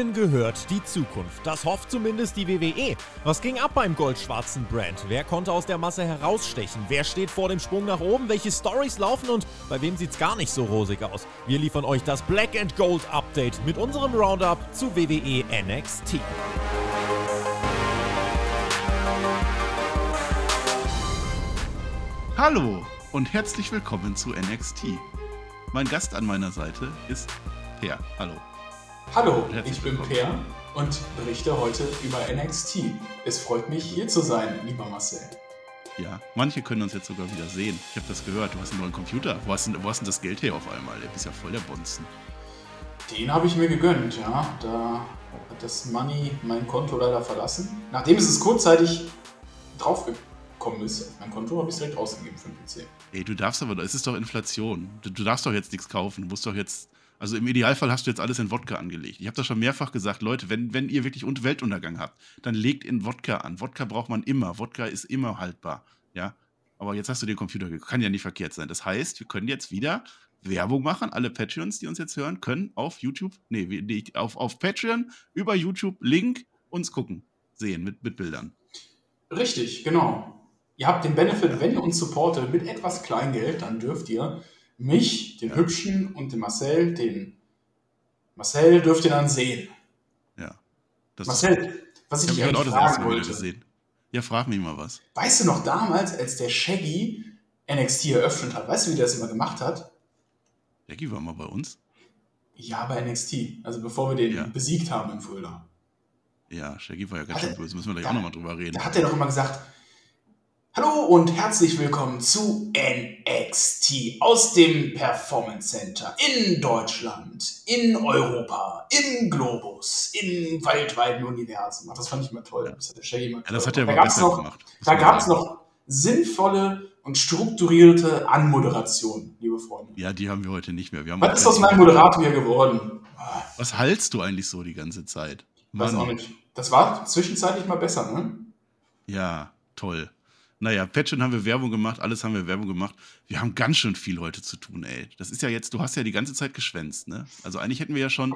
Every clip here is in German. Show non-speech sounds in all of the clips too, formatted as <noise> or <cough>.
Ihnen gehört die Zukunft. Das hofft zumindest die WWE. Was ging ab beim goldschwarzen Brand? Wer konnte aus der Masse herausstechen? Wer steht vor dem Sprung nach oben? Welche Stories laufen und bei wem sieht's gar nicht so rosig aus? Wir liefern euch das Black and Gold Update mit unserem Roundup zu WWE NXT. Hallo und herzlich willkommen zu NXT. Mein Gast an meiner Seite ist Per. Hallo. Hallo, ich bin Per und berichte heute über NXT. Es freut mich, hier zu sein, lieber Marcel. Ja, manche können uns jetzt sogar wieder sehen. Ich habe das gehört. Du hast einen neuen Computer. Wo hast, denn, wo hast denn das Geld her auf einmal? Du bist ja voll der Bonzen. Den habe ich mir gegönnt, ja. Da hat das Money mein Konto leider verlassen. Nachdem es kurzzeitig draufgekommen ist auf mein Konto, habe ich es direkt ausgegeben für den PC. Ey, du darfst aber, es ist doch Inflation. Du, du darfst doch jetzt nichts kaufen. Du musst doch jetzt also im Idealfall hast du jetzt alles in Wodka angelegt. Ich habe das schon mehrfach gesagt, Leute, wenn, wenn ihr wirklich Weltuntergang habt, dann legt in Wodka an. Wodka braucht man immer. Wodka ist immer haltbar. Ja. Aber jetzt hast du den Computer. Kann ja nicht verkehrt sein. Das heißt, wir können jetzt wieder Werbung machen. Alle Patreons, die uns jetzt hören, können auf YouTube, nee, auf, auf Patreon über YouTube Link uns gucken, sehen mit, mit Bildern. Richtig, genau. Ihr habt den Benefit, wenn ihr uns supportet mit etwas Kleingeld, dann dürft ihr mich, den Hübschen und den Marcel, den Marcel dürft ihr dann sehen. Ja. Marcel, was ich, ich dich eigentlich fragen wollte. Gesehen. Ja, frag mich mal was. Weißt du noch damals, als der Shaggy NXT eröffnet hat, weißt du, wie der das immer gemacht hat? Shaggy war mal bei uns? Ja, bei NXT. Also bevor wir den ja. besiegt haben in Fulda. Ja, Shaggy war ja ganz schön böse. Müssen wir gleich da, auch nochmal drüber reden. Da hat er doch immer gesagt, Hallo und herzlich willkommen zu NXT aus dem Performance Center in Deutschland, in Europa, im Globus, im weltweiten Universum. Ach, das fand ich mal toll. Das hat der Shaggy mal ja, das hat er aber da besser noch, gemacht. Da gab es noch sinnvolle und strukturierte Anmoderation, liebe Freunde. Ja, die haben wir heute nicht mehr. Was ist aus meinem Moderator hier geworden? Was haltst du eigentlich so die ganze Zeit? Mann. Weiß auch nicht. Das war zwischenzeitlich mal besser, ne? Ja, toll. Naja, Patchen haben wir Werbung gemacht, alles haben wir Werbung gemacht. Wir haben ganz schön viel heute zu tun, ey. Das ist ja jetzt, du hast ja die ganze Zeit geschwänzt, ne? Also eigentlich hätten wir ja schon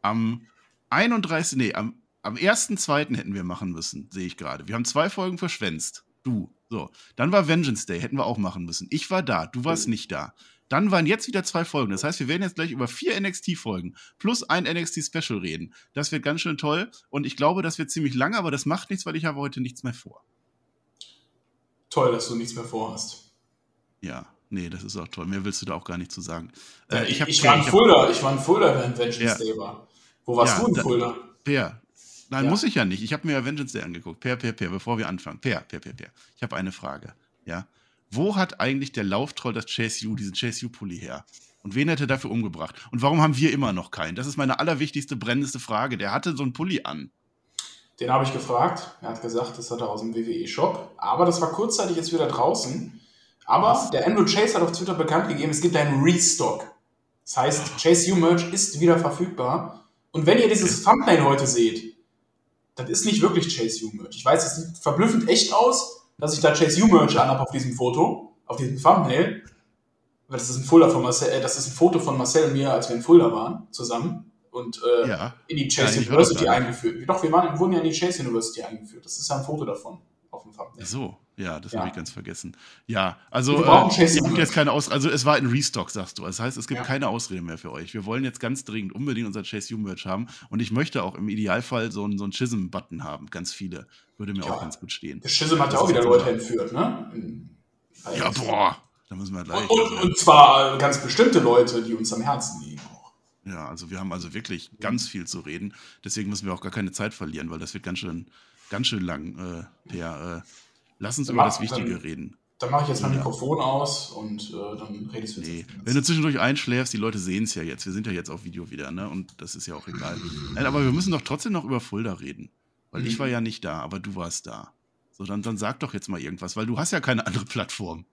am 31, nee, am, am 1.2. hätten wir machen müssen, sehe ich gerade. Wir haben zwei Folgen verschwänzt. Du. So. Dann war Vengeance Day, hätten wir auch machen müssen. Ich war da, du warst nicht da. Dann waren jetzt wieder zwei Folgen. Das heißt, wir werden jetzt gleich über vier NXT-Folgen plus ein NXT-Special reden. Das wird ganz schön toll. Und ich glaube, das wird ziemlich lange, aber das macht nichts, weil ich habe heute nichts mehr vor toll, dass du nichts mehr vorhast. Ja, nee, das ist auch toll. Mehr willst du da auch gar nicht zu sagen. Äh, ich, ich, war in Fulda, ich war in Fulda, während Vengeance ja. Day war. Wo warst ja, du in Fulda? Per. Nein, ja. muss ich ja nicht. Ich habe mir Vengeance Day angeguckt. Per, per, per, bevor wir anfangen. Per, per, per, per. Ich habe eine Frage. Ja. Wo hat eigentlich der Lauftroll das Chase U, diesen Chase U-Pulli her? Und wen hätte er dafür umgebracht? Und warum haben wir immer noch keinen? Das ist meine allerwichtigste, brennendste Frage. Der hatte so einen Pulli an. Den habe ich gefragt. Er hat gesagt, das hat er aus dem WWE-Shop. Aber das war kurzzeitig jetzt wieder draußen. Aber Was? der Andrew Chase hat auf Twitter bekannt gegeben, es gibt einen Restock. Das heißt, Chase U-Merch ist wieder verfügbar. Und wenn ihr dieses Thumbnail heute seht, das ist nicht wirklich Chase U-Merch. Ich weiß, es sieht verblüffend echt aus, dass ich da Chase U-Merch anhabe auf diesem Foto, auf diesem Thumbnail. Das ist ein, von Marcel, äh, das ist ein Foto von Marcel und mir, als wir in Fulda waren, zusammen und äh, ja. in die Chase ja, University eingeführt. Doch, wir waren, wurden ja in die Chase University eingeführt. Das ist ja ein Foto davon auf dem Thumbnail. So, ja, das ja. habe ich ganz vergessen. Ja, also äh, ihr habt jetzt keine Aus also es war ein Restock, sagst du. Das heißt, es gibt ja. keine Ausrede mehr für euch. Wir wollen jetzt ganz dringend unbedingt unser Chase U Merch haben und ich möchte auch im Idealfall so einen, so einen Chisholm Button haben, ganz viele. Würde mir auch ganz gut stehen. Der Chisholm hat ja auch wieder Leute entführt, ne? Ja, boah. Da müssen wir gleich. Und, und, und zwar ganz bestimmte Leute, die uns am Herzen liegen. Ja, also wir haben also wirklich ganz viel zu reden. Deswegen müssen wir auch gar keine Zeit verlieren, weil das wird ganz schön, ganz schön lang. Äh, per, äh, lass uns dann über mach, das Wichtige dann, reden. Dann mache ich jetzt mein ja. Mikrofon aus und äh, dann redest du jetzt. Nee. Wenn du zwischendurch einschläfst, die Leute sehen es ja jetzt. Wir sind ja jetzt auf Video wieder, ne? Und das ist ja auch egal. Nein, aber wir müssen doch trotzdem noch über Fulda reden. Weil mhm. ich war ja nicht da, aber du warst da. So, dann, dann sag doch jetzt mal irgendwas, weil du hast ja keine andere Plattform.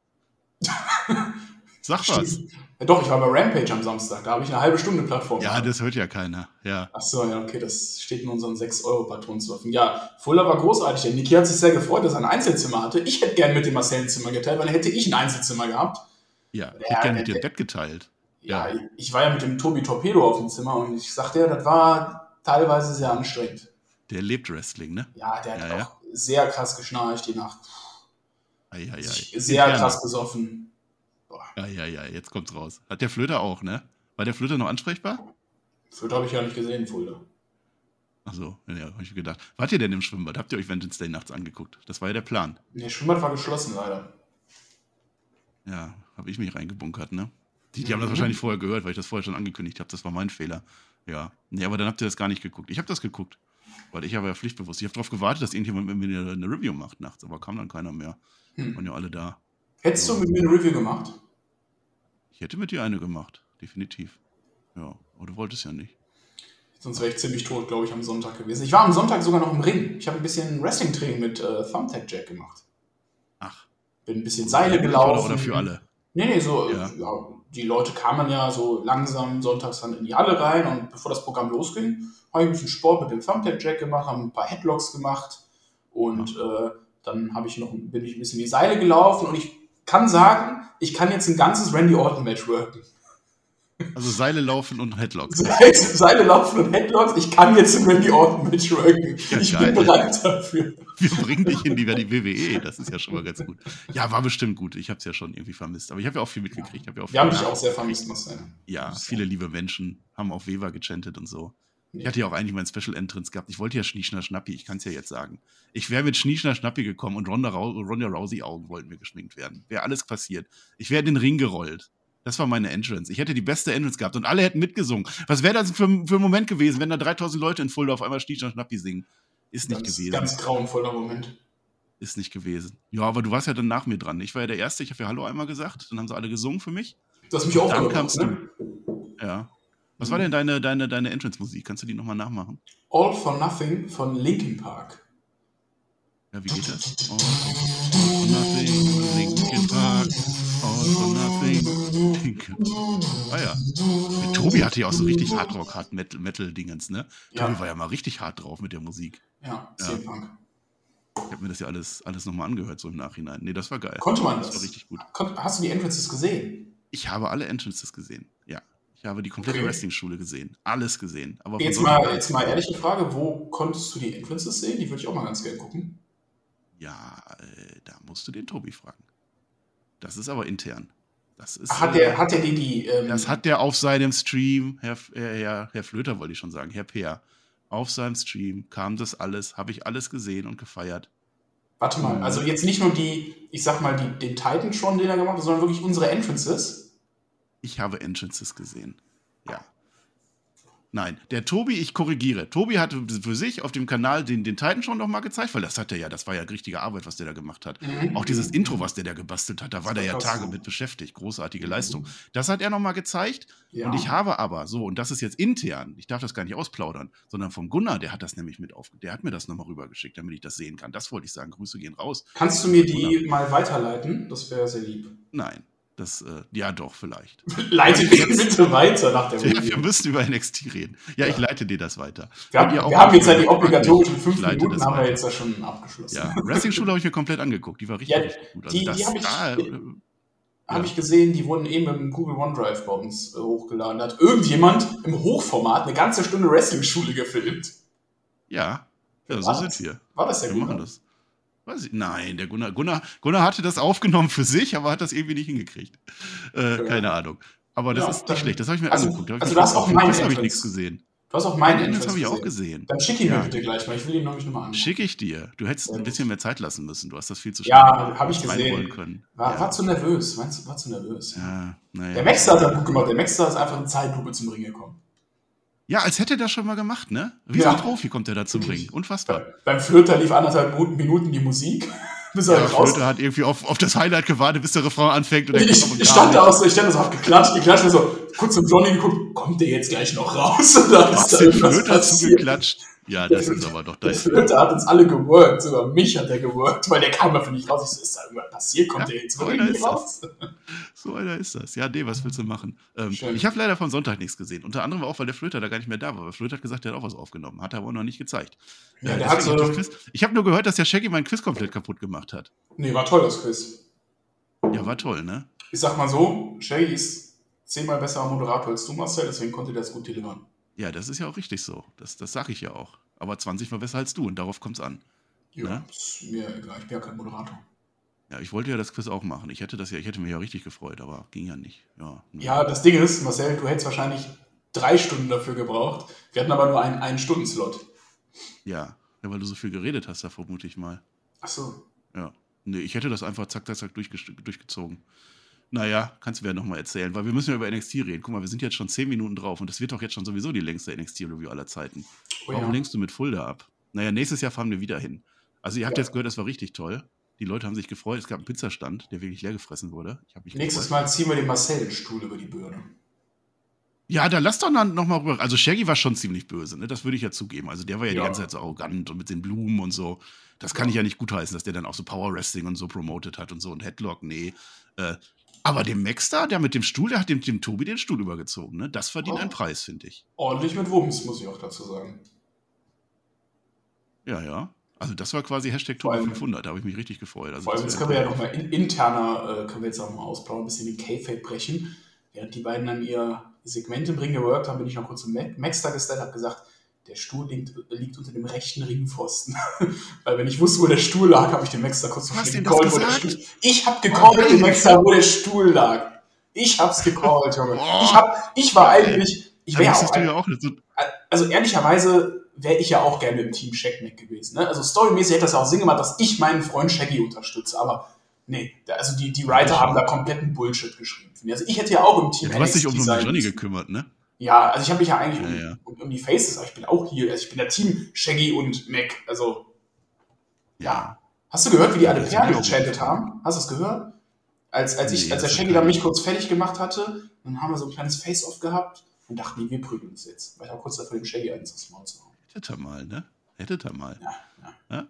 <laughs> Sag was. Ja, doch, ich war bei Rampage am Samstag. Da habe ich eine halbe Stunde Plattform. Ja, das hört ja keiner. Ja. Ach so, ja, okay, das steht in unseren 6-Euro-Patronen zu Verfügung. Ja, Fuller war großartig. Der Niki hat sich sehr gefreut, dass er ein Einzelzimmer hatte. Ich hätte gern mit dem Marcel ein Zimmer geteilt, weil dann hätte ich ein Einzelzimmer gehabt. Ja, ich hätte gerne mit dir ein Bett geteilt. Ja, ja, ich war ja mit dem Tobi Torpedo auf dem Zimmer und ich sagte ja, das war teilweise sehr anstrengend. Der lebt Wrestling, ne? Ja, der hat Ja, ja. auch sehr krass geschnarcht die Nacht. Eieiei. Sich sehr Interne. krass besoffen. Eieiei, jetzt kommt's raus. Hat der Flöter auch, ne? War der Flöter noch ansprechbar? Fürth habe ich ja nicht gesehen, Fulda. Achso, ja, hab ich mir gedacht. Wart ihr denn im Schwimmbad? Habt ihr euch Vengeance Day nachts angeguckt? Das war ja der Plan. Nee, Schwimmbad war geschlossen leider. Ja, habe ich mich reingebunkert, ne? Die, die haben das Mhm. wahrscheinlich vorher gehört, weil ich das vorher schon angekündigt habe. Das war mein Fehler. Ja. Nee, aber dann habt ihr das gar nicht geguckt. Ich habe das geguckt. Weil ich habe ja pflichtbewusst. Ich habe darauf gewartet, dass irgendjemand mit mir eine, eine Review macht nachts, aber kam dann keiner mehr. Hm. Waren ja alle da. Hättest du mit mir eine Review gemacht? Ich hätte mit dir eine gemacht, definitiv. Ja, aber du wolltest ja nicht. Sonst wäre ich ziemlich tot, glaube ich, am Sonntag gewesen. Ich war am Sonntag sogar noch im Ring. Ich habe ein bisschen Wrestling-Training mit äh, Thumbtack Jack gemacht. Ach, Bin ein bisschen Seile gelaufen. oder für alle. Nee, nee, so, Ja. ja. die Leute kamen ja so langsam sonntags dann in die Halle rein und bevor das Programm losging, habe ich ein bisschen Sport mit dem Thumbtack Jack gemacht, haben ein paar Headlocks gemacht und äh, dann habe ich noch, bin ich ein bisschen die Seile gelaufen und ich kann sagen, ich kann jetzt ein ganzes Randy Orton Match worken. Also Seile laufen und Headlocks. Seile, <laughs> Seile laufen und Headlocks, ich kann jetzt ein Randy Orton Match worken. Ja, ich geil. bin bereit dafür. Wir bringen dich in die, die WWE. Das ist ja schon mal ganz gut. Ja, war bestimmt gut. Ich habe es ja schon irgendwie vermisst. Aber ich habe ja auch viel mitgekriegt. Ich hab ja, auch Wir haben dich auch sehr vermisst, Marcel. Ja, viele liebe Menschen haben auf Weber gechantet und so. Ich hatte ja auch eigentlich meinen Special Entrance gehabt. Ich wollte ja Schnieschner Schnappi, ich kann es ja jetzt sagen. Ich wäre mit Schnieschner Schnappi gekommen und Ronda, Ronda Rousey Augen wollten mir geschminkt werden. Wäre alles passiert. Ich wäre in den Ring gerollt. Das war meine Entrance. Ich hätte die beste Entrance gehabt und alle hätten mitgesungen. Was wäre das für, für ein Moment gewesen, wenn da 3000 Leute in Fulda auf einmal Schnieschner Schnappi singen? Ist nicht Ganz, gewesen. ganz grauenvoller Moment. Ist nicht gewesen. Ja, aber du warst ja dann nach mir dran. Ich war ja der Erste, ich habe ja Hallo einmal gesagt. Dann haben sie alle gesungen für mich. Du hast mich auch Dann gehört, kamst ne? Ja. Was war denn deine, deine, deine Entrance-Musik? Kannst du die nochmal nachmachen? All for Nothing von Linkin Park. Ja, wie geht das? All for nothing, Linkin Park. All for nothing, Linkin Ah ja. Der Tobi hatte ja auch so richtig Hardrock, Hard Metal, Metal-Dingens, ne? Ja. Tobi war ja mal richtig hart drauf mit der Musik. Ja, Ja. Punk. Ich habe mir das ja alles, alles nochmal angehört, so im Nachhinein. Nee, das war geil. Konnte man das? das? war richtig gut. Hast du die Entrances gesehen? Ich habe alle Entrances gesehen. Ja. Ich habe die komplette Okay. Wrestling-Schule gesehen. Alles gesehen. Aber Jetzt mal, jetzt mal ehrliche Frage, wo konntest du die Entrances sehen? Die würde ich auch mal ganz gerne gucken. Ja, äh, da musst du den Tobi fragen. Das ist aber intern. Das ist, Hat äh, der, hat der die, die ähm, Das hat der auf seinem Stream, Herr, äh, Herr, Herr Flöter wollte ich schon sagen, Herr Peer, auf seinem Stream kam das alles, habe ich alles gesehen und gefeiert. warte mal, also jetzt nicht nur die, ich sag mal, die, den Titan schon, den er gemacht hat, sondern wirklich unsere Entrances. Ich habe Entrances gesehen. Ja. Nein, der Tobi, ich korrigiere. Tobi hatte für sich auf dem Kanal den, den Titan schon noch mal gezeigt, weil das hat er ja, das war ja richtige Arbeit, was der da gemacht hat. Mhm. Auch dieses Intro, was der da gebastelt hat, da war der ja. Tage mit beschäftigt. Großartige Leistung. Das hat er noch mal gezeigt. Ja. Und ich habe aber, so, und das ist jetzt intern, ich darf das gar nicht ausplaudern, sondern vom Gunnar, der hat das nämlich mit auf, der hat mir das nochmal rübergeschickt, damit ich das sehen kann. Das wollte ich sagen. Grüße gehen raus. Kannst du mir die mal weiterleiten? Das wäre sehr lieb. Nein, das, äh, ja doch, vielleicht. <laughs> Leite die bitte weiter nach der Ja, <laughs> wir müssen über NXT reden. Ja, ich leite dir das weiter. Wir haben, wir haben jetzt ja die obligatorischen fünf Minuten, haben wir jetzt ja schon abgeschlossen. Ja, Wrestling-Schule habe ich mir komplett angeguckt. Die war richtig, Ja, richtig gut. Also die- die das hab ich- da, äh, Habe Ja. ich gesehen, die wurden eben im Google OneDrive bei uns äh, hochgeladen. Da hat irgendjemand im Hochformat eine ganze Stunde Wrestling-Schule gefilmt. ja, ja, so sind wir. War das der Wir Gunnar? machen das. Weiß ich, nein, der Gunnar, Gunnar, Gunnar hatte das aufgenommen für sich, aber hat das irgendwie nicht hingekriegt. Äh, Ja. Keine Ahnung. Aber das Ja, ist nicht schlecht. Das habe ich mir also- angeguckt. Da also du hast auch gefreut. meine Das habe ich nichts gesehen. Du hast auch meinen Das habe ich auch gesehen. Dann schick ihn mir bitte gleich mal. Ich will ihn nämlich nochmal an. Schicke ich dir. Du hättest ein bisschen mehr Zeit lassen müssen. Du hast das viel zu schnell Ja, habe ich gesehen. können. War, ja. war zu nervös. Meinst du, war zu nervös? Ja, naja. Der Maxter hat das gut gemacht. Der Maxter ist einfach in Zeitlupe zum Ring gekommen. Ja, als hätte er das schon mal gemacht, ne? Wie Ja. Profi kommt er da zum Ring. Unfassbar. Beim Flöter lief anderthalb Minuten- die Musik, <laughs> bis er Ja, raus. Flöte hat irgendwie auf, auf das Highlight gewartet, bis der Refrain anfängt. Und Ich, ich gar stand da auch so, ich stand da so, hab geklatscht, geklatscht, und so, kurz zum Johnny geguckt, kommt der jetzt gleich noch raus? <laughs> Und dann Hast ist da den Flöter zugeklatscht? Ja, das Der ist aber doch Der das. Flöter hat uns alle geworkt, sogar mich hat er geworkt, weil der kam dafür nicht raus. Ich so, ist da irgendwas passiert? Kommt Ja, der jetzt so wirklich ist das. raus? <laughs> So einer ist das. Ja, nee, was willst du machen? Ähm, ich habe leider vom Sonntag nichts gesehen. Unter anderem auch, weil der Flöter da gar nicht mehr da war. Weil Flöter hat gesagt, der hat auch was aufgenommen. Hat er aber noch nicht gezeigt. Ja, Äh, der hat so, Quiz- ich habe nur gehört, dass der Shaggy mein Quiz komplett kaputt gemacht hat. nee, war toll das Quiz. Ja, war toll, ne? Ich sag mal so, Shaggy ist zehnmal besserer Moderator als du, Marcel, deswegen konnte der das gut delivern. Ja, das ist ja auch richtig so. Das, das sage ich ja auch. Aber 20 war besser als du und darauf kommt es an. Ja, Ne? ist mir egal. Ich bin ja kein Moderator. Ja, ich wollte ja das Quiz auch machen. Ich hätte das ja, ich hätte mich ja richtig gefreut, aber ging ja nicht. Ja, ne. Ja, das Ding ist, Marcel, du hättest wahrscheinlich drei Stunden dafür gebraucht. Wir hatten aber nur einen, einen Stunden-Slot. ja. ja, weil du so viel geredet hast, da vermute ich mal. Ach so. Ja. Nee, ich hätte das einfach zack, zack, zack durchgest- durchgezogen. Naja, kannst du mir ja nochmal erzählen, weil wir müssen ja über NXT reden. Guck mal, wir sind jetzt schon 10 Minuten drauf und das wird doch jetzt schon sowieso die längste NXT-Review aller Zeiten. Oh, Warum ja. lenkst du mit Fulda ab? Naja, nächstes Jahr fahren wir wieder hin. Also ihr habt Ja. jetzt gehört, das war richtig toll. Die Leute haben sich gefreut. Es gab einen Pizzastand, der wirklich leer gefressen wurde. Nächstes gefreut. Mal ziehen wir den Marcel den Stuhl über die Birne. Ja, da lass doch nochmal rüber. Also Shaggy war schon ziemlich böse, ne? Das würde ich ja zugeben. Also der war ja, Ja. die ganze Zeit so arrogant und mit den Blumen und so. Das kann Ja. ich ja nicht gutheißen, dass der dann auch so Power Wrestling und so promotet hat und so und Headlock, nee. Äh, aber dem Max da, der mit dem Stuhl, der hat dem, dem Tobi den Stuhl übergezogen, ne? Das verdient Oh. einen Preis, finde ich. Ordentlich mit Wumms, muss ich auch dazu sagen. Ja, ja. Also das war quasi Hashtag Tobi allem- 500, da habe ich mich richtig gefreut. Also Vor allem, das jetzt können wir ja nochmal in, interner, äh, können wir jetzt auch mal ausplaudern, ein bisschen den K-Fade brechen. Während die beiden dann ihr Segment im Ring geworkt haben, bin ich noch kurz zum Ma- Max da gestellt, habe gesagt, der Stuhl liegt, liegt unter dem rechten Ringpfosten. <laughs> Weil wenn ich wusste, wo der Stuhl lag, habe ich den Max da kurz noch gecallt, wo der? Stuhl. Ich habe gecallt, nein. den Max da, wo der Stuhl lag. Ich hab's gecallt, Junge. Oh. Ich, hab, ich war eigentlich, ich wäre auch, ja auch nicht so. also ehrlicherweise wäre ich ja auch gerne im Team Shackneck gewesen. Ne? Also storymäßig hätte das ja auch Sinn gemacht, dass ich meinen Freund Shaggy unterstütze, aber nee, also die, die Writer haben da kompletten Bullshit geschrieben. Also ich hätte ja auch im Team Ja, du hast dich um so einen Johnny gekümmert, ne? Ja, also ich habe mich ja eigentlich um, Ja. Um, um die Faces, aber ich bin auch hier, also ich bin der Team Shaggy und Mac, also ja. Hast du gehört, wie die alle Perlen gechantet haben? Hast du es gehört? Als, als, ich, Nee, als der Shaggy dann mich kurz fertig gemacht hatte, dann haben wir so ein kleines Face-Off gehabt und dachten, nee, wir prügeln uns jetzt. Weil ich auch kurz davor dem Shaggy eins ins Maul zu hauen. Hättet ihr mal, ne? Hättet ihr mal. Ja, ja. Ja?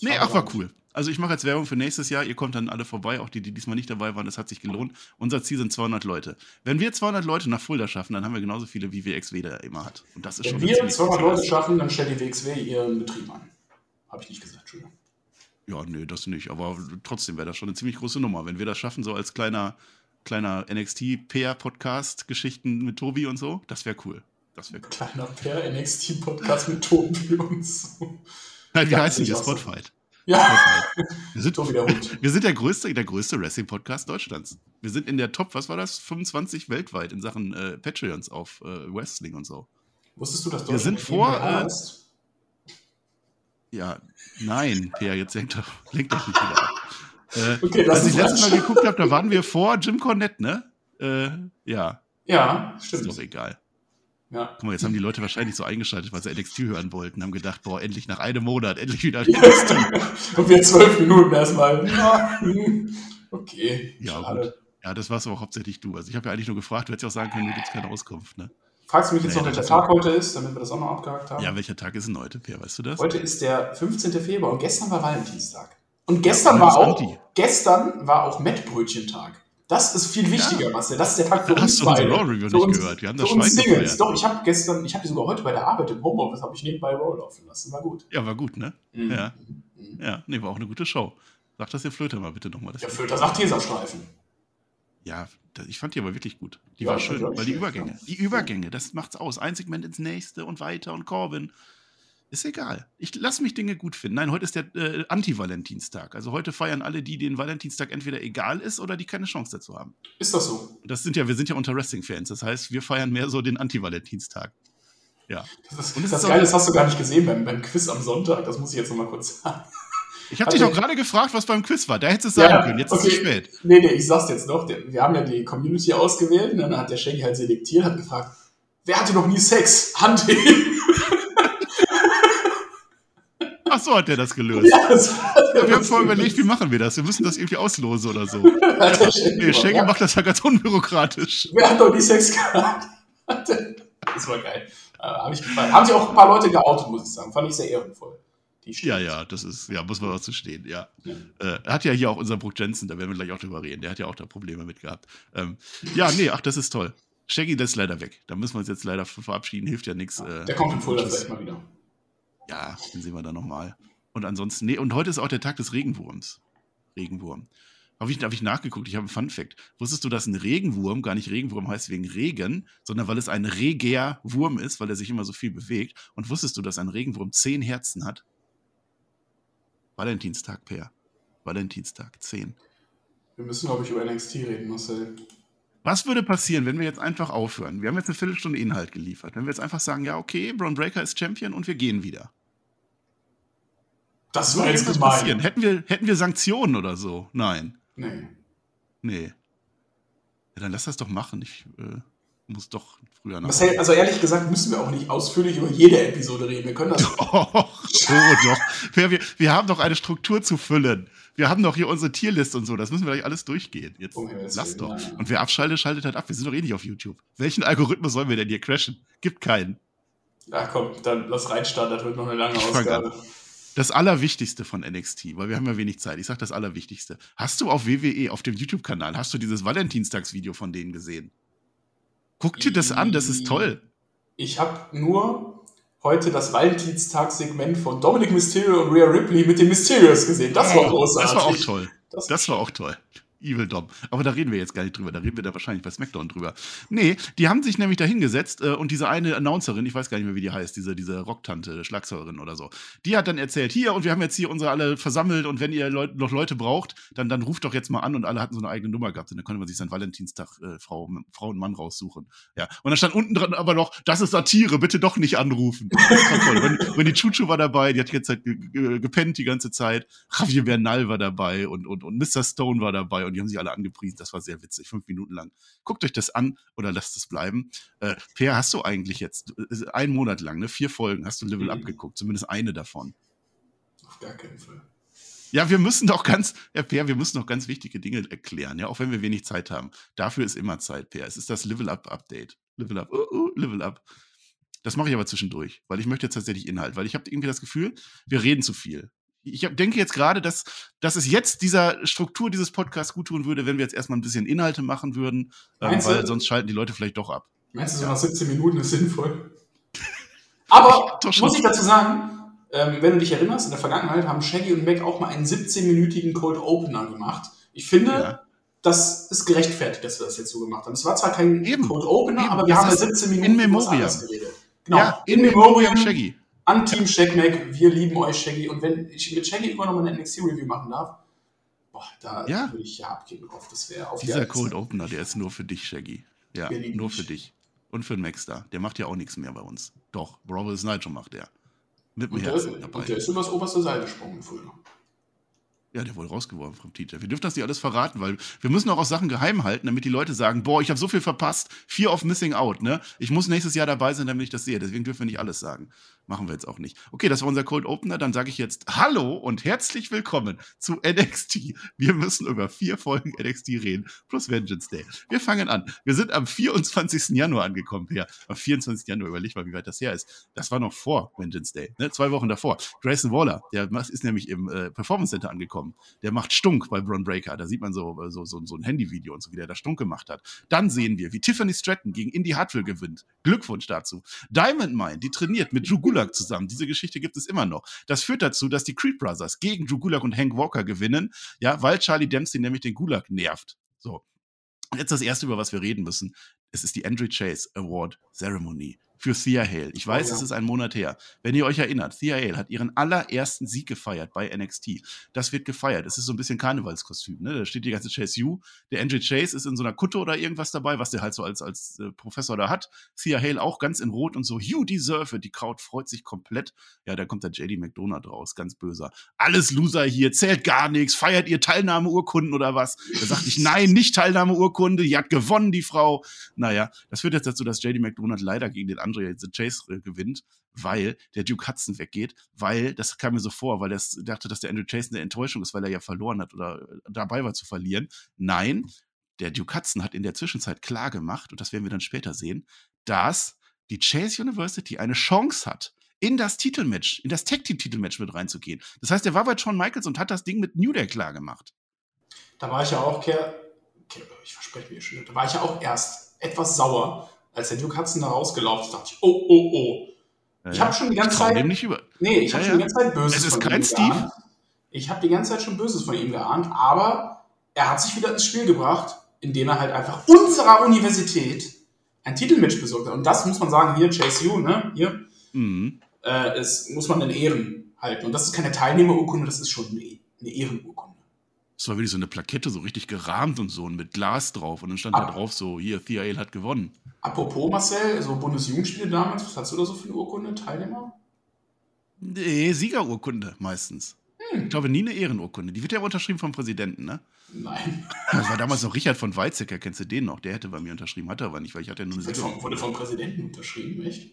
Nee, ach, war cool. Also ich mache jetzt Werbung für nächstes Jahr. Ihr kommt dann alle vorbei, auch die, die diesmal nicht dabei waren. Das hat sich gelohnt. Unser Ziel sind 200 Leute. Wenn wir 200 Leute nach Fulda schaffen, dann haben wir genauso viele, wie WXW da immer hat. Und das ist schon Wenn eine wir ziemlich 200 große Leute schaffen, dann stellt die WXW ihren Betrieb an. Habe ich nicht gesagt, Entschuldigung. Ja, nee, das nicht. Aber trotzdem wäre das schon eine ziemlich große Nummer. Wenn wir das schaffen, so als kleiner, kleiner NXT-PR-Podcast, Geschichten mit Tobi und so, das wäre cool. Das wäre cool. Kleiner Per NXT-Podcast mit Tobi und so. Nein, wie heißt denn so. Spotfight. Ja, Spotfight. Wir sind, <laughs> wir sind der größte, der größte Wrestling-Podcast Deutschlands. Wir sind in der Top, was war das? 25 weltweit in Sachen äh, Patreons auf äh, Wrestling und so. Wusstest du, dass Wir sind Deutschland vor, äh, ist? Ja, nein, Peer, jetzt lenkt doch, lenkt doch nicht wieder ab. <laughs> Äh, Okay, lass als ich uns letztes Mal geguckt habe, da waren wir vor Jim Cornette, ne? Äh, ja, Ja, ist stimmt. doch egal. Ja. Guck mal, jetzt haben die Leute wahrscheinlich so eingeschaltet, weil sie NXT hören wollten, haben gedacht, boah, endlich nach einem Monat, endlich wieder NXT. <laughs> Und wir zwölf Minuten erstmal. Ja, okay. Ja, schade. gut. Ja, das warst aber auch hauptsächlich du. Also ich habe ja eigentlich nur gefragt, du hättest ja auch sagen können, du gibst keine Auskunft, ne? Fragst du mich jetzt Nee, noch, welcher Tag heute ist, damit wir das auch noch abgehakt haben? Ja, welcher Tag ist denn heute, Peer, weißt du das? Heute ist der 15. Februar und gestern war Valentinstag. Und gestern und war auch Anti. gestern war auch Mettbrötchentag. Das ist viel wichtiger, Marcel. Das ist der Tag für Hast uns du unsere beide. Raw Review nicht uns- gehört? Wir haben das Schwein Singles. Doch, ich habe gestern, ich habe die sogar heute bei der Arbeit im Homeoffice, habe ich nebenbei Raw laufen lassen. War gut. Ja, war gut, ne? Mhm. Ja. Mhm. Ja, nee, war auch eine gute Show. Sag das der Flöter mal bitte nochmal. Der Flöter sagt Tesastreifen. Ja, da- ich fand die aber wirklich gut. Die Ja, war schön, weil die Übergänge, ja. die Übergänge, das macht's aus. Ein Segment ins nächste und weiter und Corbin. Ist egal. Ich lass mich Dinge gut finden. Nein, heute ist der äh, Anti-Valentinstag. Also heute feiern alle, die den Valentinstag entweder egal ist oder die keine Chance dazu haben. Ist das so? Das sind ja, wir sind ja unter Wrestling-Fans. Das heißt, wir feiern mehr so den Anti-Valentinstag. Ja. Das, ist, Und es das ist Geile auch- ist, hast du gar nicht gesehen beim, beim Quiz am Sonntag. Das muss ich jetzt nochmal kurz sagen. Ich habe Also- dich doch gerade gefragt, was beim Quiz war. Da hättest du es sagen können. Jetzt ist es spät. Nee, nee, ich sag's jetzt noch. Wir haben ja die Community ausgewählt und dann hat der Shaggy halt selektiert, hat gefragt, wer hatte noch nie Sex? Hand heben. Ach so hat der das gelöst. Ja, das Ja, wir haben vorher überlegt, wie machen wir das? Wir müssen das irgendwie auslosen oder so. <laughs> Nee, Ja, macht das ja ganz unbürokratisch. Wer hat noch nie Sex gehabt? Das war geil. Äh, hab ich gefallen. Haben sich auch ein paar Leute geoutet, muss ich sagen. Fand ich sehr ehrenvoll. Die Ja, ja, das ist, ja, muss man auch zu stehen, ja. Ja. Äh, er hat ja hier auch unser Brooke Jensen, da werden wir gleich auch drüber reden. Der hat ja auch da Probleme mit gehabt. Ähm, ja, nee, ach, das ist toll. Shaggy, das ist leider weg. Da müssen wir uns jetzt leider verabschieden, hilft ja nichts. Äh, Der kommt in Fulda vielleicht mal wieder. Ja, den sehen wir dann nochmal. Und ansonsten, nee, und heute ist auch der Tag des Regenwurms. Regenwurm. Habe ich, hab ich nachgeguckt, ich habe einen Fun-Fact. Wusstest du, dass ein Regenwurm gar nicht Regenwurm heißt wegen Regen, sondern weil es ein reger Wurm ist, weil er sich immer so viel bewegt? Und wusstest du, dass ein Regenwurm zehn Herzen hat? Valentinstag, Per. Valentinstag, zehn. Wir müssen, glaube ich, über NXT reden, Marcel. Was würde passieren, wenn wir jetzt einfach aufhören? Wir haben jetzt eine Viertelstunde Inhalt geliefert. Wenn wir jetzt einfach sagen, ja, okay, Braun Breaker ist Champion und wir gehen wieder. Das würde jetzt jetzt gemein. passieren? Hätten wir, hätten wir Sanktionen oder so? Nein. Nee. Nee. Ja, dann lass das doch machen. Ich äh, muss doch früher nach. Marcel, also ehrlich gesagt müssen wir auch nicht ausführlich über jede Episode reden. Wir können das. Oh, oh doch. Wir, wir, wir haben doch eine Struktur zu füllen. Wir haben doch hier unsere Tierliste und so. Das müssen wir gleich alles durchgehen. Jetzt Um Himmels lass doch. nein. Und wer abschaltet, schaltet halt ab. Wir sind doch eh nicht auf YouTube. Welchen Algorithmus sollen wir denn hier crashen? Gibt keinen. Ja, komm, dann lass reinstarten, das wird noch eine lange Ich Ausgabe. Das Allerwichtigste von NXT, weil wir haben ja wenig Zeit. Ich sag das Allerwichtigste. Hast du auf WWE, auf dem YouTube-Kanal, hast du dieses Valentinstagsvideo von denen gesehen? Guck dir das an, das ist toll. Ich habe nur heute das Valentinstagssegment von Dominic Mysterio und Rhea Ripley mit den Mysterios gesehen. Das war großartig. Das war auch toll. Das, Das war auch toll. Evil Dom. Aber da reden wir jetzt gar nicht drüber. Da reden wir da wahrscheinlich bei SmackDown drüber. Nee, die haben sich nämlich da hingesetzt äh, und diese eine Announcerin, ich weiß gar nicht mehr, wie die heißt, diese, diese Rocktante, Schlagzeugerin oder so, die hat dann erzählt, hier und wir haben jetzt hier unsere alle versammelt und wenn ihr Leut, noch Leute braucht, dann, dann ruft doch jetzt mal an und alle hatten so eine eigene Nummer gehabt und dann konnte man sich seinen Valentinstag äh, Frau, Frau und Mann raussuchen. Ja. Und dann stand unten dran aber noch, das ist Satire, bitte doch nicht anrufen. <laughs> Wenn, wenn die Chuchu war dabei, die hat ge ge gepennt die ganze Zeit. Javier Bernal war dabei und, und, und Mr. Stone war dabei und die haben sich alle angepriesen. Das war sehr witzig, fünf Minuten lang. Guckt euch das an oder lasst es bleiben. Äh, Per, hast du eigentlich jetzt äh, einen Monat lang, ne, vier Folgen, hast du Level Mhm. Up geguckt, zumindest eine davon. auf gar keinen Fall. Ja, wir müssen doch ganz, ja, Per, wir müssen doch ganz wichtige Dinge erklären, ja, auch wenn wir wenig Zeit haben. Dafür ist immer Zeit, Per. Es ist das Level Up Update. Level Up, uh, uh, Level Up. Das mache ich aber zwischendurch, weil ich möchte jetzt tatsächlich Inhalt, weil ich habe irgendwie das Gefühl, wir reden zu viel. Ich denke jetzt gerade, dass, dass es jetzt dieser Struktur dieses Podcasts gut tun würde, wenn wir jetzt erstmal ein bisschen Inhalte machen würden, ähm, Meinst du? weil sonst schalten die Leute vielleicht doch ab. Meinst du, so nach 17 Minuten ist sinnvoll? <laughs> Aber schon. muss ich dazu sagen, ähm, wenn du dich erinnerst, in der Vergangenheit haben Shaggy und Mac auch mal einen 17-minütigen Cold Opener gemacht. Ich finde, Ja. das ist gerechtfertigt, dass wir das jetzt so gemacht haben. Es war zwar kein Eben. Cold Opener, Eben. aber wir Das haben ja ist 17 in Minuten was Memoriam. geredet. Genau, Ja, in Memoriam Shaggy. An Team Mac. Wir lieben euch, Shaggy. Und wenn ich mit Shaggy immer noch mal eine NXT-Review machen darf, boah, da Ja. würde ich ja abgeben drauf. Das wäre auf Dieser Cold. Opener, der ist nur für dich, Shaggy. Ja, nur dich. für dich. Und für den Maxstar. Der macht ja auch nichts mehr bei uns. Doch, Robert Nigel macht der. Mit dem Und der, und der ist übers oberste Seil gesprungen früher. Ja, der wurde rausgeworfen vom Teacher. Wir dürfen das nicht alles verraten, weil wir müssen auch auch Sachen geheim halten, damit die Leute sagen, boah, ich habe so viel verpasst, Fear of Missing Out, ne? Ich muss nächstes Jahr dabei sein, damit ich das sehe. Deswegen dürfen wir nicht alles sagen. Machen wir jetzt auch nicht. Okay, das war unser Cold Opener. Dann sage ich jetzt Hallo und herzlich willkommen zu NXT. Wir müssen über vier Folgen NXT reden, plus Vengeance Day. Wir fangen an. Wir sind am 24. Januar angekommen. Ja, am 24. Januar, überleg mal, wie weit das her ist. Das war noch vor Vengeance Day, ne? zwei Wochen davor. Grayson Waller, der ist nämlich im äh, Performance Center angekommen. Der macht Stunk bei Braun Breaker. Da sieht man so, so, so, so ein Handyvideo und so, wie der da Stunk gemacht hat. Dann sehen wir, wie Tiffany Stratton gegen Indy Hartwell gewinnt. Glückwunsch dazu. Diamond Mine, die trainiert mit Drew Gulak zusammen. Diese Geschichte gibt es immer noch. Das führt dazu, dass die Creed Brothers gegen Drew Gulak und Hank Walker gewinnen, ja, weil Charlie Dempsey nämlich den Gulak nervt. So. Jetzt das erste, über was wir reden müssen. Es ist die Andrew Chase Award Ceremony für Thea Hale. Ich weiß, Oh ja. es ist ein Monat her. Wenn ihr euch erinnert, Thea Hale hat ihren allerersten Sieg gefeiert bei NXT. Das wird gefeiert. Es ist so ein bisschen Karnevalskostüm. Ne? Da steht die ganze Chase U. Der Andrew Chase ist in so einer Kutte oder irgendwas dabei, was der halt so als, als äh, Professor da hat. Thea Hale auch ganz in Rot und so. You deserve it. Die Crowd freut sich komplett. Ja, da kommt der JD McDonald raus. Ganz böser. Alles Loser hier. Zählt gar nichts. Feiert ihr Teilnahmeurkunden oder was? Da sagte ich, nein, nicht Teilnahmeurkunde. Die hat gewonnen, die Frau. Naja, das führt jetzt dazu, dass JD McDonald leider gegen den Andre the Chase äh, gewinnt, weil der Duke Hudson weggeht, weil, das kam mir so vor, weil er dachte, dass der Andrew Chase eine Enttäuschung ist, weil er ja verloren hat oder äh, dabei war zu verlieren. Nein, der Duke Hudson hat in der Zwischenzeit klar gemacht, und das werden wir dann später sehen, dass die Chase University eine Chance hat, in das Titelmatch, in das Tag Team Titelmatch mit reinzugehen. Das heißt, er war bei Shawn Michaels und hat das Ding mit New Day klar gemacht. Da war ich ja auch, Ker Ker ich verspreche mir schon, da war ich ja auch erst etwas sauer, als der Duke Hudson da rausgelaufen ist. dachte ich, oh, oh, oh. Ich habe schon die ganze Zeit. dem nicht über. Nee, ich habe Ja, schon die ja. ganze Zeit Böses Es ist von kein ihm Steve. geahnt. Ich habe die ganze Zeit schon Böses von ihm geahnt, aber er hat sich wieder ins Spiel gebracht, indem er halt einfach unserer Universität ein Titelmatch besorgt hat. Und das muss man sagen, hier, Chase U, ne, hier, Mhm. äh, es muss man in Ehren halten. Und das ist keine Teilnehmerurkunde, das ist schon eine, eine Ehrenurkunde. Das war wirklich so eine Plakette, so richtig gerahmt und so und mit Glas drauf. Und dann stand Ah. da drauf so, hier, Thea Ale hat gewonnen. Apropos Marcel, so Bundesjugendspiele damals, was hast du da so für eine Urkunde, Teilnehmer? Nee, Siegerurkunde meistens. Hm. Ich glaube, nie eine Ehrenurkunde. Die wird ja unterschrieben vom Präsidenten, ne? Nein. <laughs> Das war damals noch Richard von Weizsäcker, kennst du den noch? Der hätte bei mir unterschrieben, hat er aber nicht, weil ich hatte ja nur eine Siegerurkunde. wurde vom Präsidenten unterschrieben, echt?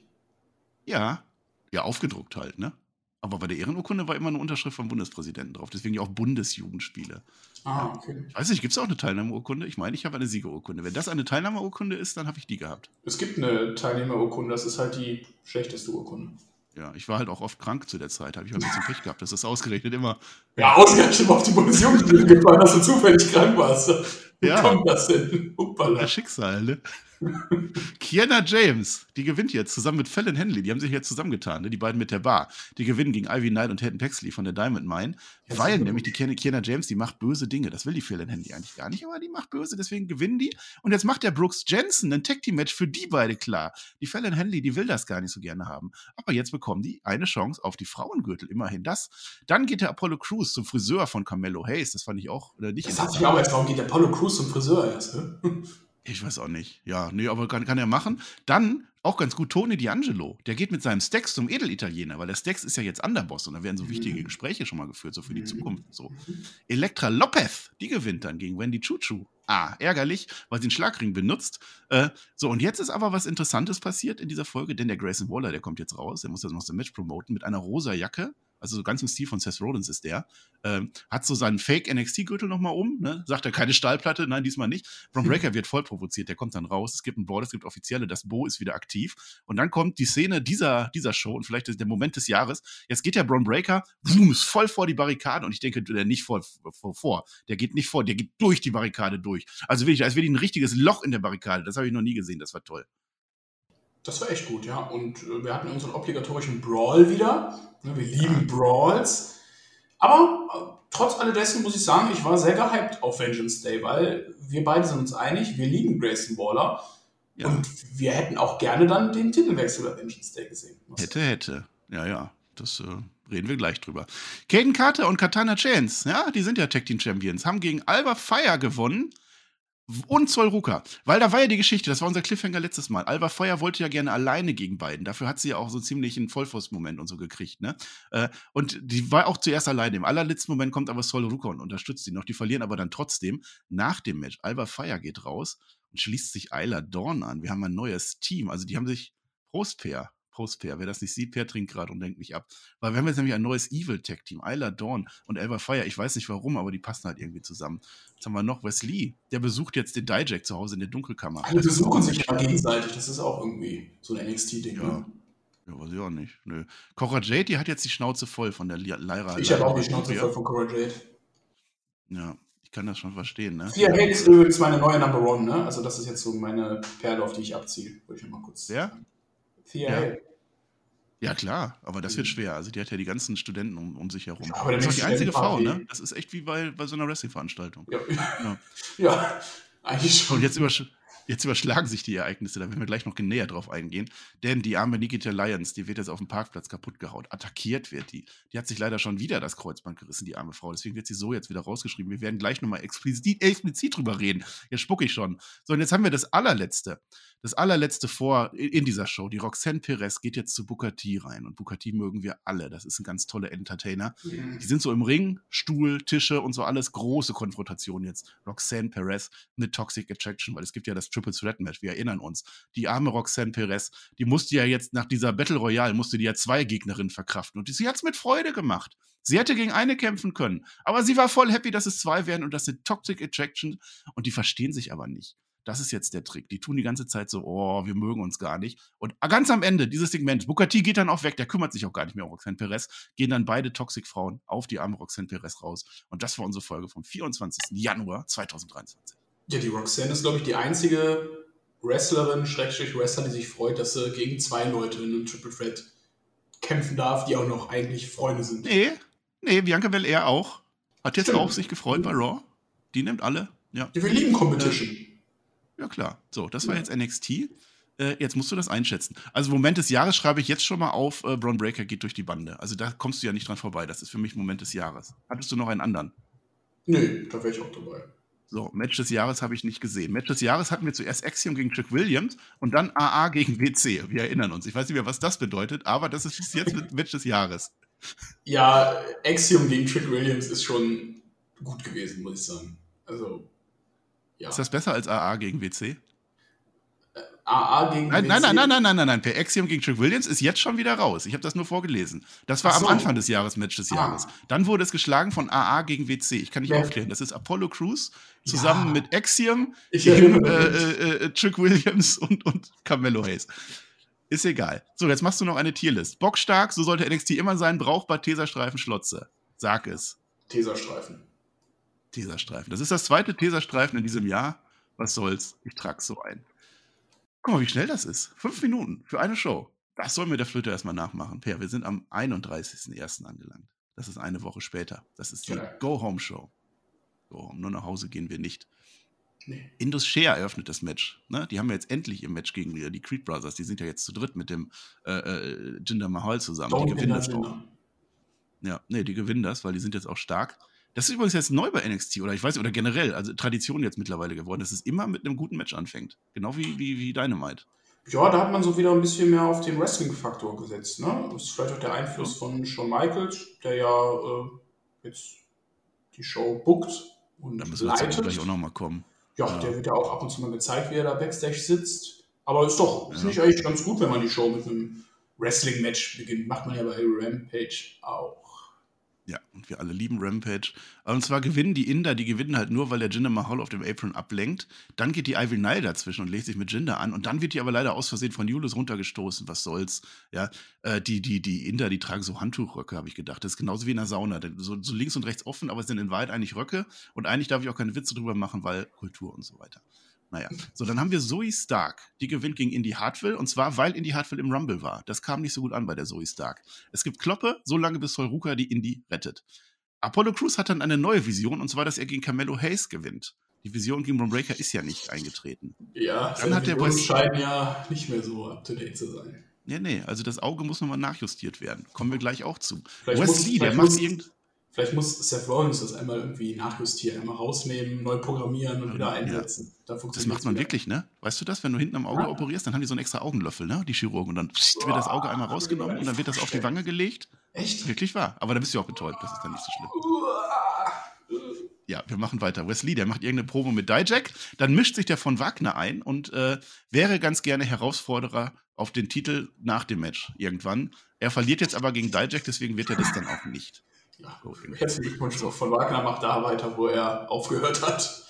Ja, ja, aufgedruckt halt, ne? Aber bei der Ehrenurkunde war immer eine Unterschrift vom Bundespräsidenten drauf. Deswegen auch Bundesjugendspiele. Ah, okay. Ich weiß nicht, gibt es auch eine Teilnahmeurkunde? Ich meine, ich habe eine Siegerurkunde. Wenn das eine Teilnahmeurkunde ist, dann habe ich die gehabt. Es gibt eine Teilnehmerurkunde, das ist halt die schlechteste Urkunde. Ja, ich war halt auch oft krank zu der Zeit. Habe ich halt ein bisschen Pech gehabt. Das ist ausgerechnet immer. Ja, ausgerechnet auf die Bundesjugendspiele gefallen, dass <laughs> du zufällig krank warst. Wie Ja. kommt das denn? Uppala. Das Schicksal, ne? <laughs> Kiana James, die gewinnt jetzt zusammen mit Fallon Henley. Die haben sich jetzt zusammengetan, ne? die beiden mit der Bar. Die gewinnen gegen Ivy Knight und Hayden Pexley von der Diamond Mine. Ja, weil nämlich die Kiana, Kiana James, die macht böse Dinge. Das will die Fallon Henley eigentlich gar nicht, aber die macht böse, deswegen gewinnen die. Und jetzt macht der Brooks Jensen ein Tag Team Match für die beide klar. Die Fallon Henley, die will das gar nicht so gerne haben. Aber jetzt bekommen die eine Chance auf die Frauengürtel. Immerhin das. Dann geht der Apollo Crews zum Friseur von Carmelo Hayes. Das fand ich auch, oder nicht? Das hat sich auch erst, warum geht der Apollo Crews zum Friseur erst? Ne? Ich weiß auch nicht. Ja, nee, aber kann, kann er machen. Dann auch ganz gut Tony D'Angelo. Der geht mit seinem Stax zum Edelitaliener, weil der Stax ist ja jetzt Underboss und da werden so wichtige Gespräche schon mal geführt, so für die Zukunft. So. Elektra Lopez, die gewinnt dann gegen Wendy Chuchu. Ah, ärgerlich, weil sie einen Schlagring benutzt. Äh, so, und jetzt ist aber was Interessantes passiert in dieser Folge, denn der Grayson Waller, der kommt jetzt raus, der muss jetzt noch sein Match promoten mit einer rosa Jacke. Also so ganz im Stil von Seth Rollins ist der. Ähm, hat so seinen Fake-NXT-Gürtel nochmal um, ne? Sagt er keine Stahlplatte, nein, diesmal nicht. Braun <laughs> Breaker wird voll provoziert, der kommt dann raus. Es gibt ein Board, es gibt Offizielle, das Bo ist wieder aktiv. Und dann kommt die Szene dieser, dieser Show und vielleicht ist der Moment des Jahres. Jetzt geht der Braun Breaker, boom, ist voll vor die Barrikade und ich denke, der nicht vor, vor, vor. Der geht nicht vor, der geht durch die Barrikade durch. Also wirklich, als wäre ein richtiges Loch in der Barrikade. Das habe ich noch nie gesehen, das war toll. Das war echt gut, ja. Und äh, wir hatten unseren obligatorischen Brawl wieder. Ne, Wir lieben Brawls. Aber äh, trotz alledessen muss ich sagen, ich war sehr gehypt auf Vengeance Day, weil wir beide sind uns einig, wir lieben Grayson Waller. Ja. Und wir hätten auch gerne dann den Titelwechsel bei Vengeance Day gesehen. Hätte, hätte. Ja, ja. Das äh, reden wir gleich drüber. Caden Carter und Katana Chance, ja, die sind ja Tag Team Champions, haben gegen Alba Fire gewonnen und Zoll Ruka. Weil da war ja die Geschichte, das war unser Cliffhanger letztes Mal. Alba Fire wollte ja gerne alleine gegen beiden. Dafür hat sie ja auch so ziemlich einen Vollfuß-Moment und so gekriegt, ne? Äh, und die war auch zuerst alleine. Im allerletzten Moment kommt aber Zoll Ruka und unterstützt sie noch. Die verlieren aber dann trotzdem nach dem Match. Alba Fire geht raus und schließt sich Ayla Dawn an. Wir haben ein neues Team. Also die haben sich Prost, Pair. Prost, Pair. Wer das nicht sieht, Pair trinkt gerade und denkt mich ab. Weil wir haben jetzt nämlich ein neues Evil-Tech-Team. Ayla Dawn und Elva Fire. Ich weiß nicht warum, aber die passen halt irgendwie zusammen. Jetzt haben wir noch Wesley. Der besucht jetzt den Dijak zu Hause in der Dunkelkammer. Alle besuchen sich ja gegenseitig. Das ist auch irgendwie so ein NXT-Ding. Ja. Ne? Ja, weiß ich auch nicht. Nö. Cora Jade, die hat jetzt die Schnauze voll von der Lyra. Ich habe auch die Schnauze voll von Cora Jade. Ja, ich kann das schon verstehen, ne? Thea Hale ist übrigens meine neue Number One, ne? Also das ist jetzt so meine Perle, auf die ich abziehe. Wollte ich mal kurz Wer? Thea Ja. Hale. Ja, klar, aber das wird schwer. Also die hat ja die ganzen Studenten um, um sich herum. Ja, das ist auch die einzige Frau, ne? Das ist echt wie bei, bei so einer Wrestling-Veranstaltung. Ja. Ja. <laughs> ja, eigentlich schon. Und jetzt, übersch jetzt überschlagen sich die Ereignisse, da werden wir gleich noch näher drauf eingehen. Denn die arme Nikita Lyons, die wird jetzt auf dem Parkplatz kaputt gehauen. Attackiert wird die. Die hat sich leider schon wieder das Kreuzband gerissen, die arme Frau. Deswegen wird sie so jetzt wieder rausgeschrieben. Wir werden gleich nochmal explizit, explizit drüber reden. Jetzt spucke ich schon. So, und jetzt haben wir das allerletzte. Das allerletzte vor in dieser Show. Die Roxanne Perez geht jetzt zu Booker T rein. Und Booker T mögen wir alle. Das ist ein ganz toller Entertainer. Mhm. Die sind so im Ring, Stuhl, Tische und so alles. Große Konfrontation jetzt. Roxanne Perez mit Toxic Attraction, weil es gibt ja das Triple Threat Match, wir erinnern uns. Die arme Roxanne Perez, die musste ja jetzt nach dieser Battle Royale, musste die ja zwei Gegnerinnen verkraften. Und sie hat es mit Freude gemacht. Sie hätte gegen eine kämpfen können. Aber sie war voll happy, dass es zwei werden und das sind Toxic Attraction. Und die verstehen sich aber nicht. Das ist jetzt der Trick. Die tun die ganze Zeit so, oh, wir mögen uns gar nicht. Und ganz am Ende dieses Segment, Booker geht dann auch weg, der kümmert sich auch gar nicht mehr um Roxanne Perez, gehen dann beide Toxic-Frauen auf die arme Roxanne Perez raus. Und das war unsere Folge vom 24. Januar 2023. Ja, die Roxanne ist, glaube ich, die einzige Wrestlerin, Schrägstrich Wrestler, die sich freut, dass sie gegen zwei Leute in einem Triple Threat kämpfen darf, die auch noch eigentlich Freunde sind. Nee, nee, Bianca Belair auch. Hat jetzt Stimmt. auch sich gefreut bei Raw. die nimmt alle. Ja. Wir lieben Competition. Äh, ja, klar. So, das war jetzt NXT. Äh, jetzt musst du das einschätzen. Also, Moment des Jahres schreibe ich jetzt schon mal auf: äh, Braun Breaker geht durch die Bande. Also, da kommst du ja nicht dran vorbei. Das ist für mich Moment des Jahres. Hattest du noch einen anderen? Nee, da wäre ich auch dabei. So, Match des Jahres habe ich nicht gesehen. Match des Jahres hatten wir zuerst Axiom gegen Trick Williams und dann AA gegen WC. Wir erinnern uns. Ich weiß nicht mehr, was das bedeutet, aber das ist jetzt Match des Jahres. Ja, Axiom gegen Trick Williams ist schon gut gewesen, muss ich sagen. Also, ja. Ist das besser als AA gegen WC? AA gegen nein, nein, nein, nein, nein, nein, nein, nein. Per Axiom gegen Trick Williams ist jetzt schon wieder raus. Ich habe das nur vorgelesen. Das war so. am Anfang des Jahres Match des ah. Jahres. Dann wurde es geschlagen von AA gegen WC. Ich kann nicht ja. aufklären. Das ist Apollo Crews zusammen ja. mit Axiom gegen äh, äh, äh, Trick Williams und, und Carmelo Hayes. Ist egal. So, jetzt machst du noch eine Tierlist. Bockstark, so sollte NXT immer sein. Brauchbar Teserstreifen Schlotze. Sag es. Teserstreifen. Teserstreifen. Das ist das zweite Teserstreifen in diesem Jahr. Was soll's? Ich trage so ein. Guck mal, wie schnell das ist. Fünf Minuten für eine Show. Das sollen wir der Flöte erstmal nachmachen. Per, wir sind am 31.01. angelangt. Das ist eine Woche später. Das ist die ja. Go-Home-Show. Go Home. Nur nach Hause gehen wir nicht. Nee. Indus Share eröffnet das Match. Ne? Die haben ja jetzt endlich im Match gegen die, die Creed Brothers. Die sind ja jetzt zu dritt mit dem äh, äh, Jinder Mahal zusammen. Don't die gewinnen das auch. Ja, nee, die gewinnen das, weil die sind jetzt auch stark. Das ist übrigens jetzt neu bei NXT oder ich weiß, oder generell, also Tradition jetzt mittlerweile geworden, dass es immer mit einem guten Match anfängt. Genau wie, wie, wie Dynamite. Ja, da hat man so wieder ein bisschen mehr auf den Wrestling-Faktor gesetzt. Ne? Das ist vielleicht auch der Einfluss von Shawn Michaels, der ja äh, jetzt die Show bookt und da müssen wir leitet. gleich auch nochmal kommen. Ja, ja, der wird ja auch ab und zu mal gezeigt, wie er da Backstage sitzt. Aber ist doch, ja. finde ich eigentlich ganz gut, wenn man die Show mit einem Wrestling-Match beginnt. Macht man ja bei Rampage auch. Ja, und wir alle lieben Rampage. Und zwar gewinnen die Inder, die gewinnen halt nur, weil der Jinder Mahal auf dem Apron ablenkt. Dann geht die Ivy Nile dazwischen und legt sich mit Jinder an. Und dann wird die aber leider aus Versehen von Julius runtergestoßen. Was soll's? Ja, äh, die, die, die Inder, die tragen so Handtuchröcke, habe ich gedacht. Das ist genauso wie in der Sauna. So, so links und rechts offen, aber es sind in Wahrheit eigentlich Röcke. Und eigentlich darf ich auch keine Witze drüber machen, weil Kultur und so weiter. Naja, so dann haben wir Zoe Stark, die gewinnt gegen Indy Hartwell und zwar, weil Indy Hartwell im Rumble war. Das kam nicht so gut an bei der Zoe Stark. Es gibt Kloppe, so lange bis Solruka die Indy rettet. Apollo Crews hat dann eine neue Vision und zwar, dass er gegen Carmelo Hayes gewinnt. Die Vision gegen Ron Breaker ist ja nicht eingetreten. Ja, dann hat der West scheinen ja nicht mehr so up to date zu sein. Nee, nee, also das Auge muss nochmal nachjustiert werden. Kommen wir gleich auch zu. Vielleicht Wes Lee, der macht irgend. Vielleicht muss Seth Rollins das einmal irgendwie nachjustieren, einmal rausnehmen, neu programmieren und wieder einsetzen. Ja. das macht man wieder. wirklich, ne? Weißt du das? Wenn du hinten am Auge ja. operierst, dann haben die so einen extra Augenlöffel, ne? Die Chirurgen. Und dann pssst, wird das Auge einmal rausgenommen und dann wird das auf die Wange gelegt. Echt? Wirklich wahr. Aber dann bist du auch betäubt. Das ist dann nicht so schlimm. Ja, wir machen weiter. Wesley, der macht irgendeine Probe mit Dijak. Dann mischt sich der von Wagner ein und äh, wäre ganz gerne Herausforderer auf den Titel nach dem Match irgendwann. Er verliert jetzt aber gegen Dijak, deswegen wird er das dann auch nicht. Ja, herzlichen Glückwunsch von Wagner macht da weiter, wo er aufgehört hat.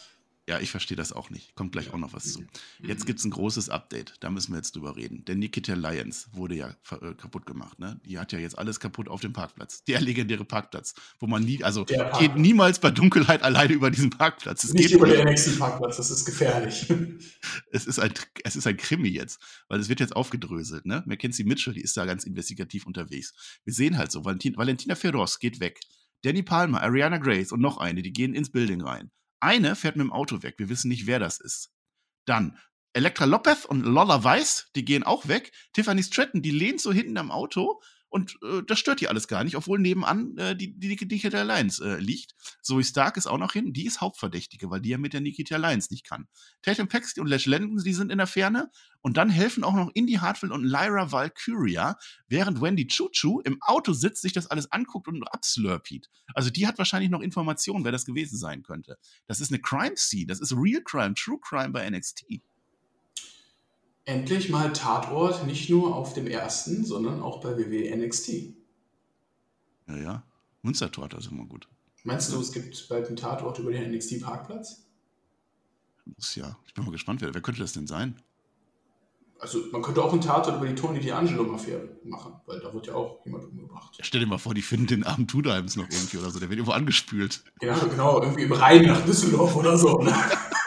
Ja, ich verstehe das auch nicht. Kommt gleich auch noch was zu. Jetzt gibt es ein großes Update. Da müssen wir jetzt drüber reden. Der Nikita Lions wurde ja äh, kaputt gemacht. Ne? Die hat ja jetzt alles kaputt auf dem Parkplatz. Der legendäre Parkplatz, wo man nie, also geht niemals bei Dunkelheit alleine über diesen Parkplatz. Es nicht über den nächsten Parkplatz, das ist gefährlich. <laughs> es, ist ein, es ist ein Krimi jetzt, weil es wird jetzt aufgedröselt. Ne? Mackenzie Mitchell, die ist da ganz investigativ unterwegs. Wir sehen halt so, Valentin, Valentina Feroz geht weg. Danny Palmer, Ariana Grace und noch eine, die gehen ins Building rein. Eine fährt mit dem Auto weg. Wir wissen nicht, wer das ist. Dann Elektra Lopez und Lola Weiss, die gehen auch weg. Tiffany Stratton, die lehnt so hinten am Auto und äh, das stört die alles gar nicht, obwohl nebenan äh, die, die Nikita Alliance äh, liegt. Zoe Stark ist auch noch hin, die ist Hauptverdächtige, weil die ja mit der Nikita Alliance nicht kann. Tatum Paxton und Lash Landon, die sind in der Ferne. Und dann helfen auch noch Indy Hartwell und Lyra Valkyria, während Wendy Chuchu im Auto sitzt, sich das alles anguckt und abslurpiet. Also die hat wahrscheinlich noch Informationen, wer das gewesen sein könnte. Das ist eine Crime Scene, das ist Real Crime, True Crime bei NXT endlich mal Tatort nicht nur auf dem ersten, sondern auch bei WWE NXT. Ja, ja. Münstertor, ist immer gut. Meinst du, es gibt bald einen Tatort über den NXT-Parkplatz? Muss ja. Ich bin mal gespannt, wer, wer könnte das denn sein? Also, man könnte auch einen Tatort über die Tony D'Angelo-Affäre machen, weil da wird ja auch jemand umgebracht. Ja, stell dir mal vor, die finden den armen Tudheims noch irgendwie oder so, der wird irgendwo angespült. Ja, genau, irgendwie im Rhein nach Düsseldorf oder so. Ne?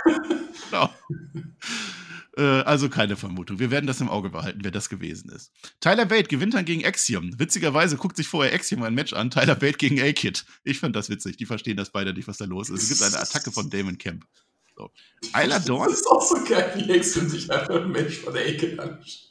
<laughs> genau. <laughs> Äh, also keine Vermutung. Wir werden das im Auge behalten, wer das gewesen ist. Tyler Bate gewinnt dann gegen Axiom. Witzigerweise guckt sich vorher Axiom ein Match an. Tyler Bate gegen A-Kid. Ich fand das witzig. Die verstehen das beide nicht, was da los ist. Es gibt eine Attacke von Damon Camp. So. Isla Dawn. Das ist auch so geil, wie Axiom sich einfach ein Match von A-Kid anschaut.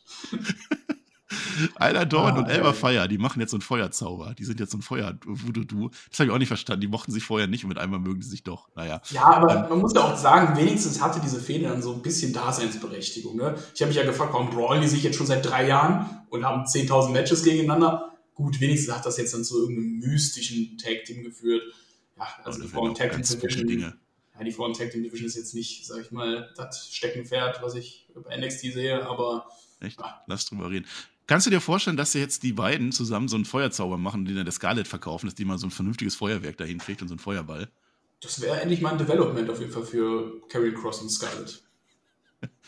Isla Dawn Ah, und. Fire, die machen jetzt so einen Feuerzauber. Die sind jetzt so ein Feuer-Voodoo. Das habe ich auch nicht verstanden. Die mochten sich vorher nicht und mit einmal mögen sie sich doch. Naja. Ja, aber man muss ja auch sagen, wenigstens hatte diese Fehde dann so ein bisschen Daseinsberechtigung. Ne? Ich habe mich ja gefragt, warum brawlen die sich jetzt schon seit drei Jahren und haben 10.000 Matches gegeneinander? Gut, wenigstens hat das jetzt dann zu irgendeinem mystischen Tag-Team geführt. Ja, also das die Frauen auch Tag Team ganz frische Division. Dinge. Ja, die Frauen Tag Team Division ist jetzt nicht, sag ich mal, das Steckenpferd, was ich bei NXT sehe, aber Echt? Lass drüber reden. Kannst du dir vorstellen, dass jetzt die beiden zusammen so einen Feuerzauber machen, den dann der Scarlett verkaufen, dass die mal so ein vernünftiges Feuerwerk dahin kriegt und so einen Feuerball? das wäre endlich mal ein Development auf jeden Fall für Carrie Cross und Scarlett.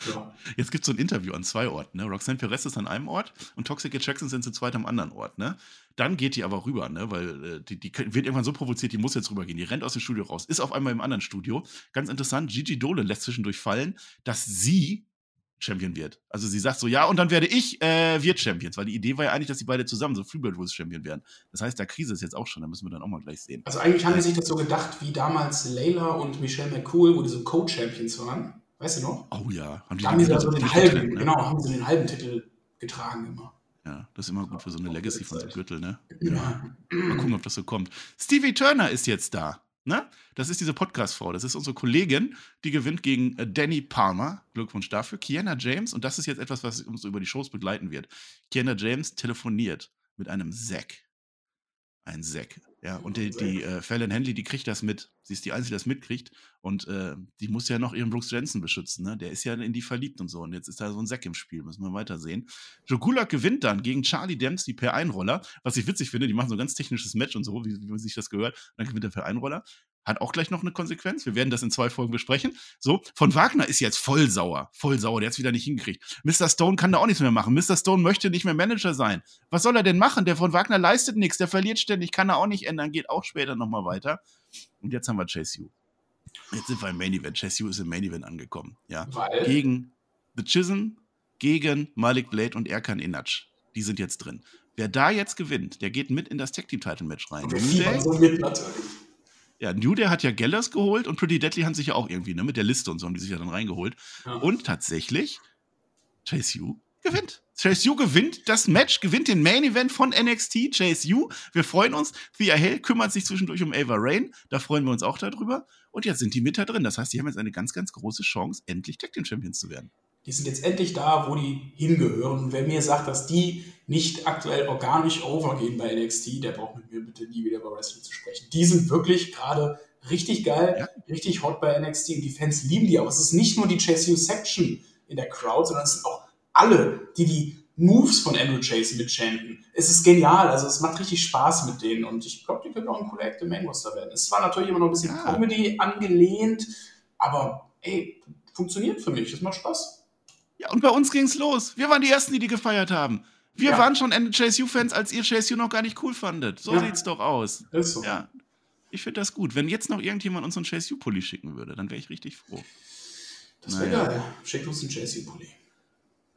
Ja. Jetzt gibt es so ein Interview an zwei Orten. Ne? Roxanne Perez ist an einem Ort und Toxic Attraction sind zu zweit am anderen Ort. Ne? Dann geht die aber rüber, ne? weil äh, die, die wird irgendwann so provoziert, die muss jetzt rübergehen. Die rennt aus dem Studio raus, ist auf einmal im anderen Studio. Ganz interessant, Gigi Dolan lässt zwischendurch fallen, dass sie Champion wird. Also sie sagt so, ja, und dann werde ich äh, wird Champions, weil die Idee war ja eigentlich, dass die beide zusammen so Freebird Rules Champion werden. Das heißt, da Krise ist jetzt auch schon, da müssen wir dann auch mal gleich sehen. Also eigentlich haben die sich das so gedacht, wie damals Layla und Michelle McCool, wo die so Co-Champions waren. Weißt du noch? Oh ja, haben die Da haben wieder so den Titel halben, ne? genau, haben sie den halben Titel getragen immer. Ja, das ist immer gut für so eine Legacy von so. Gürtel, ne? Ja. Mal gucken, ob das so kommt. Stevie Turner ist jetzt da. Ne? Das ist diese Podcast-Frau. Das ist unsere Kollegin, die gewinnt gegen äh, Danny Palmer. Glückwunsch dafür. Kiana James, und das ist jetzt etwas, was uns über die Shows begleiten wird. Kiana James telefoniert mit einem Zack. Ein Zack. Ja, und die, die äh, Fallon Henley, die kriegt das mit. Sie ist die Einzige, die das mitkriegt. Und äh, die muss ja noch ihren Brooks Jensen beschützen. Ne? Der ist ja in die verliebt und so. Und jetzt ist da so ein Zack im Spiel. Müssen wir weitersehen. Joe Gulak gewinnt dann gegen Charlie Dempsey per Einroller. Was ich witzig finde, die machen so ein ganz technisches Match und so, wie, wie man sich das gehört. Dann gewinnt er per Einroller. Hat auch gleich noch eine Konsequenz. Wir werden das in zwei Folgen besprechen. So, von Wagner ist jetzt voll sauer. Voll sauer. Der hat es wieder nicht hingekriegt. Mr. Stone kann da auch nichts mehr machen. Mr. Stone möchte nicht mehr Manager sein. Was soll er denn machen? Der von Wagner leistet nichts. Der verliert ständig. Kann er auch nicht ändern. Geht auch später nochmal weiter. Und jetzt haben wir Chase U. Jetzt sind wir im Main Event. Chase U ist im Main Event angekommen. Ja. Weil, Gegen The Chisholm, gegen Malik Blade und Erkan Inatsch. Die sind jetzt drin. Wer da jetzt gewinnt, der geht mit in das Tag Team Title Match rein. wir so mit natürlich. Ja, New Day hat ja Gellers geholt und Pretty Deadly haben sich ja auch irgendwie, ne, mit der Liste und so haben die sich ja dann reingeholt. Ja. Und tatsächlich, Chase U gewinnt. Chase U gewinnt das Match, gewinnt den Main Event von NXT. Chase U, wir freuen uns. Thea Hale kümmert sich zwischendurch um Ava Rain. Da freuen wir uns auch darüber. Und jetzt sind die mit da drin. Das heißt, die haben jetzt eine ganz, ganz große Chance, endlich Tag Team Champions zu werden. Die sind jetzt endlich da, wo die hingehören. Und wer mir sagt, dass die nicht aktuell organisch overgehen bei NXT, der braucht mit mir bitte nie wieder über Wrestling zu sprechen. Die sind wirklich gerade richtig geil, Ja. richtig hot bei NXT und die Fans lieben die. Aber es ist nicht nur die Chase Section in der Crowd, sondern es sind auch alle, die die Moves von Andrew Chase mitchanten. Es ist genial, also es macht richtig Spaß mit denen und ich glaube, die können auch ein cooler Active Main Roster werden. Es war natürlich immer noch ein bisschen Ja. Comedy angelehnt, aber ey, funktioniert für mich, es macht Spaß. Ja, und bei uns ging's los. Wir waren die Ersten, die die gefeiert haben. Wir Ja. waren schon Ende Chase U-Fans, als ihr Chase U noch gar nicht cool fandet. So Ja. sieht's doch aus. Ist so. Ja. Ich finde das gut. Wenn jetzt noch irgendjemand uns einen Chase U-Pulli schicken würde, dann wäre ich richtig froh. Das wäre Naja. geil. Schickt uns einen JC-Pulli.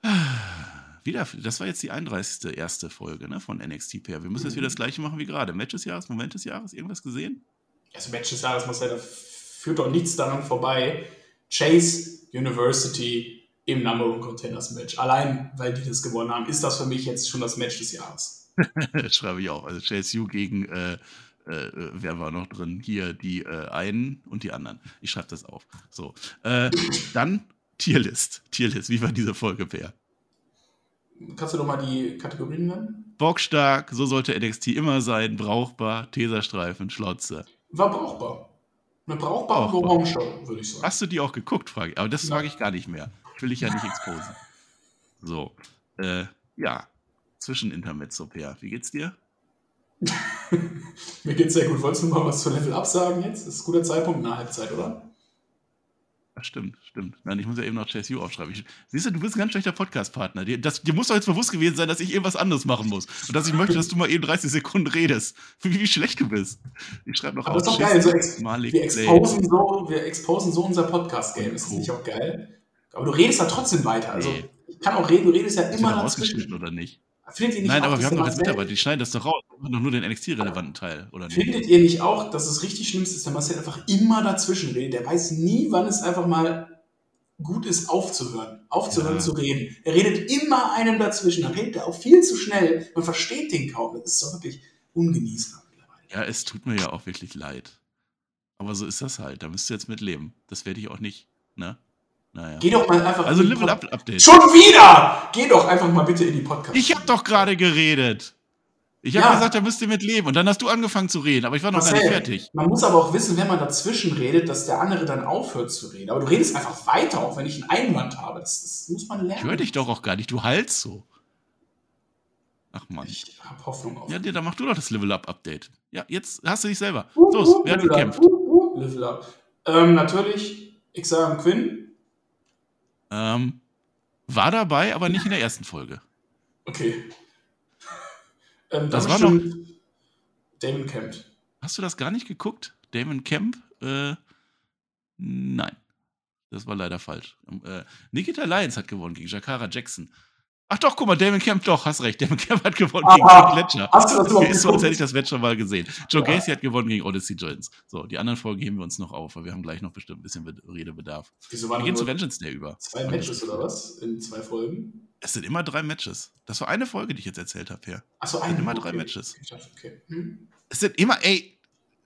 <sighs> Wieder, das war jetzt die 31. erste Folge ne, von NXT Pair. Wir müssen jetzt wieder das gleiche machen wie gerade. Match des Jahres, Moment des Jahres, irgendwas gesehen? Also Match des Jahres, Marcel, da führt doch nichts daran vorbei. Chase University im Number One Contenders Match. Allein, weil die das gewonnen haben, ist das für mich jetzt schon das Match des Jahres. <laughs> Das schreibe ich auch. Also Chase U gegen, äh, äh, wer war noch drin? Hier die äh, einen und die anderen. Ich schreibe das auf. So. Äh, dann Tierlist. Tierlist. Wie war diese Folge, Pair? Kannst du doch mal die Kategorien nennen? Bockstark, so sollte NXT immer sein, brauchbar, Teserstreifen, Schlotze. War brauchbar. Eine brauchbare Brauchbar. Go-Home-Show, würde ich sagen. Hast du die auch geguckt, frage ich. Aber das Ja. frage ich gar nicht mehr. Ich will dich ja nicht exposen. So, äh, ja, Zwischenintermezzo, Peer. Wie geht's dir? <laughs> Mir geht's sehr gut. Wolltest du mal was zu Level Up sagen jetzt? Das ist ein guter Zeitpunkt nach Halbzeit, oder? Ach, stimmt, stimmt. Nein, ich muss ja eben noch Chase U aufschreiben. Ich, siehst du, du bist ein ganz schlechter Podcast-Partner. Dir, das- dir muss doch jetzt bewusst gewesen sein, dass ich irgendwas anderes machen muss. Und dass ich möchte, dass du mal eben 30 Sekunden redest. <laughs> Wie, wie schlecht du bist. Ich schreibe noch Aber das ist auf. doch geil. So ex Malik wir, exposen so, wir exposen so unser Podcast-Game. Ist das nicht auch geil? Aber du redest da trotzdem weiter. Also, Nee. ich kann auch reden, du redest ja immer rausgeschnitten oder nicht? Findet ihr nicht Nein, auch, aber wir haben doch jetzt Mitarbeiter, die schneiden das doch raus. Wir haben doch nur den NXT-relevanten Teil, oder nicht? Findet ihr nicht auch, dass es richtig schlimm ist, dass der Marcel einfach immer dazwischen redet? Der weiß nie, wann es einfach mal gut ist, aufzuhören. Aufzuhören Ja. zu reden. Er redet immer einem dazwischen. Dann redet er auch viel zu schnell. Man versteht den kaum. Das ist doch wirklich ungenießbar mittlerweile. Ja, es tut mir ja auch wirklich leid. Aber so ist das halt. Da müsst ihr jetzt mit leben. Das werde ich auch nicht, ne? Naja. Geh doch mal einfach. Also Level Up Update. Schon wieder! Geh doch einfach mal bitte in die Podcast. Ich habe doch gerade geredet. Ich habe Ja. gesagt, da müsst ihr mit leben. Und dann hast du angefangen zu reden, aber ich war noch gar Marcel, nicht fertig. Man muss aber auch wissen, wenn man dazwischen redet, dass der andere dann aufhört zu reden. Aber du redest einfach weiter, auch wenn ich einen Einwand habe. Das, das muss man lernen. Ich höre dich doch auch gar nicht. Du haltst so. Ach man. Ich habe Hoffnung auf. Ja, dir, dann mach du doch das Level Up Update. Ja, jetzt hast du dich selber. Uh, uh, wer hat gekämpft? uh, uh, Level up. Ähm, natürlich Xavier Quinn. Ähm, war dabei, aber nicht in der ersten Folge. Okay. Ähm, Das war noch- Damon Kemp. Hast du das gar nicht geguckt? Damon Kemp? Äh, nein. Das war leider falsch. Äh, Nikita Lyons hat gewonnen gegen Jakara Jackson. Ach doch, guck mal, Damon Kemp, doch, hast recht. <laughs> Damon Kemp hat gewonnen gegen Aha. John Gletscher. Hast du das überhaupt Ist so, als geguckt? hätte ich das Match schon mal gesehen. Joe Ja. Gacy hat gewonnen gegen Odyssey Jones. So, die anderen Folgen heben wir uns noch auf, weil wir haben gleich noch bestimmt ein bisschen Be- Redebedarf. Wieso Wir waren gehen zu Vengeance Day über. zwei Matches oder was? In zwei Folgen? Es sind immer drei Matches. Das war eine Folge, die ich jetzt erzählt habe, Per. Achso, sind ein immer drei Matches. Okay. Hm. Es sind immer, ey,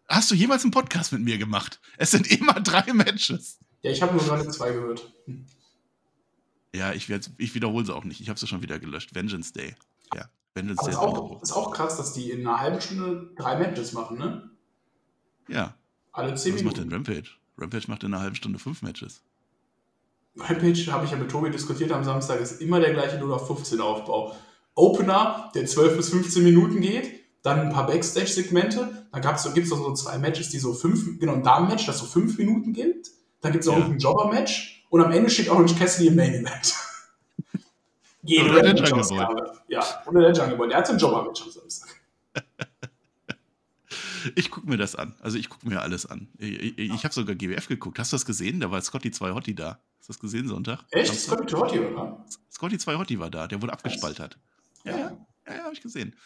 hast du jemals einen Podcast mit mir gemacht? Es sind immer drei Matches. Ja, ich habe nur gerade zwei gehört. Hm. Ja, ich, ich wiederhole sie auch nicht. Ich habe sie schon wieder gelöscht. Vengeance Day. Ja, Vengeance Aber Day ist auch, ist auch krass, dass die in einer halben Stunde drei Matches machen, ne? Ja, Alle zehn was macht denn Minuten. Rampage? Rampage macht in einer halben Stunde fünf Matches. Rampage, habe ich ja mit Tobi diskutiert am Samstag, ist immer der gleiche 0 auf 15 Aufbau. Opener, der 12 bis 15 Minuten geht, dann ein paar Backstage-Segmente, dann gibt es so zwei Matches, die so fünf, genau, ein Damen-Match, das so fünf Minuten gibt, dann gibt es auch Ja. ein Jobber-Match und am Ende steht auch Orange Cassidy im Main-Event. Geht <laughs> Oder der Jungle Boy. Ja, oder der Jungle Boy. Der hat ein Jobber-Match am Samstag. <laughs> Ich gucke mir das an. Also ich gucke mir alles an. Ich, ich, ich habe sogar GWF geguckt. Hast du das gesehen? Da war Scotty 2 Hottie da. Hast du das gesehen Sonntag? Echt? Scotty Totti, oder? Scotty 2 Hottie war da. Der wurde Was? abgespaltet. Ja, ja, ja, ja habe ich gesehen.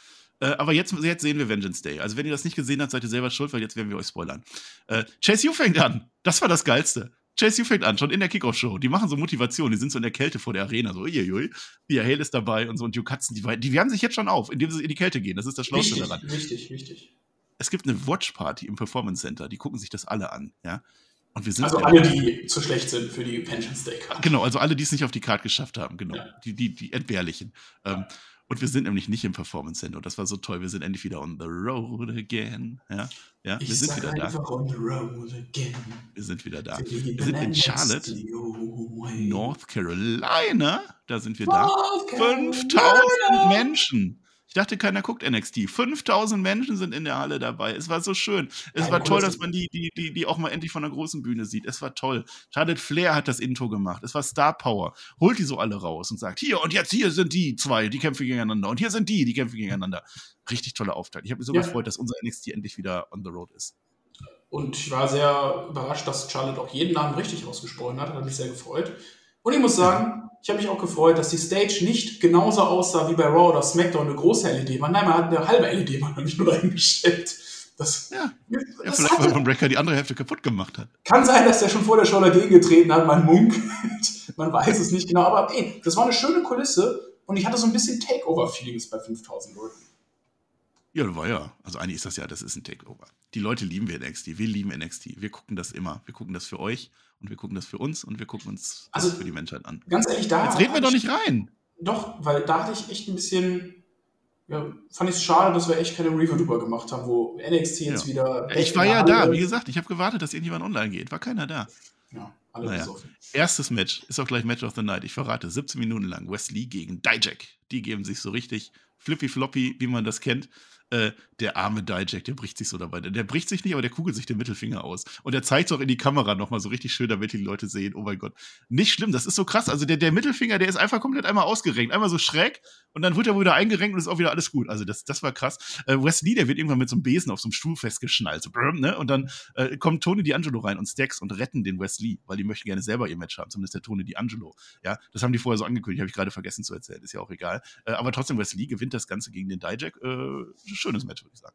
Äh, aber jetzt, jetzt sehen wir Vengeance Day. Also wenn ihr das nicht gesehen habt, seid ihr selber schuld, weil jetzt werden wir euch spoilern. Äh, Chase U fängt an. Das war das Geilste. Chase U fängt an, schon in der Kickoff-Show. Die machen so Motivation, die sind so in der Kälte vor der Arena, so uiuiui. Via Hale ist dabei und so und Hugh Katzen, die, die wärmen sich jetzt schon auf, indem sie in die Kälte gehen. Das ist das Schlauste daran. wichtig, wichtig. Es gibt eine Watch-Party im Performance Center, die gucken sich das alle an, ja. Und wir sind Also ja- alle, die zu schlecht sind für die Day Card. Genau, also alle, die es nicht auf die Karte geschafft haben, genau. Ja. Die, die, die Entbehrlichen. Ähm, und wir sind nämlich nicht im Performance Center. Das war so toll. Wir sind endlich wieder on the road again. Ja, ja wir Ich sind sag wieder da. on the road again. Wir sind wieder da. Wir Wir sind in Charlotte, North Carolina. Da sind wir da. 5000 Menschen. Ich dachte, keiner guckt NXT. 5000 Menschen sind in der Halle dabei. Es war so schön. Es war toll, dass man die, die, die, die auch mal endlich von der großen Bühne sieht. Es war toll. Charlotte Flair hat das Intro gemacht. Es war Star Power. Holt die so alle raus und sagt, hier und jetzt hier sind die zwei, die kämpfen gegeneinander. Und hier sind die, die kämpfen gegeneinander. Richtig toller Auftakt. Ich habe mich so Ja. gefreut, dass unser NXT endlich wieder on the road ist. Und ich war sehr überrascht, dass Charlotte auch jeden Namen richtig ausgesprochen hat. Hat mich sehr gefreut. Und ich muss sagen, ich habe mich auch gefreut, dass die Stage nicht genauso aussah wie bei Raw oder SmackDown eine große LED-Wand. Nein, man hat eine halbe LED-Wand nämlich nur eingestellt. Das, Ja. Ja, das vielleicht, weil hatte, Von Breaker die andere Hälfte kaputt gemacht hat. kann sein, dass der schon vor der Show dagegen getreten hat, man munkelt. Man weiß es nicht genau. Aber ey, das war eine schöne Kulisse und ich hatte so ein bisschen Takeover-Feelings bei 5000 Leuten. Ja, war ja. Also eigentlich ist das ja, das ist ein Takeover. Die Leute lieben wir NXT. Wir lieben NXT. Wir gucken das immer. Wir gucken das für euch und wir gucken das für uns und wir gucken uns das Also- für die Menschheit an. Ganz ehrlich, da. Jetzt reden wir doch ich- nicht rein. Doch, weil da hatte ich echt ein bisschen. Ja, fand ich es schade, dass wir echt keine Review drüber gemacht haben, wo NXT jetzt Ja. wieder. Ja, Ich war ja da. Wie gesagt, ich habe gewartet, dass irgendjemand online geht. War keiner da. Ja, alle Naja. besoffen. Erstes Match ist auch gleich Match of the Night. Ich verrate, 17 Minuten lang. Wesley gegen Dijak. Die geben sich so richtig flippy floppy, wie man das kennt. Äh, der arme Dijak, der bricht sich so dabei. Der bricht sich nicht, aber der kugelt sich den Mittelfinger aus. Und der zeigt es auch in die Kamera nochmal so richtig schön, damit die Leute sehen, oh mein Gott. Nicht schlimm, das ist so krass. Also der, der Mittelfinger, der ist einfach komplett einmal ausgerenkt, einmal so schräg und dann wird er wieder eingerenkt und ist auch wieder alles gut. Also das, das war krass. Äh, Wesley, der wird irgendwann mit so einem Besen auf so einem Stuhl festgeschnallt. So, ne? Und dann äh, kommt Tony D'Angelo rein und Stacks und retten den Wesley, weil die möchten gerne selber ihr Match haben, zumindest der Tony D'Angelo. Ja, das haben die vorher so angekündigt, habe ich gerade vergessen zu erzählen, ist ja auch egal. Äh, aber trotzdem, Wesley gewinnt das Ganze gegen den Dijak. Äh, schönes Match, würde ich sagen.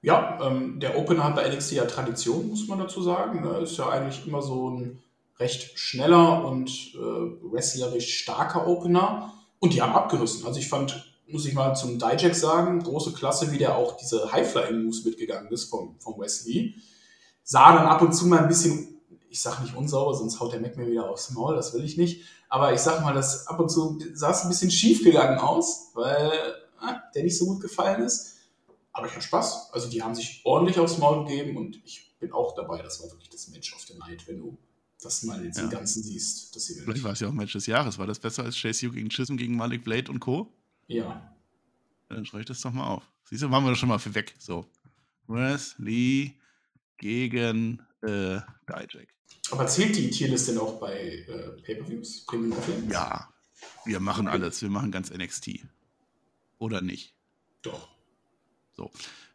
Ja, ähm, der Opener hat bei NXT ja Tradition, muss man dazu sagen. Ne? Ist ja eigentlich immer so ein recht schneller und äh, wrestlerisch starker Opener. Und die haben abgerissen. Also ich fand, muss ich mal zum Dijak sagen, große Klasse, wie der auch diese High-Flying-Moves mitgegangen ist vom, vom Wesley. Sah dann ab und zu mal ein bisschen, ich sag nicht unsauber, sonst haut der Mac mir wieder aufs Maul, das will ich nicht. Aber ich sag mal, das ab und zu sah es ein bisschen schief gegangen aus, weil äh, der nicht so gut gefallen ist. Aber ich hatte Spaß. Also die haben sich ordentlich aufs Maul gegeben und ich bin auch dabei. Das war wirklich das Match of the Night, wenn du das mal jetzt ja. im Ganzen siehst. Das Vielleicht war es ja auch Match des Jahres. War das besser als Chase U gegen Chisholm gegen Malik Blade und Co.? Ja. dann schreibe ich das doch mal auf. Siehst du, machen wir das schon mal für weg. So. Wesley gegen äh, Dijak. Aber zählt die Tierlist denn auch bei äh, Pay-Per-Views? Ja. Wir machen alles. Wir machen ganz NXT. Oder nicht? Doch. So.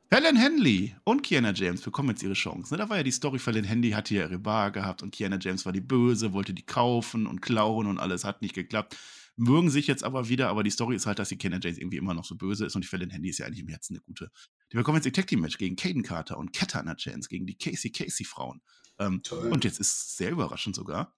Fallon Henley und Kiana James bekommen jetzt ihre Chance. Ne? Da war ja die Story, Fallon Henley hatte ja ihre Bar gehabt und Kiana James war die Böse, wollte die kaufen und klauen und alles hat nicht geklappt. Mögen sich jetzt aber wieder, aber die Story ist halt, dass die Kiana James irgendwie immer noch so böse ist und die Fallon Henley ist ja eigentlich im Herzen eine gute. Die bekommen jetzt ihr Tag Team Match gegen Caden Carter und Katana Chance gegen die Casey Casey Frauen. Ähm, und jetzt ist sehr überraschend sogar,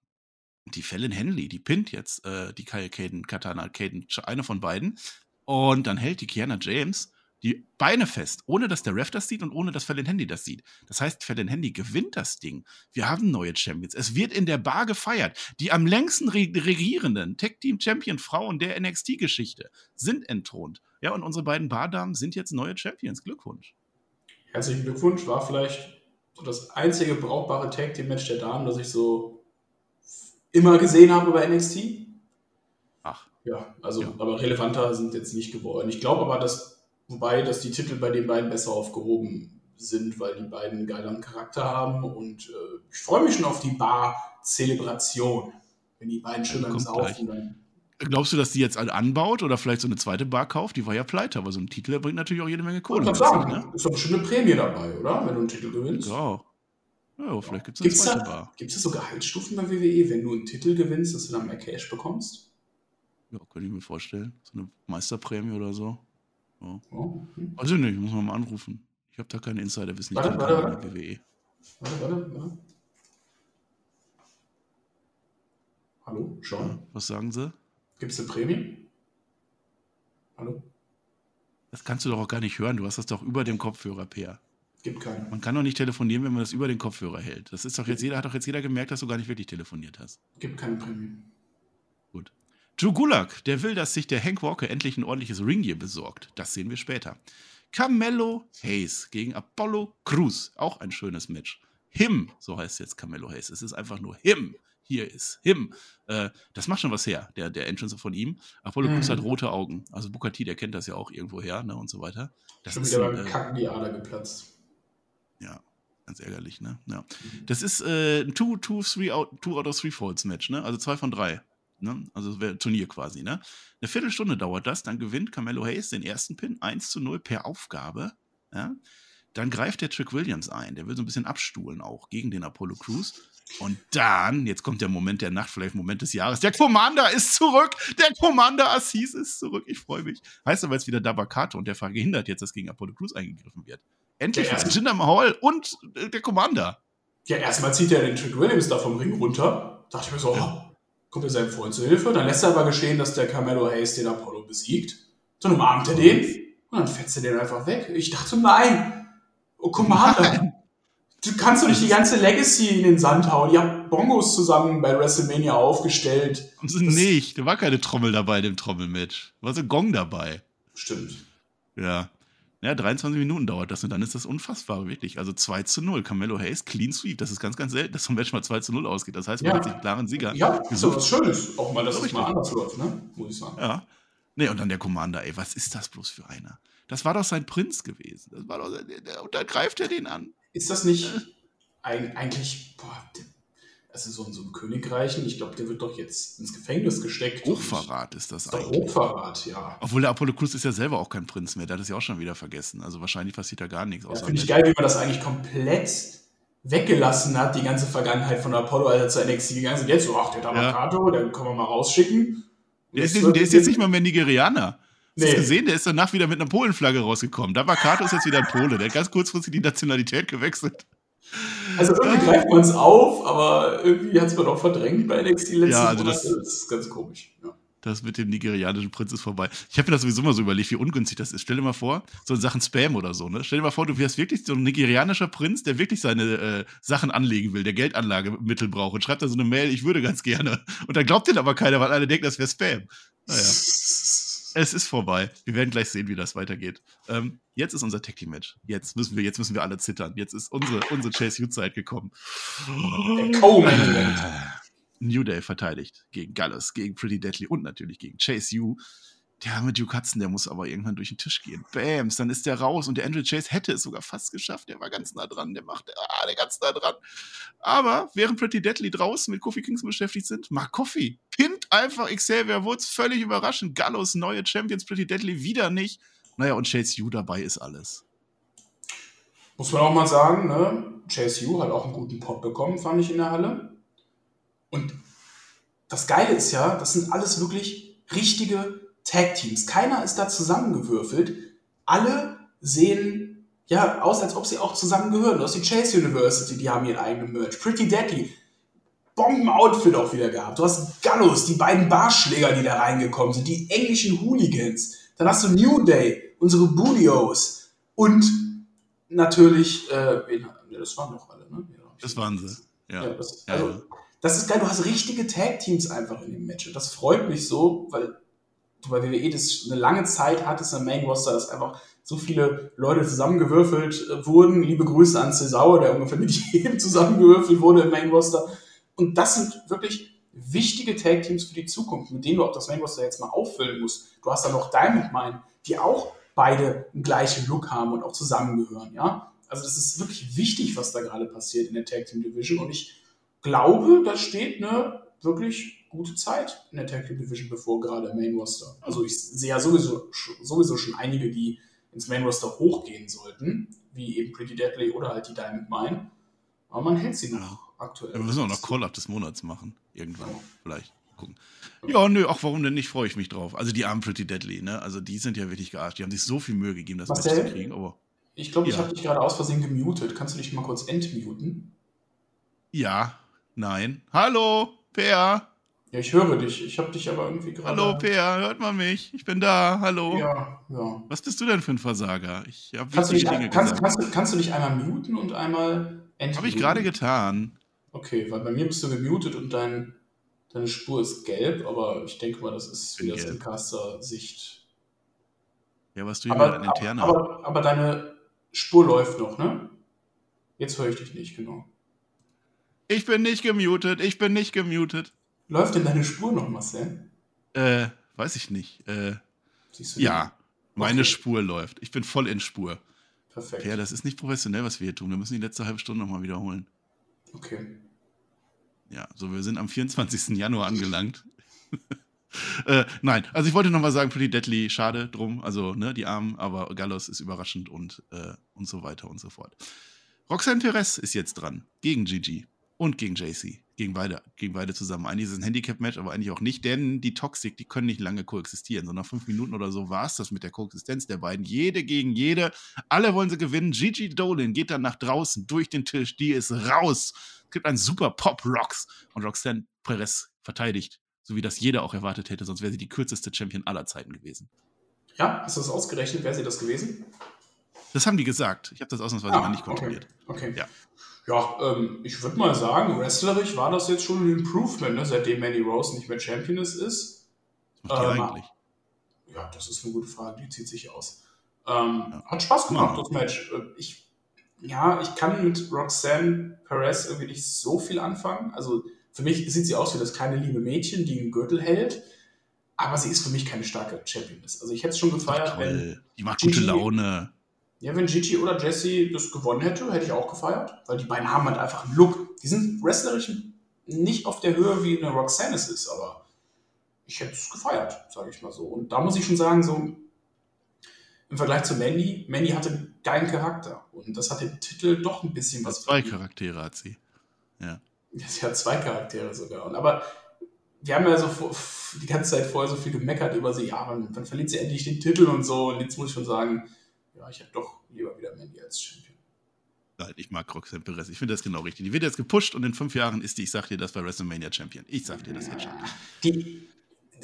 die Fallon Henley, die pinnt jetzt äh, die Kyle Caden, Katana Caden, eine von beiden. Und dann hält die Kiana James die Beine fest, ohne dass der Ref das sieht und ohne dass Fallon Handy das sieht. Das heißt, Fallon Handy gewinnt das Ding. Wir haben neue Champions. Es wird in der Bar gefeiert. Die am längsten regierenden Tech Team Champion Frauen der NXT-Geschichte sind entthront. Ja, und unsere beiden Bardamen sind jetzt neue Champions. Glückwunsch. Herzlichen Glückwunsch. War vielleicht so das einzige brauchbare Tag Team Match der Damen, das ich so immer gesehen habe bei NXT. Ach. Ja, also, ja. aber relevanter sind jetzt nicht geworden. Ich glaube aber, dass Wobei, dass die Titel bei den beiden besser aufgehoben sind, weil die beiden einen geileren Charakter haben. Und äh, ich freue mich schon auf die Bar-Zelebration. Wenn die beiden schön beim Saufen dann. Glaubst du, dass die jetzt alle anbaut oder vielleicht so eine zweite Bar kauft? Die war ja pleite, aber so ein Titel bringt natürlich auch jede Menge Kohle. Ich sagen, ne? ist doch bestimmt eine Prämie dabei, oder? Wenn du einen Titel gewinnst. Ja. Ja, vielleicht gibt es eine zweite da, Bar. Gibt es so Gehaltsstufen bei WWE, wenn du einen Titel gewinnst, dass du dann mehr Cash bekommst? Ja, könnte ich mir vorstellen. So eine Meisterprämie oder so. Ja. Oh, okay. Also nicht, muss man mal anrufen. Ich habe da keine Insiderwissen. Warte, warte, warte. WWE. Warte, warte, warte. Hallo, Sean? Ja, was sagen Sie? Gibt es eine Prämie? Hallo? Das kannst du doch auch gar nicht hören. Du hast das doch über dem Kopfhörer, Peer. Gibt keinen. Man kann doch nicht telefonieren, wenn man das über den Kopfhörer hält. Das ist doch jetzt jeder, hat doch jetzt jeder gemerkt, dass du gar nicht wirklich telefoniert hast. Gibt keine Prämie. Drew Gulak, der will, dass sich der Hank Walker endlich ein ordentliches Ringgear besorgt. Das sehen wir später. Carmelo Hayes gegen Apollo Cruz. Auch ein schönes Match. Him, so heißt jetzt Carmelo Hayes. Es ist einfach nur Him. Hier ist Him. Äh, das macht schon was her, der, der Entrance von ihm. Apollo mhm. Cruz hat rote Augen. Also Bukati, der kennt das ja auch irgendwo her ne, und so weiter. Das schon ist wieder beim äh, Kacken die Ader geplatzt. Ja, ganz ärgerlich, ne? Ja. Das ist äh, ein two, two, three out, two out of three Folds Match, ne? Also zwei von drei. Ne? Also Turnier quasi. Ne? Eine Viertelstunde dauert das, dann gewinnt Carmelo Hayes den ersten Pin 1 zu 0 per Aufgabe. Ja? Dann greift der Trick Williams ein, der will so ein bisschen abstuhlen auch gegen den Apollo Crews. Und dann, jetzt kommt der Moment der Nacht, vielleicht Moment des Jahres. Der Commander ist zurück! Der Commander Assis ist zurück. Ich freue mich. Heißt aber jetzt wieder Dabakato und der verhindert jetzt, dass gegen Apollo Crews eingegriffen wird. Endlich ist Jinder Mahal und äh, der Commander. Ja, erstmal zieht er den Trick Williams da vom Ring runter. Dachte ich mir so, oh, kommt er seinem Freund zu Hilfe. Dann lässt er aber geschehen, dass der Carmelo Hayes den Apollo besiegt. Dann umarmt er den und dann fetzt er den einfach weg. Ich dachte, nein, oh Commander, <laughs> du kannst doch nicht die ganze Legacy in den Sand hauen. Ihr habt Bongos zusammen bei WrestleMania aufgestellt. Haben sie nicht, da war keine Trommel dabei, dem Trommelmatch. Da war so ein Gong dabei. Stimmt. Ja. Ja, 23 Minuten dauert das und dann ist das unfassbar, wirklich. Also 2 zu 0. Carmelo Hayes, Clean Sweep. Das ist ganz, ganz selten, dass so ein Match mal 2 zu 0 ausgeht. Das heißt, man ja. hat sich klaren Sieger. Ja, so was Schönes. Auch mal, dass es mal anders läuft, ne? muss ich sagen. Ja. Nee, und dann der Commander, ey, was ist das bloß für einer? Das war doch sein Prinz gewesen. Das war doch, und dann greift er den an. Ist das nicht äh. eigentlich, boah, also so in so einem Königreichen, ich glaube, der wird doch jetzt ins Gefängnis gesteckt. Hochverrat ist das ist eigentlich. Hochverrat, ja. Obwohl der Apollo Crews ist ja selber auch kein Prinz mehr, der hat es ja auch schon wieder vergessen. Also wahrscheinlich passiert da gar nichts. Ja, Finde ich geil, wie man das eigentlich komplett weggelassen hat, die ganze Vergangenheit von Apollo, als er zu NXT gegangen ist. Und jetzt so, ach, der Damakato, ja. den können wir mal rausschicken. Der ist, der ist, jetzt nicht mal mehr Nigerianer. Hast nee. du gesehen? Der ist danach wieder mit einer Polenflagge rausgekommen. Damakato ist jetzt wieder ein Pole. Der hat ganz kurzfristig die Nationalität gewechselt. Also irgendwie greift man es auf, aber irgendwie hat es man auch verdrängt bei NXT letzten ja, also das, das, ist ganz komisch. Ja. Das mit dem nigerianischen Prinz ist vorbei. Ich habe mir das sowieso mal so überlegt, wie ungünstig das ist. Stell dir mal vor, so in Sachen Spam oder so, ne? Stell dir mal vor, du wärst wirklich so ein nigerianischer Prinz, der wirklich seine äh, Sachen anlegen will, der Geldanlagemittel braucht und schreibt da so eine Mail, ich würde ganz gerne. Und dann glaubt den aber keiner, weil alle denken, das wäre Spam. Naja. Es ist vorbei. Wir werden gleich sehen, wie das weitergeht. Ähm, jetzt ist unser Tag Team Match. Jetzt müssen wir, jetzt müssen wir alle zittern. Jetzt ist unsere, unsere Chase U-Zeit gekommen. Oh, New Day verteidigt gegen Gallus, gegen Pretty Deadly und natürlich gegen Chase U. Der arme Duke Hudson, der muss aber irgendwann durch den Tisch gehen. Bams, dann ist der raus und der Andrew Chase hätte es sogar fast geschafft. Der war ganz nah dran, der macht, ah, der ganz nah dran. Aber während Pretty Deadly draußen mit Kofi Kingston beschäftigt sind, Mark Coffee pinnt einfach Xavier Woods völlig überraschend. Gallus, neue Champions, Pretty Deadly wieder nicht. Naja, und Chase U dabei ist alles. Muss man auch mal sagen, ne? Chase U hat auch einen guten Pop bekommen, fand ich in der Halle. Und das Geile ist ja, das sind alles wirklich richtige Tag-Teams. Keiner ist da zusammengewürfelt. Alle sehen ja aus, als ob sie auch zusammengehören. Du hast die Chase University, die haben ihren eigenen Merch. Pretty Deadly, Bomben-Outfit auch wieder gehabt. Du hast Gallus, die beiden Barschläger, die da reingekommen sind, die englischen Hooligans. Dann hast du New Day, unsere Budios und natürlich, äh, das waren doch alle, ne? Ja, das waren sie. Ja. ja, das, also, das ist geil, du hast richtige Tag-Teams einfach in dem Match. Und das freut mich so, weil du bei WWE das eine lange Zeit hattest im Main Roster, dass einfach so viele Leute zusammengewürfelt äh, wurden. Liebe Grüße an Cesaro, der ungefähr mit <laughs> jedem zusammengewürfelt wurde im Main Roster. Und das sind wirklich wichtige Tag-Teams für die Zukunft, mit denen du auch das Main Roster jetzt mal auffüllen musst. Du hast dann noch Diamond Mine, die auch beide einen gleichen Look haben und auch zusammengehören, ja. Also das ist wirklich wichtig, was da gerade passiert in der Tag Team Division und ich glaube, da steht eine wirklich gute Zeit in der Tag Team Division bevor, gerade im Main Roster. Also ich sehe ja sowieso, sowieso schon einige, die ins Main Roster hochgehen sollten, wie eben Pretty Deadly oder halt die Diamond Mine. Aber man hält sie noch ja. Aktuell. Ja, wir müssen auch noch Call-Up des Monats machen. Irgendwann. Ja. Vielleicht. Gucken. Ja, nö, ach, warum denn nicht? Freue ich mich drauf. Also die armen Pretty Deadly, ne? Also die sind ja wirklich gearscht. Die haben sich so viel Mühe gegeben, das Match zu kriegen. Aber, ich glaube, ich habe dich gerade aus Versehen gemutet. Kannst du dich mal kurz entmuten? Ja, Nein. Hallo, Per. Ja, ich höre dich. Ich habe dich aber irgendwie gerade. Hallo, Per, hört man mich? Ich bin da. Hallo. Ja, ja. Was bist du denn für ein Versager? Ich habe kannst, Dinge kannst, gesagt. Kannst, du, kannst du dich einmal muten und einmal entmuten? Habe ich gerade getan. Okay, weil bei mir bist du gemutet und dein, deine Spur ist gelb, aber ich denke mal, das ist wieder Caster-Sicht. Ja, was du hier aber, mit interner. Aber, aber deine Spur läuft noch, ne? Jetzt höre ich dich nicht, genau. Ich bin nicht gemutet, ich bin nicht gemutet. Läuft denn deine Spur noch, Marcel? Äh, weiß ich nicht. Äh, ja, meine okay. Spur läuft. Ich bin voll in Spur. Perfekt. Ja, das ist nicht professionell, was wir hier tun. Wir müssen die letzte halbe Stunde nochmal wiederholen. Okay. Ja, so wir sind am 24. Januar angelangt. <laughs> äh, nein, also ich wollte nochmal sagen, Pretty Deadly, schade drum, also ne, die Armen, aber Gallos ist überraschend und, äh, und so weiter und so fort. Roxanne Perez ist jetzt dran, gegen Gigi und gegen JC. Gegen beide, gegen beide zusammen. Eigentlich ist es ein Handicap-Match, aber eigentlich auch nicht, denn die Toxic, die können nicht lange koexistieren. So nach fünf Minuten oder so war es das mit der Koexistenz der beiden. Jede gegen jede. Alle wollen sie gewinnen. Gigi Dolan geht dann nach draußen durch den Tisch. Die ist raus. Es gibt einen super Pop-Rocks. Und Roxanne Perez verteidigt. So wie das jeder auch erwartet hätte. Sonst wäre sie die kürzeste Champion aller Zeiten gewesen. Ja, hast du das ausgerechnet? Wäre sie das gewesen? Das haben die gesagt. Ich habe das ausnahmsweise ah, mal nicht kontrolliert. Okay. okay. Ja. Ja, ähm, ich würde mal sagen, wrestlerisch war das jetzt schon ein Improvement, ne, seitdem Mandy Rose nicht mehr Championess ist. Was macht ähm, eigentlich? Ja, das ist eine gute Frage, die zieht sich aus. Ähm, ja. Hat Spaß gemacht, ja. das Match. Äh, ich, ja, ich kann mit Roxanne Perez irgendwie nicht so viel anfangen. Also für mich sieht sie aus wie das kleine liebe Mädchen, die einen Gürtel hält. aber sie ist für mich keine starke Championess. Also ich hätte es schon gefeiert, Toll. wenn, Die macht gute Gigi- Laune. Ja, wenn Gigi oder Jesse das gewonnen hätte, hätte ich auch gefeiert, weil die beiden haben halt einfach einen Look. Die sind wrestlerisch nicht auf der Höhe, wie eine Roxanne es ist, aber ich hätte es gefeiert, sage ich mal so. Und da muss ich schon sagen, so im Vergleich zu Mandy, Mandy hatte einen geilen Charakter und das hat dem Titel doch ein bisschen was Zwei. Charaktere hat sie. <laughs> Ja. Sie hat zwei Charaktere sogar. Und, aber wir haben ja so vor- die ganze Zeit vorher so viel gemeckert über sie. Ja, wann, wann verliert sie endlich den Titel und so. Und jetzt muss ich schon sagen, ja, ich hätte doch lieber wieder Mandy als Champion. Nein, ich mag Roxanne Perez. Ich finde das genau richtig. Die wird jetzt gepusht und in fünf Jahren ist die, ich sag dir das, bei WrestleMania Champion. Ich sag dir das jetzt schon. Die,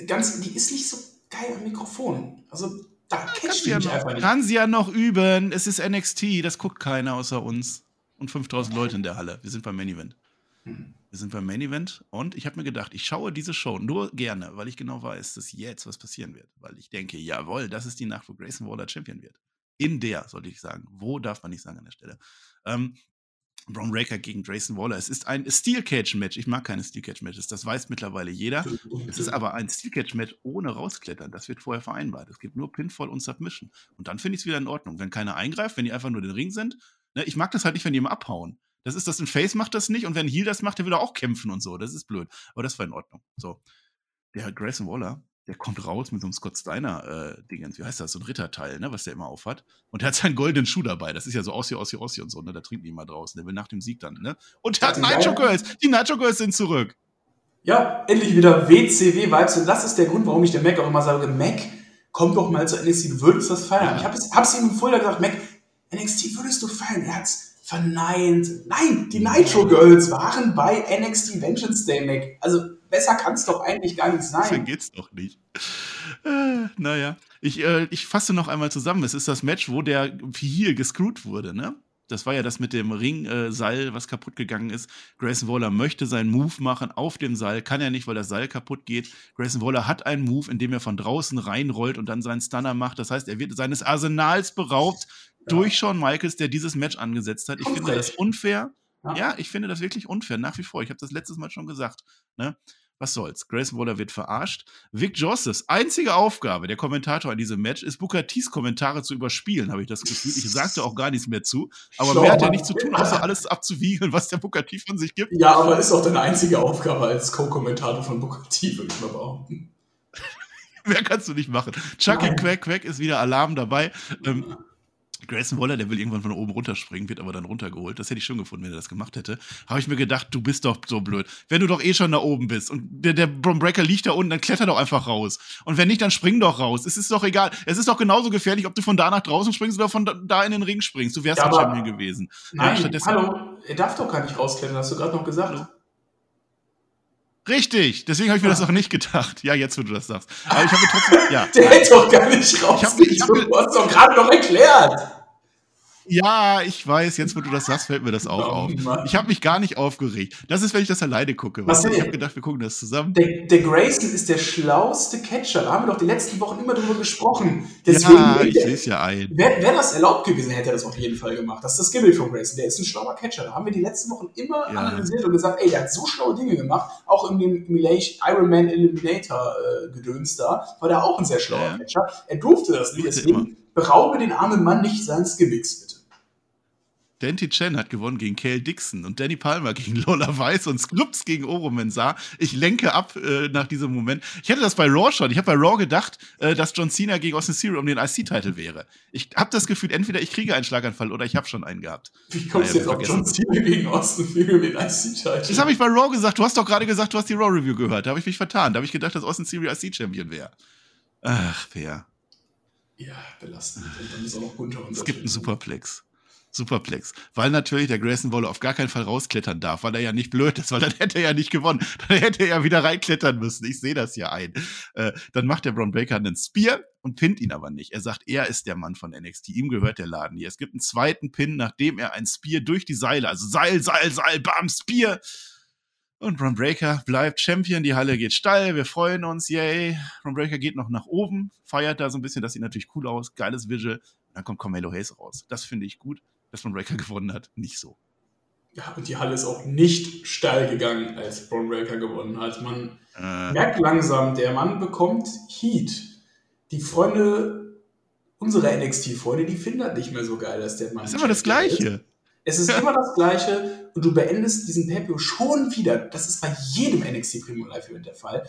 ganz, die ist nicht so geil am Mikrofon. Also da Kann catcht sie, die ja mich noch, einfach nicht. kann sie ja noch üben. Es ist NXT, das guckt keiner außer uns. Und 5000 Leute in der Halle. Wir sind beim Main Event. Hm. Wir sind beim Main Event und ich habe mir gedacht, ich schaue diese Show nur gerne, weil ich genau weiß, dass jetzt was passieren wird. Weil ich denke, jawohl, das ist die Nacht, wo Grayson Waller Champion wird. In der, sollte ich sagen. Wo darf man nicht sagen an der Stelle. Ähm, Braun Breaker gegen Grayson Waller. Es ist ein Steel Cage Match. Ich mag keine Steel Cage Matches. Das weiß mittlerweile jeder. Es ist aber ein Steel Cage Match ohne rausklettern. Das wird vorher vereinbart. Es gibt nur Pinfall und Submission. Und dann finde ich es wieder in Ordnung. Wenn keiner eingreift, wenn die einfach nur den Ring sind. Ne, ich mag das halt nicht, wenn die immer abhauen. Das ist das, ein Face macht das nicht und wenn ein Heel das macht, der will auch kämpfen und so. Das ist blöd. Aber das war in Ordnung. So. Der Grayson Waller, der kommt raus mit so einem Scott Steiner äh, Dingens, wie heißt das, so ein Ritterteil, ne, was der immer aufhat. Und der hat seinen goldenen Schuh dabei. Das ist ja so Aussie, Aussie, Aussie und so, ne? Da trinken die mal draußen. Der will nach dem Sieg dann, ne? Und der hat geilen- Girls. Die Nitro Girls sind zurück. Ja, endlich wieder WCW-Vibes. Und das ist der Grund, warum ich dem Mac auch immer sage, Mac, komm doch mal zu NXT, du würdest das feiern. Ja. Ich habe hab's ihm vorher gesagt, Mac, NXT würdest du feiern. Er hat's verneint. Nein, die Nitro Girls waren bei NXT Vengeance Day, Mac. Also besser kann es doch eigentlich gar nicht sein. geht's doch nicht. Äh, naja, ich, äh, ich fasse noch einmal zusammen. Es ist das Match, wo der hier gescrewt wurde, ne? Das war ja das mit dem Ringseil, äh, was kaputt gegangen ist. Grayson Waller möchte seinen Move machen auf dem Seil, kann er nicht, weil das Seil kaputt geht. Grayson Waller hat einen Move, in dem er von draußen reinrollt und dann seinen Stunner macht. Das heißt, er wird seines Arsenals beraubt durch Shawn Michaels, der dieses Match angesetzt hat. Ich Und finde das unfair. Ja. Ja, ich finde das wirklich unfair, nach wie vor. Ich habe das letztes Mal schon gesagt. Ne? Was soll's? Grayson Waller wird verarscht. Vic Josephs einzige Aufgabe, der Kommentator an diesem Match, ist Booker T's Kommentare zu überspielen, habe ich das Gefühl. Ich sagte auch gar nichts mehr zu. Aber Schlau, mehr hat er nicht zu tun, außer alles abzuwiegeln, was der Booker T von sich gibt. Ja, aber ist auch deine einzige Aufgabe als Co-Kommentator von Booker T, würde ich mal behaupten. <laughs> Mehr kannst du nicht machen. Chucky Nein. Quack Quack ist wieder Alarm dabei. Ähm, Grayson Waller, der will irgendwann von oben runterspringen, wird aber dann runtergeholt. Das hätte ich schon gefunden, wenn er das gemacht hätte. Habe ich mir gedacht, du bist doch so blöd. Wenn du doch eh schon da oben bist und der, der Breaker liegt da unten, dann kletter doch einfach raus. Und wenn nicht, dann spring doch raus. Es ist doch egal. Es ist doch genauso gefährlich, ob du von da nach draußen springst oder von da- in den Ring springst. Du wärst Ja, ein aber- Champion gewesen. Nein, stattdessen- hallo, er darf doch gar nicht rausklettern, hast du gerade noch gesagt. Hallo? Richtig, deswegen habe ich mir das auch nicht gedacht. Ja, jetzt, wo du das sagst. Aber ich habe trotzdem, <laughs> ja. Der hätte doch gar nicht hab- ich hab- rausgeklettert. Du hast doch gerade noch erklärt. Ja, ich weiß, jetzt wo du das sagst, fällt mir das auch Oh, auf. Ich habe mich gar nicht aufgeregt. Das ist, wenn ich das alleine gucke. Was? Ich habe gedacht, wir gucken das zusammen. Der, der Grayson ist der schlauste Catcher. Da haben wir doch die letzten Wochen immer drüber gesprochen. Deswegen ja, ich wäre lese ja ein. wär, wär das erlaubt gewesen, hätte er das auf jeden Fall gemacht. Das ist das Gimmick von Grayson. Der ist ein schlauer Catcher. Da haben wir die letzten Wochen immer Ja. analysiert und gesagt, ey, der hat so schlaue Dinge gemacht. Auch in dem Iron Man Eliminator äh, Gedöns da war der auch ein sehr schlauer Ja. Catcher. Er durfte das nicht. Deswegen beraube den armen Mann nicht seines Gimmicks, bitte. Dante Chen hat gewonnen gegen Cale Dixon und Danny Palmer <laughs> gegen Lola Weiss und Skrups gegen Oro Mensah. Ich lenke ab äh, nach diesem Moment. Ich hätte das bei Raw schon. Ich habe bei Raw gedacht, äh, dass John Cena gegen Austin Theory um den IC-Titel wäre. Ich habe das Gefühl, entweder ich kriege einen Schlaganfall oder ich habe schon einen gehabt. Wie kommst Naja, du jetzt auf John Cena gegen Austin Theory mit IC-Title? Das habe ich bei Raw gesagt. Du hast doch gerade gesagt, du hast die Raw-Review gehört. Da habe ich mich vertan. Da habe ich gedacht, dass Austin Theory IC-Champion wäre. Ach, fair. Ja, belastend. Und dann ist auch noch Gunther Es gibt einen Superplex. Superplex. Weil natürlich der Grayson Waller auf gar keinen Fall rausklettern darf, weil er ja nicht blöd ist, weil dann <laughs> hätte er ja nicht gewonnen. Dann hätte er ja wieder reinklettern müssen. Ich sehe das ja ein. Äh, dann macht der Braun Breaker einen Spear und pinnt ihn aber nicht. Er sagt, er ist der Mann von NXT. Ihm gehört der Laden hier. Es gibt einen zweiten Pin, nachdem er ein Spear durch die Seile, also Seil, Seil, Seil, bam, Spear. Und Braun Breaker bleibt Champion, die Halle geht steil, wir freuen uns, yay. Braun Breaker geht noch nach oben, feiert da so ein bisschen, das sieht natürlich cool aus, geiles Visual. Dann kommt Carmelo Hayes raus. Das finde ich gut, dass Braun Breaker <laughs> gewonnen hat, nicht so. Ja, und die Halle ist auch nicht steil gegangen, als Braun Breaker gewonnen hat. Man äh. merkt langsam, der Mann bekommt Heat. Die Freunde, unsere NXT-Freunde, die finden das nicht mehr so geil, dass der Mann. Das ist immer das Gleiche. Ist. Es ist ja. immer das Gleiche und du beendest diesen pay schon wieder. Das ist bei jedem NXT Premium Live Event der Fall.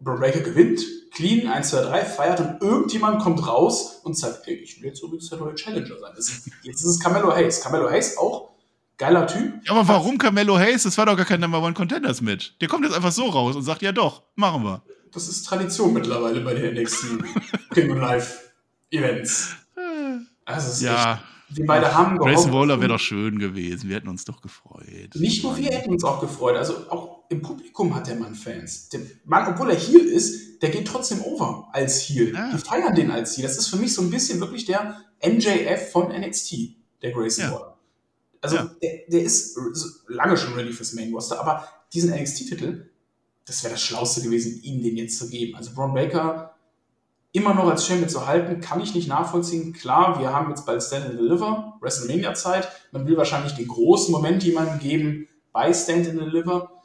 Breaker gewinnt, clean, 1, 2, 3, feiert und irgendjemand kommt raus und sagt, ey, ich will jetzt übrigens der neue Challenger sein. Ist, jetzt ist es Carmelo Hayes. Carmelo Hayes auch geiler Typ. Ja, aber warum Carmelo Hayes? Das war doch gar kein Number One Contenders mit. Der kommt jetzt einfach so raus und sagt, ja doch, machen wir. Das ist Tradition mittlerweile bei den NXT Premium <laughs> Live Events. Also es ist ja. Echt, wir beide haben gehofft. Grayson Waller wäre doch schön gewesen. Wir hätten uns doch gefreut. Nicht nur wir hätten uns auch gefreut. Also auch im Publikum hat der Mann Fans. Der Mann, obwohl er Heel ist, der geht trotzdem over als Heel. Ja. Die feiern den als Heel. Das ist für mich so ein bisschen wirklich der NJF von NXT, der Grayson ja. Waller. Also ja. der, der, ist lange schon ready fürs Main Roster, aber diesen NXT-Titel, das wäre das Schlauste gewesen, ihm den jetzt zu geben. Also Braun Baker immer noch als Champion zu halten, kann ich nicht nachvollziehen. Klar, wir haben jetzt bald Stand and Deliver, WrestleMania-Zeit. Man will wahrscheinlich den großen Moment jemandem geben bei Stand and Deliver.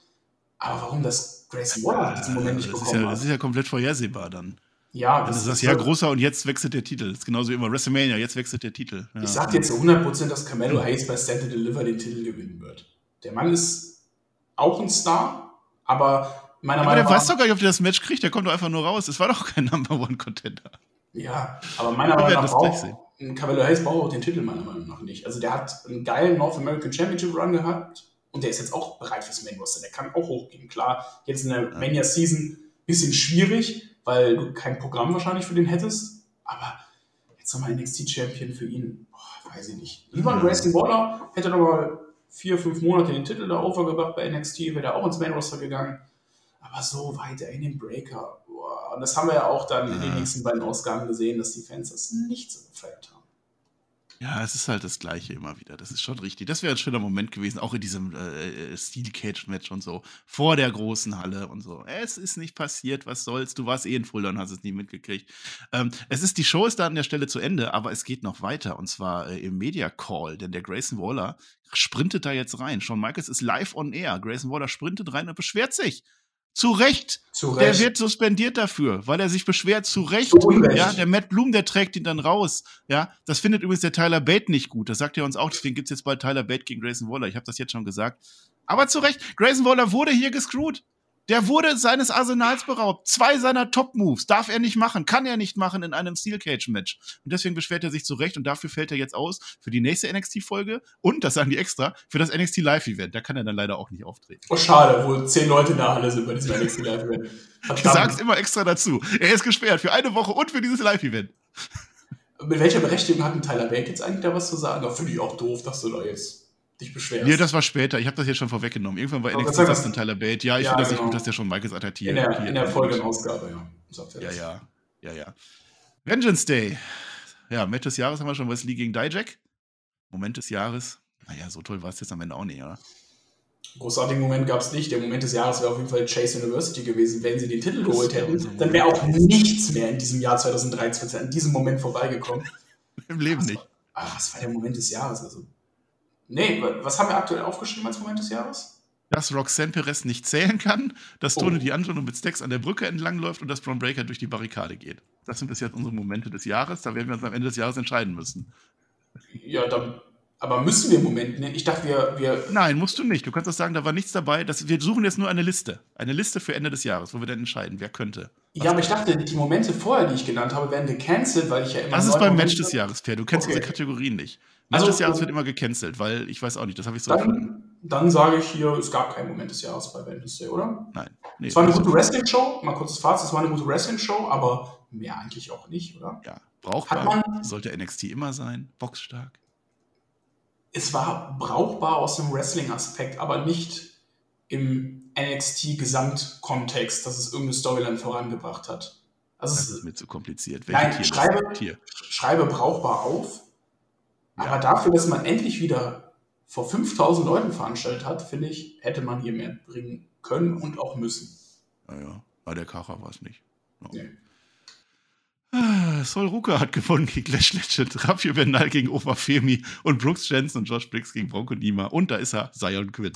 Aber warum das Grayson Waller diesen Moment nicht das bekommen ist ja, hat? Das ist ja komplett vorhersehbar dann. Ja, das, das ist das ja großer und jetzt wechselt der Titel. Das ist genauso wie immer WrestleMania, jetzt wechselt der Titel. Ja. Ich sag jetzt zu 100%, dass Carmelo Hayes bei Stand and Deliver den Titel gewinnen wird. Der Mann ist auch ein Star, aber meiner Meinung nach. Aber der weiß doch gar nicht, ob der das Match kriegt. Der kommt doch einfach nur raus. Es war doch kein Number One Contender. Ja, aber meiner Meinung nach braucht Cabello Hayes braucht auch den Titel meiner Meinung nach nicht. Also der hat einen geilen North American Championship Run gehabt und der ist jetzt auch bereit fürs Main Roster. Der kann auch hochgehen. Klar, jetzt in der. Mania Season bisschen schwierig, weil du kein Programm wahrscheinlich für den hättest. Aber jetzt nochmal NXT Champion für ihn, boah, weiß ich nicht. Lieber ein Grayson Waller hätte nochmal vier, fünf Monate den Titel da overgebracht bei NXT, wäre er auch ins Main Roster gegangen aber so weiter in den Breaker. Boah. Und das haben wir ja auch dann in den nächsten beiden Ausgaben gesehen, dass die Fans das nicht so gefeiert haben. Ja, es ist halt das Gleiche immer wieder. Das ist schon richtig. Das wäre ein schöner Moment gewesen, auch in diesem äh, Steel Cage Match und so, vor der großen Halle und so. Es ist nicht passiert, was soll's? Du warst eh in Fulda und hast es nie mitgekriegt. Ähm, es ist, die Show ist da an der Stelle zu Ende, aber es geht noch weiter und zwar äh, im Media Call, denn der Grayson Waller sprintet da jetzt rein. Shawn Michaels ist live on air. Grayson Waller sprintet rein und beschwert sich zu Recht. Zu Recht. Der wird suspendiert dafür, weil er sich beschwert. Zu Recht. Zu ja, der Matt Bloom, der trägt ihn dann raus. Ja, das findet übrigens der Tyler Bate nicht gut. Das sagt er uns auch. Deswegen gibt es jetzt bald Tyler Bate gegen Grayson Waller. Ich habe das jetzt schon gesagt. Aber zu Recht. Grayson Waller wurde hier gescrewt. Der wurde seines Arsenals beraubt. Zwei seiner Top-Moves darf er nicht machen, kann er nicht machen in einem Steel Cage-Match. Und deswegen beschwert er sich zurecht und dafür fällt er jetzt aus für die nächste NXT-Folge und, das sagen die extra, für das NXT Live-Event. Da kann er dann leider auch nicht auftreten. Oh, schade, wo zehn Leute in der Halle sind bei diesem NXT Live-Event. Ich sag's immer extra dazu. Er ist gesperrt für eine Woche und für dieses Live-Event. Mit welcher Berechtigung hat ein Tyler Bate jetzt eigentlich da was zu sagen? Da finde ich auch doof, dass du da jetzt dich beschwerst. Nee, das war später. Ich habe das jetzt schon vorweggenommen. Irgendwann war NXT das dann Tyler Bate. Ja, ich ja, finde das genau. nicht gut, dass der schon Michaels attackiert. In der, in der Folgenausgabe, ja. Ja, ja. Ja, ja. Vengeance Day. Ja, Match des Jahres haben wir schon Wesley gegen Dijak. Moment des Jahres. Naja, so toll war es jetzt am Ende auch nicht, oder? Großartigen Moment gab es nicht. Der Moment des Jahres wäre auf jeden Fall Chase University gewesen. Wenn sie den Titel geholt hätten, dann wäre auch nichts mehr in diesem Jahr 2023 an diesem Moment vorbeigekommen. <laughs> Im Leben nicht. Ach, was war der Moment des Jahres? Also Nee, was haben wir aktuell aufgeschrieben als Moment des Jahres? Dass Roxanne Perez nicht zählen kann, dass oh. Tony D'Angelo mit Stacks an der Brücke entlangläuft und dass Braun Breaker durch die Barrikade geht. Das sind bis jetzt unsere Momente des Jahres. Da werden wir uns am Ende des Jahres entscheiden müssen. Ja, dann, aber müssen wir im Moment nicht? Ich dachte, wir, wir. Nein, musst du nicht. Du kannst doch sagen, da war nichts dabei. Das, wir suchen jetzt nur eine Liste. Eine Liste für Ende des Jahres, wo wir dann entscheiden, wer könnte. Ja, aber ich dachte, die Momente vorher, die ich genannt habe, werden gecancelt, weil ich ja immer. Das ist beim Match des Jahres, Per. Du kennst okay. diese Kategorien nicht. Match also, des Jahres wird immer gecancelt, weil ich weiß auch nicht, das habe ich so dann, dann sage ich hier, es gab keinen Moment des Jahres bei Wednesday, oder? Nein. Nee, es war eine gute Wrestling-Show, mal kurzes Fazit, es war eine gute Wrestling-Show, aber mehr eigentlich auch nicht, oder? Ja, brauchbar man, sollte NXT immer sein, boxstark. Es war brauchbar aus dem Wrestling-Aspekt, aber nicht im NXT-Gesamtkontext, dass es irgendeine Storyline vorangebracht hat. Also das ist mir zu kompliziert. Welche nein, Tier schreibe, Tier? schreibe brauchbar auf, aber dafür, dass man endlich wieder vor 5000 Leuten veranstaltet hat, finde ich, hätte man hier mehr bringen können und auch müssen. Naja, bei der Kacher war es nicht. No. Nee. Ah, Sol Ruka hat gewonnen gegen Lash Legend, Rafael Bernal gegen Opa Femi und Brooks Jensen und Josh Briggs gegen Bronco Nima. Und da ist er, Zion Quinn.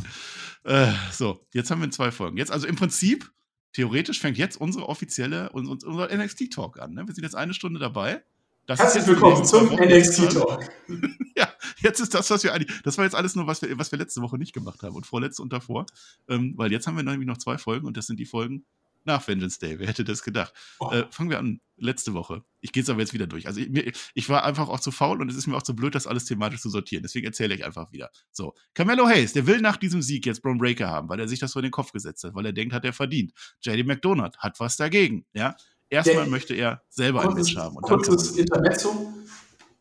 Äh, so, jetzt haben wir zwei Folgen. Jetzt also im Prinzip, theoretisch fängt jetzt unsere offizielle, unser, unser NXT-Talk an. Ne? Wir sind jetzt eine Stunde dabei. Das Herzlich willkommen zum NXT-Talk. <laughs> ja, jetzt ist das, was wir eigentlich. Das war jetzt alles nur, was wir, was wir letzte Woche nicht gemacht haben und vorletzte und davor. Ähm, weil jetzt haben wir nämlich noch zwei Folgen und das sind die Folgen nach Vengeance Day. Wer hätte das gedacht? Oh. Äh, fangen wir an. Letzte Woche. Ich gehe es aber jetzt wieder durch. Also ich, mir, ich, war einfach auch zu faul und es ist mir auch zu blöd, das alles thematisch zu sortieren. Deswegen erzähle ich einfach wieder. So, Carmelo Hayes, der will nach diesem Sieg jetzt Braun Breaker haben, weil er sich das vor den Kopf gesetzt hat, weil er denkt, hat er verdient. JD McDonald hat was dagegen. Ja, erstmal der, möchte er selber ein Match haben. Und kurzes Intermezzo.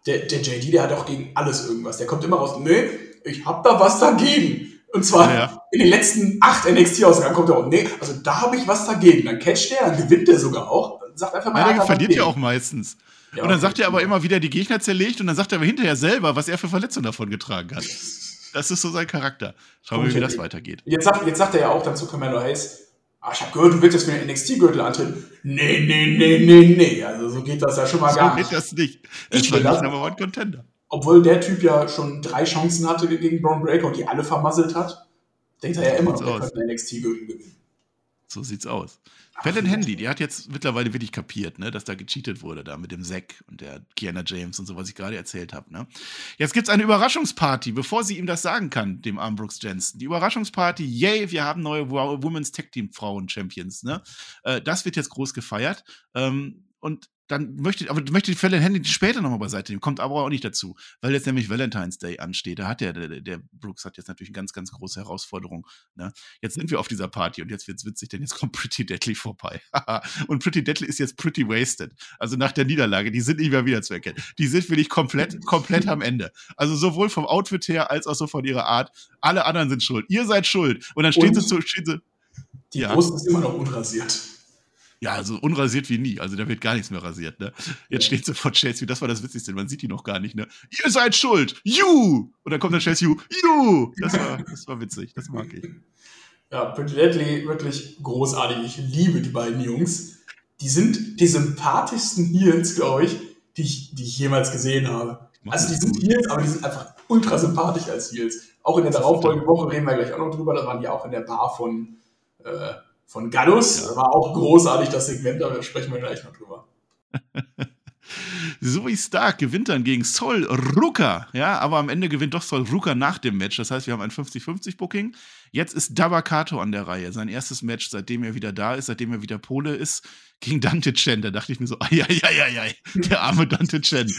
Der, der JD, der hat auch gegen alles irgendwas. Der kommt immer raus. Nee, ich hab da was dagegen. Und zwar ja, ja. in den letzten acht NXT-Ausgaben kommt er auch, nee, also da habe ich was dagegen. Dann catcht er, dann gewinnt er sogar auch. Sagt einfach mal. Ja, der verliert ja auch meistens. Ja, und dann sagt er aber immer wieder die Gegner zerlegt und dann sagt er aber hinterher selber, was er für Verletzungen davon getragen hat. Das ist so sein Charakter. Schauen wir, wie das weitergeht. Jetzt sagt, jetzt sagt er ja auch dann zu Carmelo Hayes, ah, ich habe gehört, du willst jetzt für den NXT-Gürtel antreten. Nee, nee, nee, nee, nee. Also so geht das ja schon mal so gar nicht. So geht das nicht. Ich will das. Number One Contender obwohl der Typ ja schon drei Chancen hatte gegen Braun Breaker und die alle vermasselt hat, denkt er ja immer noch, er könnte NXT-Gürtel gewinnen. So sieht's aus. Fallon Handy, die hat jetzt mittlerweile wirklich kapiert, ne, dass da gecheatet wurde, da mit dem Zack und der Kiana James und so, was ich gerade erzählt habe. Ne. Jetzt gibt's eine Überraschungsparty, bevor sie ihm das sagen kann, dem armen Brooks Jensen. Die Überraschungsparty, yay, wir haben neue Women's Tag Team Frauen Champions. Ne. Äh, das wird jetzt groß gefeiert. Ähm, und dann möchte, aber möchte die Fälle Handy später nochmal beiseite nehmen, kommt aber auch nicht dazu, weil jetzt nämlich Valentine's Day ansteht. Da hat der, der, der Brooks hat jetzt natürlich eine ganz, ganz große Herausforderung. Ne? Jetzt sind wir auf dieser Party und jetzt wird's witzig, denn jetzt kommt Pretty Deadly vorbei. <laughs> und Pretty Deadly ist jetzt pretty wasted. Also nach der Niederlage, die sind nicht mehr wiederzuerkennen. Die sind wirklich komplett, komplett am Ende. Also sowohl vom Outfit her als auch so von ihrer Art. Alle anderen sind schuld. Ihr seid schuld. Und dann stehen und sie zu, stehen sie. Die ja. Brust ist immer noch unrasiert. Ja, also unrasiert wie nie. Also da wird gar nichts mehr rasiert. Ne? Jetzt steht sie vor Chelsea, das war das Witzigste, man sieht die noch gar nicht. Ne? Ihr seid schuld! You! Und dann kommt dann Chelsea, you! Das war, das war witzig, das mag ich. Ja, Pretty Deadly, wirklich großartig. Ich liebe die beiden Jungs. Die sind die sympathischsten Heels, glaube ich, die ich, die ich jemals gesehen habe. Also die sind Heels, aber die sind einfach ultra sympathisch als Heels. Auch in der darauffolgenden Woche reden wir gleich auch noch drüber, da waren die auch in der Bar von äh, von Gallus. Ja. War auch großartig, das Segment, aber da sprechen wir gleich noch drüber. <laughs> Zoe Stark gewinnt dann gegen Sol Ruka, ja, aber am Ende gewinnt doch Sol Ruka nach dem Match. Das heißt, wir haben ein 50-50-Booking. Jetzt ist Dabakato an der Reihe. Sein erstes Match, seitdem er wieder da ist, seitdem er wieder Pole ist, gegen Dante Chen. Da dachte ich mir so, ai, ai, ai, ai, der arme Dante Chen.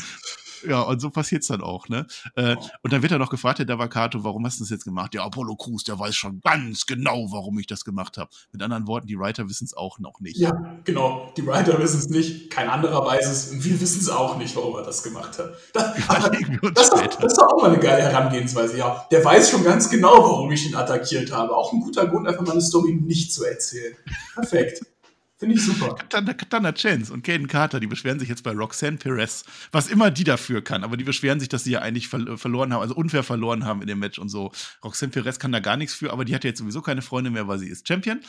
Ja, und so passiert es dann auch, ne? Äh, und dann wird er noch gefragt, der Davakato, warum hast du das jetzt gemacht? Ja, Apollo Crews, der weiß schon ganz genau, warum ich das gemacht habe. Mit anderen Worten, die Writer wissen es auch noch nicht. Ja, genau. Die Writer wissen es nicht, kein anderer weiß es und wir wissen es auch nicht, warum er das gemacht hat. <laughs> Das, das, das, das ist doch auch mal eine geile Herangehensweise. Ja, der weiß schon ganz genau, warum ich ihn attackiert habe. Auch ein guter Grund, einfach mal eine Story nicht zu erzählen. Perfekt. Finde ich super. Katana, Katana Chance und Caden Carter, die beschweren sich jetzt bei Roxanne Perez, was immer die dafür kann, aber die beschweren sich, dass sie ja eigentlich ver verloren haben, also unfair verloren haben in dem Match und so. Roxanne Perez kann da gar nichts für, aber die hat ja jetzt sowieso keine Freunde mehr, weil sie ist Champion.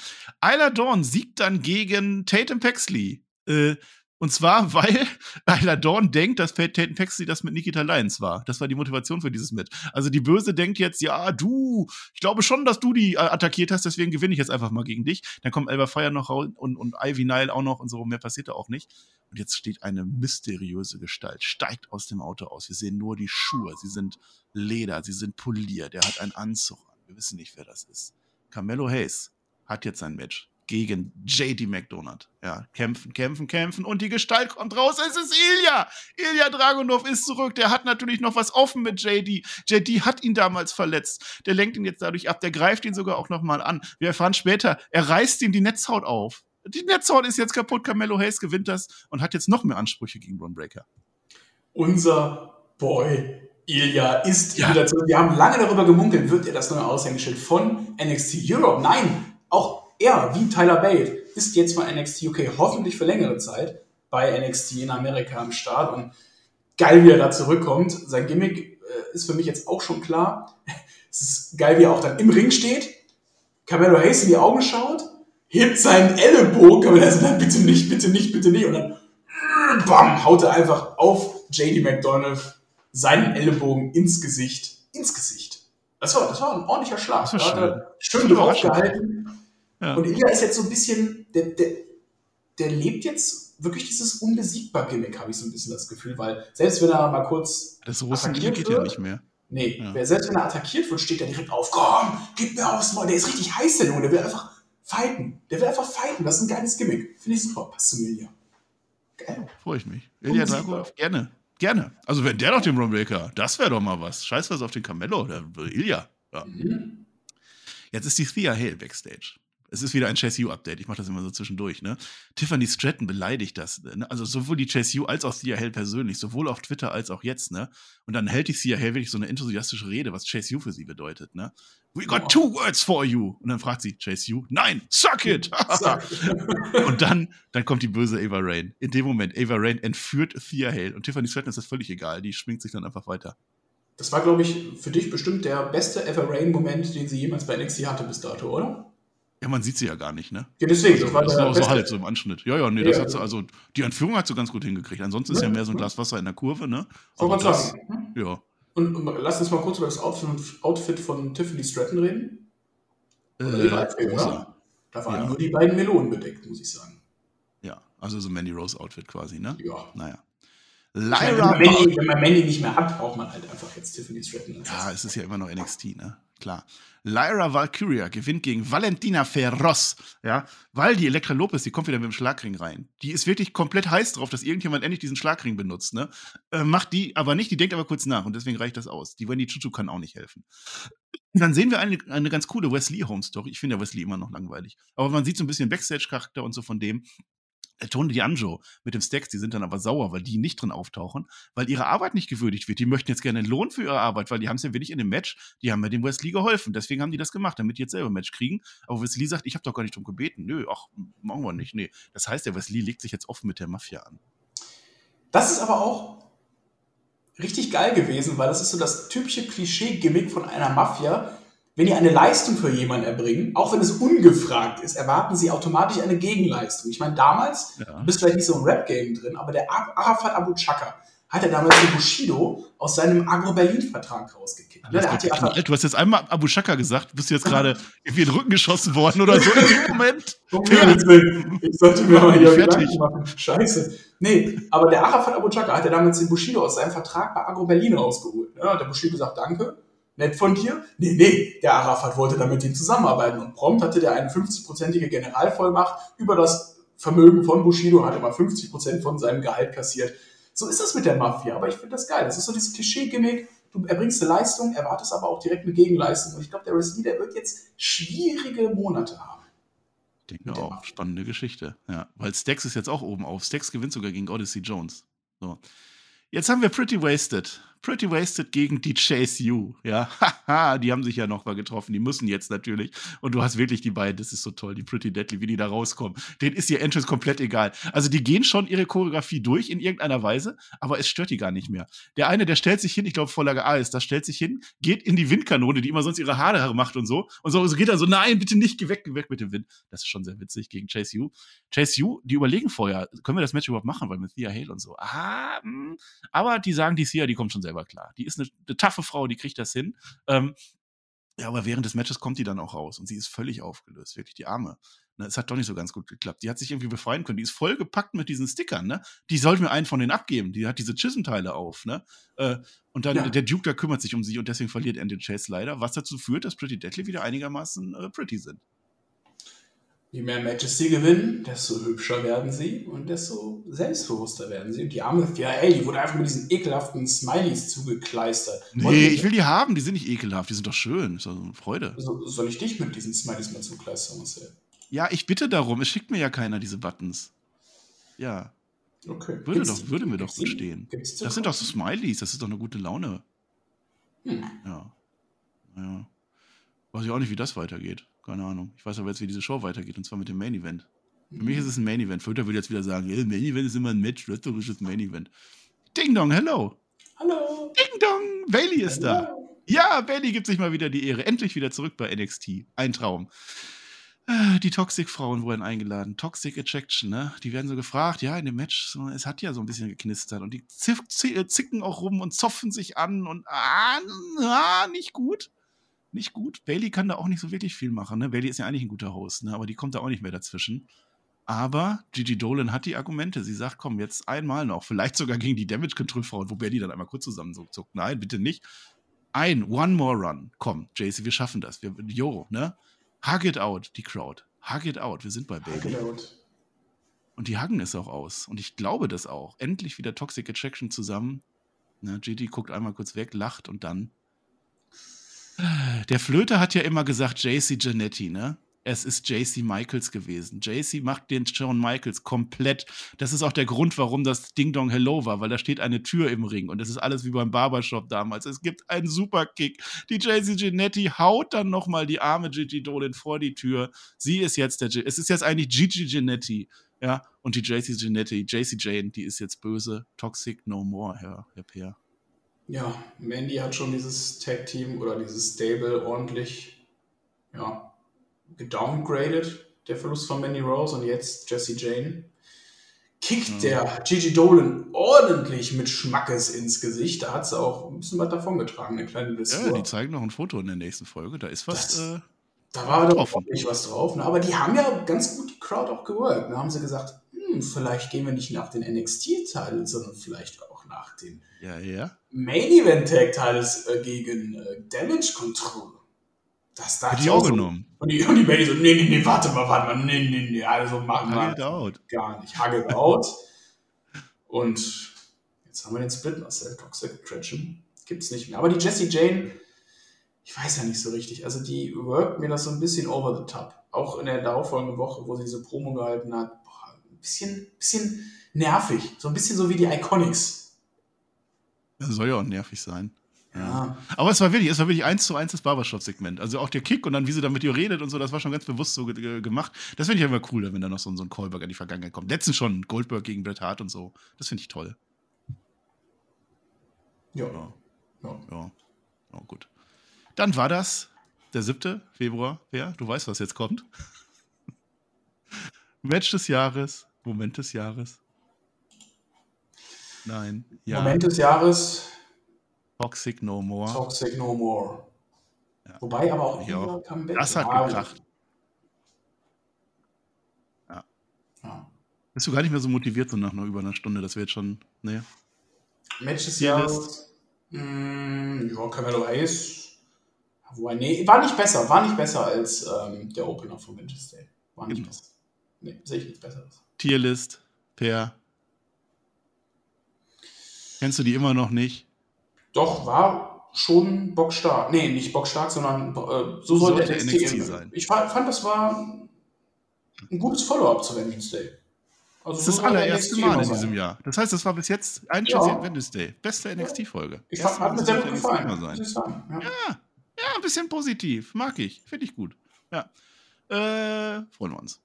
Isla Dawn siegt dann gegen Tatum Paxley. Äh, und zwar, <laughs> weil Ayla Dawn denkt, dass Tatum Paxley das mit Nikita Lyons war. Das war die Motivation für dieses Match. Also die Böse denkt jetzt, ja, du, ich glaube schon, dass du die äh, attackiert hast, deswegen gewinne ich jetzt einfach mal gegen dich. Dann kommt Elba Fire noch raus und, und Ivy Nile auch noch und so. Mehr passiert da auch nicht. Und jetzt steht eine mysteriöse Gestalt, steigt aus dem Auto aus. Wir sehen nur die Schuhe. Sie sind Leder, sie sind poliert. Er hat einen Anzug an. Wir wissen nicht, wer das ist. Carmelo Hayes hat jetzt sein Match gegen JD McDonald. Ja, kämpfen, kämpfen, kämpfen und die Gestalt kommt raus. Es ist Ilya. Ilya Dragunov ist zurück. Der hat natürlich noch was offen mit JD. JD hat ihn damals verletzt. Der lenkt ihn jetzt dadurch ab. Der greift ihn sogar auch nochmal an. Wir erfahren später, er reißt ihm die Netzhaut auf. Die Netzhaut ist jetzt kaputt. Carmelo Hayes gewinnt das und hat jetzt noch mehr Ansprüche gegen Ron Breaker. Unser Boy Ilya ist ja. wieder zurück. Wir haben lange darüber gemunkelt, wird er das neue Aushängeschild von NXT Europe? Nein, er, wie Tyler Bate, ist jetzt von NXT UK hoffentlich für längere Zeit bei NXT in Amerika am Start und geil, wie er da zurückkommt. Sein Gimmick äh, ist für mich jetzt auch schon klar. <laughs> Es ist geil, wie er auch dann im Ring steht, Carmelo Hayes in die Augen schaut, hebt seinen Ellenbogen, aber er sagt, bitte nicht, bitte nicht, bitte nicht und dann bam, haut er einfach auf JD McDonald seinen Ellenbogen ins Gesicht. Ins Gesicht. Das war, das war ein ordentlicher Schlag. Schön. schön draufgehalten. Ja. Und Ilya ist jetzt so ein bisschen, der, der, der lebt jetzt wirklich dieses Unbesiegbar-Gimmick, habe ich so ein bisschen das Gefühl, weil selbst wenn er mal kurz Das Russen attackiert geht ja wird, nicht mehr. Nee, Ja. wer selbst wenn er attackiert wird, steht er direkt auf. Komm, gib mir aufs Maul. Der ist richtig heiß, der Junge. Der will einfach fighten. Der will einfach fighten. Das ist ein geiles Gimmick. Finde ich super. Passt zu mir hier. Geil. Freue ich mich. Ilya Unbesiegbar. Dragunov, gerne. Gerne. Also wenn der noch den Rummaker, das wäre doch mal was. Scheiß was auf den Camello, der Ilya. Ja. Mhm. Jetzt ist die Thea Hale backstage. Es ist wieder ein Chase U-Update. Ich mache das immer so zwischendurch. Ne? Tiffany Stratton beleidigt das. Ne? Also sowohl die Chase U als auch Thea Hale persönlich, sowohl auf Twitter als auch jetzt. Ne? Und dann hält die Thea Hale wirklich so eine enthusiastische Rede, was Chase U für sie bedeutet. Ne? We got two words for you. Und dann fragt sie Chase U, nein, suck it. <laughs> <laughs> Und dann, dann kommt die böse Ava Rain. In dem Moment, Ava Rain entführt Thea Hale und Tiffany Stratton ist das völlig egal. Die schminkt sich dann einfach weiter. Das war, glaube ich, für dich bestimmt der beste Ever Rain-Moment, den sie jemals bei NXT hatte bis dato, oder? Ja, man sieht sie ja gar nicht, ne? Ja, deswegen. Also, Das war war so halt so im Anschnitt. Ja, ja, nee, das Ja. hat sie, also die Entführung hat sie ganz gut hingekriegt. Ansonsten ist Ja, ja mehr so ein. Glas Wasser in der Kurve, ne? Aber das- sagen. Ja. Und, und lass uns mal kurz über das Outfit, Outfit von Tiffany Stratton reden. Oder Äh, großer. oder? Da waren nur die beiden Melonen bedeckt, muss ich sagen. Ja, also so Mandy Rose Outfit quasi, ne? Ja. Naja. Ich meine, Wenn Lyra man, Mandy, wenn man Mandy nicht mehr hat, braucht man halt einfach jetzt Tiffany Stratton. Ja, es ist ja immer noch NXT, ne? Klar. Lyra Valkyria gewinnt gegen Valentina Ferros, ja, weil die Elektra Lopez, die kommt wieder mit dem Schlagring rein. Die ist wirklich komplett heiß drauf, dass irgendjemand endlich diesen Schlagring benutzt, ne? Äh, macht die aber nicht, die denkt aber kurz nach und deswegen reicht das aus. Die Wendy Chuchu kann auch nicht helfen. Dann sehen wir eine, eine ganz coole Wesley Home Story. Ich finde ja Wesley immer noch langweilig. Aber man sieht so ein bisschen Backstage-Charakter und so von dem. Äh, Tony D'Angelo mit dem Stacks, die sind dann aber sauer, weil die nicht drin auftauchen, weil ihre Arbeit nicht gewürdigt wird. Die möchten jetzt gerne einen Lohn für ihre Arbeit, weil die haben es ja wirklich in dem Match, die haben ja dem Wesley geholfen. Deswegen haben die das gemacht, damit die jetzt selber ein Match kriegen. Aber Wesley sagt, ich habe doch gar nicht drum gebeten. Nö, ach, machen wir nicht. Nee. Das heißt, der Wesley legt sich jetzt offen mit der Mafia an. Das ist aber auch richtig geil gewesen, weil das ist so das typische Klischee-Gimmick von einer Mafia. Wenn die eine Leistung für jemanden erbringen, auch wenn es ungefragt ist, erwarten sie automatisch eine Gegenleistung. Ich meine, damals, Ja. du bist vielleicht nicht so im Rap-Game drin, aber der Ar- Arafat Abu Chaka hat er damals den Bushido aus seinem Agro-Berlin-Vertrag rausgekickt. Ne? Du hast jetzt einmal Abu Shaka gesagt, bist du jetzt gerade irgendwie in den Rücken geschossen worden oder so in dem Moment? <laughs> Ich sollte mir mal hier Fertig. Gedanken machen. Scheiße. Nee, aber der Arafat Abu Chaka hat ja damals den Bushido aus seinem Vertrag bei Agro Berlin rausgeholt. Ja, hat der Bushido gesagt, danke, nett von dir. Nee, nee, der Arafat wollte dann mit ihm zusammenarbeiten und prompt hatte der eine 50-prozentige Generalvollmacht über das Vermögen von Bushido, hat immer 50% von seinem Gehalt kassiert. So ist das mit der Mafia, aber ich finde das geil. Das ist so dieses Klischee-Gimmick. Du erbringst eine Leistung, erwartest aber auch direkt eine Gegenleistung. Und ich glaube, der Wrestler, der wird jetzt schwierige Monate haben. Ich denke auch. Mafia. Spannende Geschichte. Ja, weil Stax ist jetzt auch oben auf. Stax gewinnt sogar gegen Odyssey Jones. So. Jetzt haben wir Pretty Wasted. Pretty Wasted gegen die Chase U. Ja, <laughs> haha, die haben sich ja noch mal getroffen. Die müssen jetzt natürlich. Und du hast wirklich die beiden, das ist so toll, die Pretty Deadly, wie die da rauskommen. Denen ist ihr Entrance komplett egal. Also die gehen schon ihre Choreografie durch in irgendeiner Weise, aber es stört die gar nicht mehr. Der eine, der stellt sich hin, ich glaube Vorlage A ist, das stellt sich hin, geht in die Windkanone, die immer sonst ihre Haare macht und so. Und so, so geht er so, nein, bitte nicht, geh weg, geh weg mit dem Wind. Das ist schon sehr witzig gegen Chase U. Chase U, die überlegen vorher, können wir das Match überhaupt machen, weil mit Thea Hale und so. Ah, mh. aber die sagen, die Thea, die kommt schon selber klar. Die ist eine, eine taffe Frau, die kriegt das hin. Ähm, ja, aber während des Matches kommt die dann auch raus und sie ist völlig aufgelöst, wirklich die Arme. Ne, es hat doch nicht so ganz gut geklappt. Die hat sich irgendwie befreien können. Die ist voll gepackt mit diesen Stickern, ne? Die sollte mir einen von denen abgeben. Die hat diese Chisholm-Teile auf, ne? Äh, und dann Ja. der Duke, der kümmert sich um sie und deswegen verliert Andrew Chase leider, was dazu führt, dass Pretty Deadly wieder einigermaßen äh, pretty sind. Je mehr Matches sie gewinnen, desto hübscher werden sie und desto selbstbewusster werden sie. Und die arme Thea, ey, die wurde einfach mit diesen ekelhaften Smileys zugekleistert. Wollt Nee, ich will die haben, die sind nicht ekelhaft, die sind doch schön. Ist doch so eine Freude. so, soll ich dich mit diesen Smileys mal zugekleistern, Marcel? Ja, ich bitte darum, es schickt mir ja keiner diese Buttons. Ja, Okay. würde, Gibt's- doch, würde mir doch gut stehen. Das sind doch so Smileys, das ist doch eine gute Laune. Hm. Ja. Ja. Weiß ich auch nicht, wie das weitergeht. Keine Ahnung. Ich weiß aber jetzt, wie diese Show weitergeht, und zwar mit dem Main Event. Für mich ist es ein Main Event. Filter würde jetzt wieder sagen, ja, Main Event ist immer ein Match, wrestlerisches Main Event. Ding Dong, hello. Hallo. Ding Dong, Bailey ist da. Hallo. Ja, Bailey gibt sich mal wieder die Ehre. Endlich wieder zurück bei NXT. Ein Traum. Äh, Die Toxic-Frauen wurden eingeladen. Toxic Attraction, ne? Die werden so gefragt, ja, in dem Match, es hat ja so ein bisschen geknistert. Und die zi- zicken auch rum und zoffen sich an und ah, ah, nicht gut. Nicht gut. Bailey kann da auch nicht so wirklich viel machen, ne? Bailey ist ja eigentlich ein guter Host, ne? Aber die kommt da auch nicht mehr dazwischen. Aber Gigi Dolan hat die Argumente. Sie sagt, komm, jetzt einmal noch. Vielleicht sogar gegen die Damage Control Frauen, wo Bailey dann einmal kurz zusammenzuckt. Nein, bitte nicht. Ein, one more run. Komm, JC, wir schaffen das. Wir, jo, ne? Hug it out, die Crowd. Hug it out. Wir sind bei Bailey. Und die hacken es auch aus. Und ich glaube das auch. Endlich wieder Toxic Attraction zusammen. Ne, Gigi guckt einmal kurz weg, lacht und dann. Der Flöter hat ja immer gesagt, JC Janetti, ne? Es ist JC Michaels gewesen. JC macht den Shawn Michaels komplett. Das ist auch der Grund, warum das Ding Dong Hello war, weil da steht eine Tür im Ring und das ist alles wie beim Barbershop damals. Es gibt einen Superkick. Die JC Janetti haut dann nochmal die arme Gigi Dolan vor die Tür. Sie ist jetzt der, G es ist jetzt eigentlich Gigi Janetti, ja, und die JC Janetti, JC Jane, die ist jetzt böse. Toxic no more, Herr, Herr Peer. Ja, Mandy hat schon dieses Tag-Team oder dieses Stable ordentlich ja, gedowngradet, der Verlust von Mandy Rose und jetzt Jesse Jane. Kickt Mhm. der Gigi Dolan ordentlich mit Schmackes ins Gesicht. Da hat sie auch ein bisschen was davongetragen, eine kleine Ja, Blessur. die zeigen noch ein Foto in der nächsten Folge. Da ist was. Das- Äh, Da war doch ordentlich was drauf. Ne? Aber die haben ja ganz gut die Crowd auch geworkt. Da haben sie gesagt, hm, vielleicht gehen wir nicht nach den NXT-Teilen, sondern vielleicht auch nach den ja, ja. Main Event Tag Titles äh, gegen äh, Damage Control. Das da Hätte ich auch genommen. Und die, und die Bailey so, nee, nee, nee, warte mal, warte mal, nee, nee, nee, also machen wir out. gar nicht. Hugget out. Und jetzt haben wir den Split Marcel Toxic Attraction. Gibt's nicht mehr. Aber die Jessie Jane, ich weiß ja nicht so richtig. Also die workt mir das so ein bisschen over the top. Auch in der darauffolgenden Woche, wo sie diese Promo gehalten hat. Bisschen, bisschen nervig. So ein bisschen so wie die Iconics. Das soll ja auch nervig sein. Ja. Aber es war wirklich, es war wirklich eins zu eins das Barbershop-Segment. Also auch der Kick und dann, wie sie da mit ihr redet und so, das war schon ganz bewusst so ge ge gemacht. Das finde ich immer cooler, wenn da noch so, ein- so ein Callback an die Vergangenheit kommt. Letztens schon Goldberg gegen Bret Hart und so. Das finde ich toll. Ja. Ja, ja. ja. ja, gut. Dann war das der 7. Februar. Ja, du weißt, was jetzt kommt. <laughs> Match des Jahres, Moment des Jahres. Nein, ja. Moment des Jahres, Toxic No More. Toxic No More. Ja. Wobei aber auch Ja. Comeback. Das hat Ja, gekracht. Ja. Bist du gar nicht mehr so motiviert, so nach einer über einer Stunde, dass wir jetzt schon. Nee. Match des. Jahres. Mm, ja, Camelo Hayes. Wobei, nee, war nicht besser. War nicht besser als ähm, der Opener von Vintage Day. War nicht Genau. besser. Nee, sehe ich nichts Besseres. Tierlist, Per. Kennst du die immer noch nicht? Doch, war schon bockstark. Nee, nicht bockstark, sondern äh, so sollte, Sollte NXT, NXT sein. sein. Ich fand, das war ein gutes Follow-up zu Vengeance Day. Also Das ist das allererste Mal in sein. diesem Jahr. Das heißt, das war bis jetzt ein Ja. ja. Wednesday. Beste NXT-Folge. Ich fand, hat mir sehr gut gefallen. Sein. ich sagen. Ja. Ja, ein bisschen positiv. Mag ich. Finde ich gut. Ja. Äh, freuen wir uns.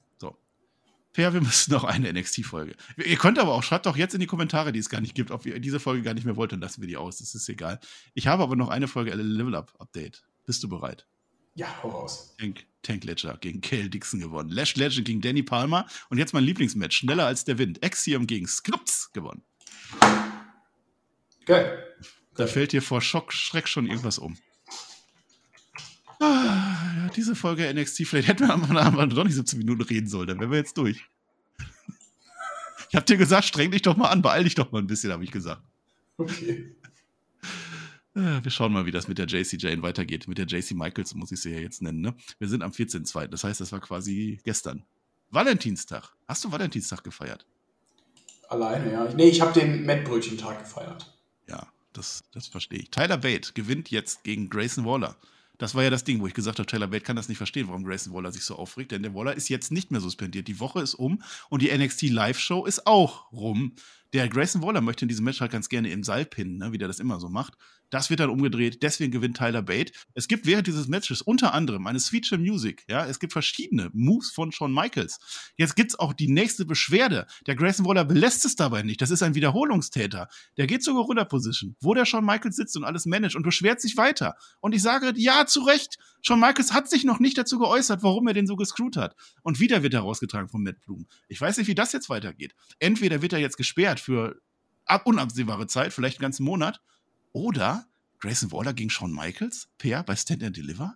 Per, wir müssen noch eine NXT-Folge. Ihr könnt aber auch, schreibt doch jetzt in die Kommentare, die es gar nicht gibt, ob ihr diese Folge gar nicht mehr wollt, dann lassen wir die aus. Das ist egal. Ich habe aber noch eine Folge Level Up Update. Bist du bereit? ja, hau raus. Tank, Tank Ledger gegen Kale Dixon gewonnen. Lash Legend gegen Danny Palmer. Und jetzt mein Lieblingsmatch. Schneller als der Wind. Axiom gegen Skrups gewonnen. Geil. Da fällt dir vor Schock, Schreck schon irgendwas um. Ah, ja, diese Folge NXT, vielleicht hätten wir am Abend doch nicht 17 Minuten reden sollen, dann wären wir jetzt durch. Ich hab dir gesagt, streng dich doch mal an, beeil dich doch mal ein bisschen, habe ich gesagt. Okay. Äh, Wir schauen mal, wie das mit der JC Jane weitergeht. Mit der JC Michaels muss ich sie ja jetzt nennen. Ne? Wir sind am 14.02. Das heißt, das war quasi gestern. Valentinstag. Hast du Valentinstag gefeiert? Alleine, ja. Nee, ich habe den Mettbrötchentag gefeiert. Ja, das, das verstehe ich. Tyler Bate gewinnt jetzt gegen Grayson Waller. Das war ja das Ding, wo ich gesagt habe, Tyler Bate kann das nicht verstehen, warum Grayson Waller sich so aufregt, denn der Waller ist jetzt nicht mehr suspendiert. Die Woche ist um und die NXT Live-Show ist auch rum. Der Grayson Waller möchte in diesem Match halt ganz gerne im Seil pinnen, ne, wie der das immer so macht. Das wird dann umgedreht, deswegen gewinnt Tyler Bate. Es gibt während dieses Matches unter anderem eine Chin Music, ja, es gibt verschiedene Moves von Shawn Michaels. Jetzt gibt's auch die nächste Beschwerde. Der Grayson Waller belässt es dabei nicht. Das ist ein Wiederholungstäter. Der geht sogar runter Position, wo der Shawn Michaels sitzt und alles managt und beschwert sich weiter. Und ich sage ja zu Recht. Shawn Michaels hat sich noch nicht dazu geäußert, warum er den so gescrewt hat. Und wieder wird er rausgetragen von Matt Bloom. Ich weiß nicht, wie das jetzt weitergeht. Entweder wird er jetzt gesperrt für unabsehbare Zeit, vielleicht einen ganzen Monat, oder Grayson Waller gegen Shawn Michaels, Per bei Stand and Deliver?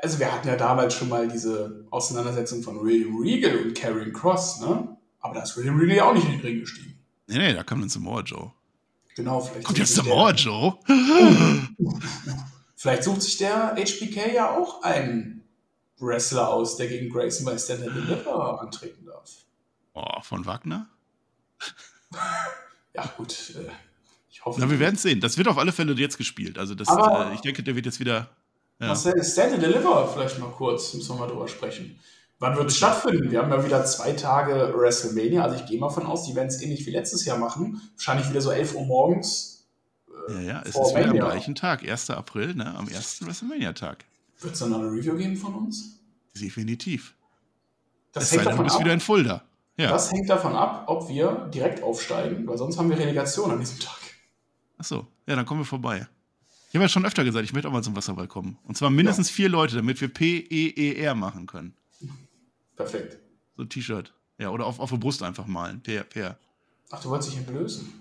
Also wir hatten ja damals schon mal diese Auseinandersetzung von William Regal und Karrion Cross, ne? Aber da ist William Regal ja auch nicht in den Ring gestiegen. Nee, nee, da kam dann Samoa Joe. Genau, vielleicht. Kommt jetzt Samoa Joe? <laughs> vielleicht sucht sich der HBK ja auch einen Wrestler aus, der gegen Grayson bei Stand and Deliver antreten darf. Oh, von Wagner? <laughs> ja, gut. Äh, ich hoffe. Na, wir werden es sehen. Das wird auf alle Fälle jetzt gespielt. Also, das, Aber äh, ich denke, der wird jetzt wieder. Ja. Marcel, Stand and Deliver vielleicht mal kurz, müssen wir mal drüber sprechen. Wann wird es stattfinden? Wir haben ja wieder zwei Tage WrestleMania. Also ich gehe mal von aus, die werden es ähnlich wie letztes Jahr machen. Wahrscheinlich wieder so 11 Uhr morgens. Äh, ja, ja, es ist wieder am gleichen Tag, 1. April, ne, am ersten WrestleMania-Tag. Wird es dann eine Review geben von uns? Definitiv. Das es hängt sei denn, du bist ab. wieder in Fulda. Ja. Das hängt davon ab, ob wir direkt aufsteigen, weil sonst haben wir Relegation an diesem Tag. Achso, ja, dann kommen wir vorbei. Ich habe ja schon öfter gesagt, ich möchte auch mal zum Wasserball kommen. Und zwar mindestens vier Leute, damit wir P-E-E-R machen können. Perfekt. So ein T-Shirt. Ja, oder auf, auf der Brust einfach malen. Per, per. Ach, du wolltest dich entblößen.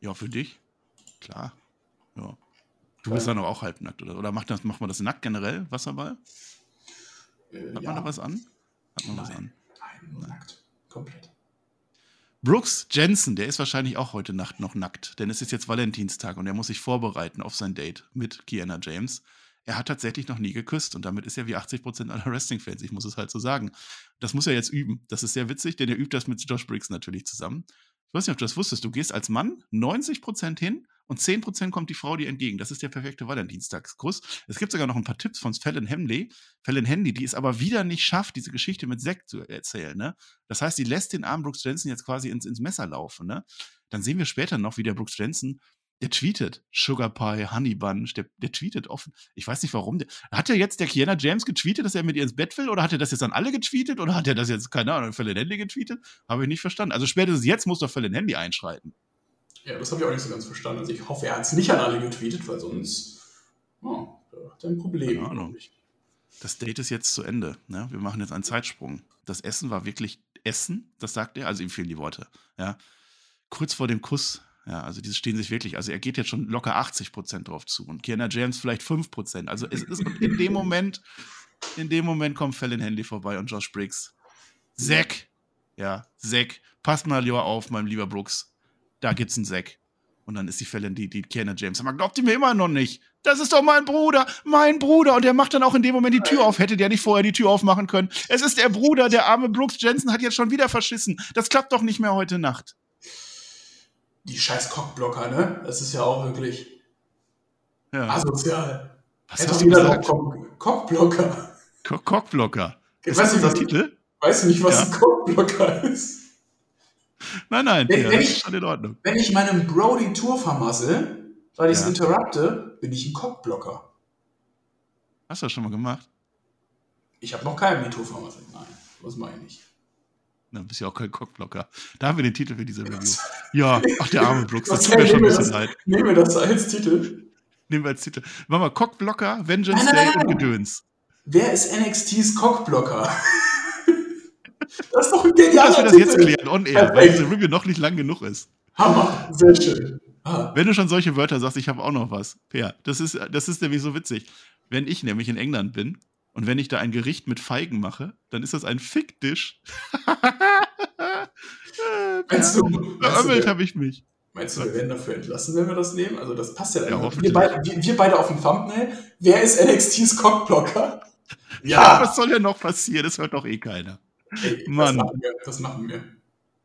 Ja, für dich? Klar. Ja. Du bist dann aber auch halbnackt, oder? Oder macht, das, macht man das nackt generell, Wasserball? Äh, Hat ja. man da was an? Hat man was Nein. an? Nein, nur nackt. Komplett. Brooks Jensen, der ist wahrscheinlich auch heute Nacht noch nackt, denn es ist jetzt Valentinstag und er muss sich vorbereiten auf sein Date mit Kiana James. Er hat tatsächlich noch nie geküsst und damit ist er wie 80% aller Wrestling-Fans, ich muss es halt so sagen. Das muss er jetzt üben. Das ist sehr witzig, denn er übt das mit Josh Briggs natürlich zusammen. Ich weiß nicht, ob du das wusstest. Du gehst als Mann 90% hin und 10% kommt die Frau dir entgegen. Das ist der perfekte Valentinstagskuss. Es gibt sogar noch ein paar Tipps von Fallon Henley. Fallon Henley, die es aber wieder nicht schafft, diese Geschichte mit Zack zu erzählen. Ne? Das heißt, sie lässt den armen Brooks Jensen jetzt quasi ins, ins Messer laufen. Ne? Dann sehen wir später noch, wie der Brooks Jensen, der tweetet Sugar Pie, Honey Bunch, der, der tweetet offen. Ich weiß nicht warum. Hat er jetzt der Kiana James getweetet, dass er mit ihr ins Bett will? Oder hat er das jetzt an alle getweetet? Oder hat er das jetzt, keine Ahnung, Fallon Henley getweetet? Habe ich nicht verstanden. Also spätestens jetzt muss doch Fallon Henley einschreiten. Ja, das habe ich auch nicht so ganz verstanden. Also ich hoffe, er hat es nicht an alle getweetet, weil sonst oh, hat er ein Problem. Keine Ahnung. Das Date ist jetzt zu Ende. Ne? Wir machen jetzt einen Zeitsprung. Das Essen war wirklich Essen, das sagt er, also ihm fehlen die Worte. Ja? Kurz vor dem Kuss, ja, also diese stehen sich wirklich, also er geht jetzt schon locker 80 Prozent drauf zu und Kiana James vielleicht 5 Prozent. Also es ist in dem Moment, in dem Moment kommt Fallon Henley vorbei und Josh Briggs. Zack, ja, Zack, passt mal lieber auf, mein lieber Brooks. Da gibt's einen Zack. Und dann ist die Fallon, die, die Kiana James. Aber glaubt ihr mir immer noch nicht? Das ist doch mein Bruder, mein Bruder. Und der macht dann auch in dem Moment die Tür auf. Hätte der nicht vorher die Tür aufmachen können. Es ist der Bruder, der arme Brooks Jensen hat jetzt schon wieder verschissen. Das klappt doch nicht mehr heute Nacht. Die scheiß Cockblocker, ne? Das ist ja auch wirklich Ja. asozial. Was Hätte hast du gesagt? Cock- Cockblocker. Co Cockblocker. Ist weiß das nicht, unser was- Titel? Weißt du nicht, was Ja. ein Cockblocker ist? Nein, nein, Wenn- ja, wenn ich- in Ordnung. Wenn ich meinem Bro die Tour vermassel, weil ich es Ja. interrupte, bin ich ein Cockblocker. Hast du das schon mal gemacht? Ich habe noch keinem die Tour vermasselt. Nein, das meine ich nicht. Dann bist du ja auch kein Cockblocker. Da haben wir den Titel für diese Review. <laughs> Ja, ach, der arme Brooks, das tut mir schon ein bisschen das- leid. Nehmen wir das als Titel. Nehmen wir als Titel. Machen wir Cockblocker, Vengeance Nein, nein, Day nein, und nein. Gedöns. Wer ist NXTs Cockblocker? <laughs> das ist doch ein Gut, dass genialer wir das jetzt klären, on air, weil diese Review noch nicht lang genug ist. Hammer, sehr schön. Ah, Wenn du schon solche Wörter sagst, ich habe auch noch was. Per, das ist, das ist nämlich so witzig. Wenn ich nämlich in England bin und wenn ich da ein Gericht mit Feigen mache, dann ist das ein Fickdish. <laughs> meinst du, Verömmelt habe ich mich. meinst du, wir werden dafür entlassen, wenn wir das nehmen? Also das passt ja. Ja, wir, beide, wir, wir beide auf dem Thumbnail. Wer ist NXTs Cockblocker? Ja, was soll denn noch passieren? Das hört doch eh keiner. Ey, Mann. Das machen wir. Das machen wir.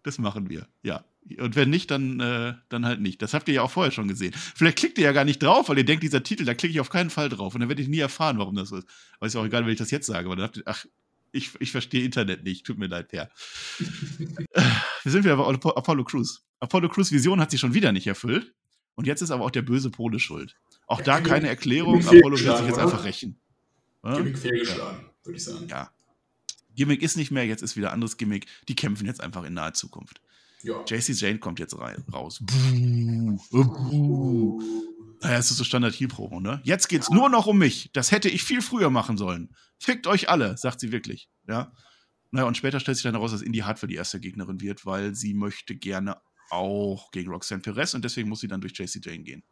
Das machen wir, ja. Und wenn nicht, dann, äh, dann halt nicht. Das habt ihr ja auch vorher schon gesehen. Vielleicht klickt ihr ja gar nicht drauf, weil ihr denkt, dieser Titel, da klicke ich auf keinen Fall drauf. Und dann werde ich nie erfahren, warum das so ist. Aber ist ja auch egal, wenn ich das jetzt sage. Aber dann habt ihr, ach, ich, ich verstehe Internet nicht. Tut mir leid, Per. <laughs> Äh, wir sind wieder bei Apollo Crews. Apollo Crews Vision hat sich schon wieder nicht erfüllt. Und jetzt ist aber auch der böse Pole schuld. Auch da keine Erklärung. Apollo wird sich jetzt einfach rächen. Ja? Fehlgeschlagen, würde ich sagen. Ja. Gimmick ist nicht mehr, jetzt ist wieder anderes Gimmick. Die kämpfen jetzt einfach in naher Zukunft. Ja. JC Jane kommt jetzt rein, raus. Buh, buh. Naja, es ist so Standard-Heal-Promo, ne? Jetzt geht's nur noch um mich. Das hätte ich viel früher machen sollen. Fickt euch alle, sagt sie wirklich. Ja. Naja, und später stellt sich dann heraus, dass Indy Hartwell die erste Gegnerin wird, weil sie möchte gerne auch gegen Roxanne Perez und deswegen muss sie dann durch JC Jane gehen.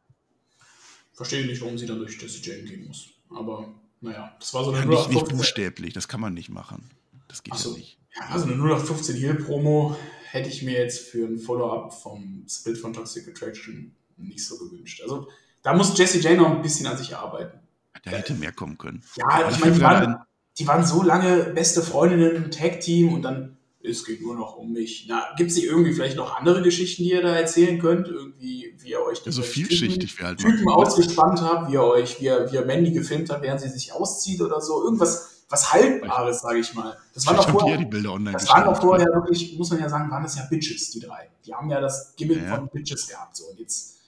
Verstehe nicht, warum sie dann durch JC Jane gehen muss. Aber naja, das war so eine ja, nicht, nicht buchstäblich, das kann man nicht machen. Das geht so. ja nicht. Ja, also eine 0815 Heal Promo hätte ich mir jetzt für ein Follow-up vom Split von Toxic Attraction nicht so gewünscht. Also da muss Jesse Jane noch ein bisschen an sich arbeiten. Da hätte mehr kommen können. Ja, ich meine, die, waren, die waren so lange beste Freundinnen, Tag-Team und dann, es geht nur noch um mich. Gibt es nicht irgendwie vielleicht noch andere Geschichten, die ihr da erzählen könnt? Irgendwie, wie ihr euch ja, so vielschichtig Typen, halt Typen ausgespannt habt, wie ihr euch, wie ihr, wie ihr Mandy gefilmt habt, während sie sich auszieht oder so. Irgendwas, was Haltbares, sage ich mal. Das waren doch vorher, die Bilder online das waren doch vorher wirklich, muss man ja sagen, waren das ja Bitches, die drei. Die haben ja das Gimmick ja, von Bitches gehabt. So. Und jetzt,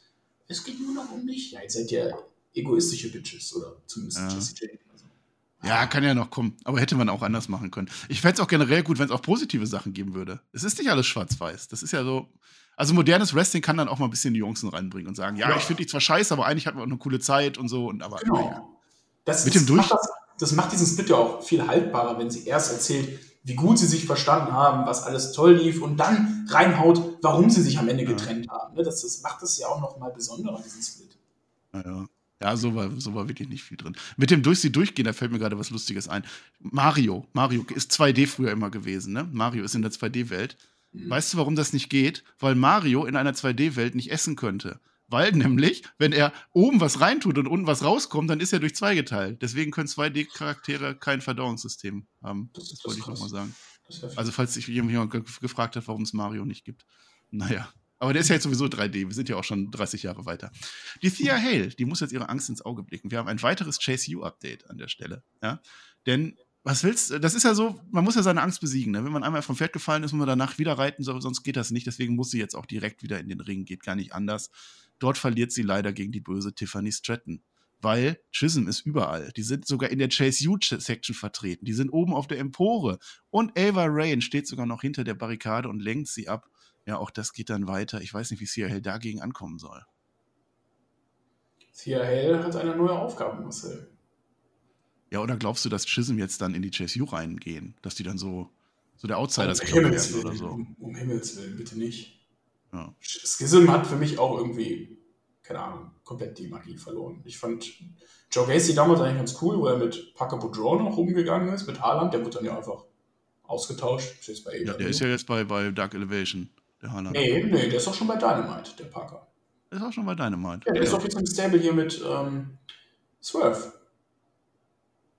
es geht nur noch um mich. Ja, jetzt seid ihr egoistische Bitches oder zumindest ja. Jesse Jane. Also, ja, kann ja noch kommen. Aber hätte man auch anders machen können. Ich fände es auch generell gut, wenn es auch positive Sachen geben würde. Es ist nicht alles schwarz-weiß. Das ist ja so. Also modernes Wrestling kann dann auch mal ein bisschen Nuancen reinbringen und sagen, ja, ja. ich finde dich zwar scheiße, aber eigentlich hatten wir auch eine coole Zeit und so. Und aber genau. Ja. Das, Mit dem Durch das, das macht diesen Split ja auch viel haltbarer, wenn sie erst erzählt, wie gut sie sich verstanden haben, was alles toll lief und dann reinhaut, warum sie sich am Ende getrennt ja. haben. Ne, das, das macht es ja auch noch mal besonderer, diesen Split. Ja, ja. so war, so war wirklich nicht viel drin. Mit dem Durch sie durchgehen, da fällt mir gerade was Lustiges ein. Mario, Mario ist 2D früher immer gewesen, ne? Mario ist in der 2D-Welt. Mhm. Weißt du, warum das nicht geht? Weil Mario in einer 2D-Welt nicht essen könnte. Weil nämlich, wenn er oben was reintut und unten was rauskommt, dann ist er durch zwei geteilt. Deswegen können 2D-Charaktere kein Verdauungssystem haben. Das, das wollte ich nochmal sagen. Also, falls sich jemand gefragt hat, warum es Mario nicht gibt. Naja. Aber der ist ja jetzt sowieso 3D. Wir sind ja auch schon 30 Jahre weiter. Die Thea Hale, die muss jetzt ihre Angst ins Auge blicken. Wir haben ein weiteres Chase U-Update an der Stelle. Ja? Denn was willst du? Das ist ja so, man muss ja seine Angst besiegen. Ne? Wenn man einmal vom Pferd gefallen ist, muss man danach wieder reiten, sonst geht das nicht. Deswegen muss sie jetzt auch direkt wieder in den Ring. Geht gar nicht anders. Dort verliert sie leider gegen die böse Tiffany Stratton. Weil Chisholm ist überall. Die sind sogar in der Chase U-Section vertreten. Die sind oben auf der Empore. Und Ava Rain steht sogar noch hinter der Barrikade und lenkt sie ab. Ja, auch das geht dann weiter. Ich weiß nicht, wie Hell dagegen ankommen soll. Hell hat eine neue Aufgabe, Marcel. Ja, oder glaubst du, dass Chisholm jetzt dann in die Chase U reingehen? Dass die dann so, so der Outsider um werden oder so? Um, um Himmels Willen, bitte nicht. Ja. Schism hat für mich auch irgendwie, keine Ahnung, komplett die Magie verloren. Ich fand Joe Gacy damals eigentlich ganz cool, wo er mit Paco Boudreau noch rumgegangen ist, mit Haaland. Der wurde dann ja einfach ausgetauscht. Ist bei ja, der ist ja jetzt bei, bei Dark Elevation, der Haaland. Nee, nee, der ist auch schon bei Dynamite, der Parker. Der ist auch schon bei Dynamite. Ja, der ja. ist auch jetzt im Stable hier mit ähm, Swerve.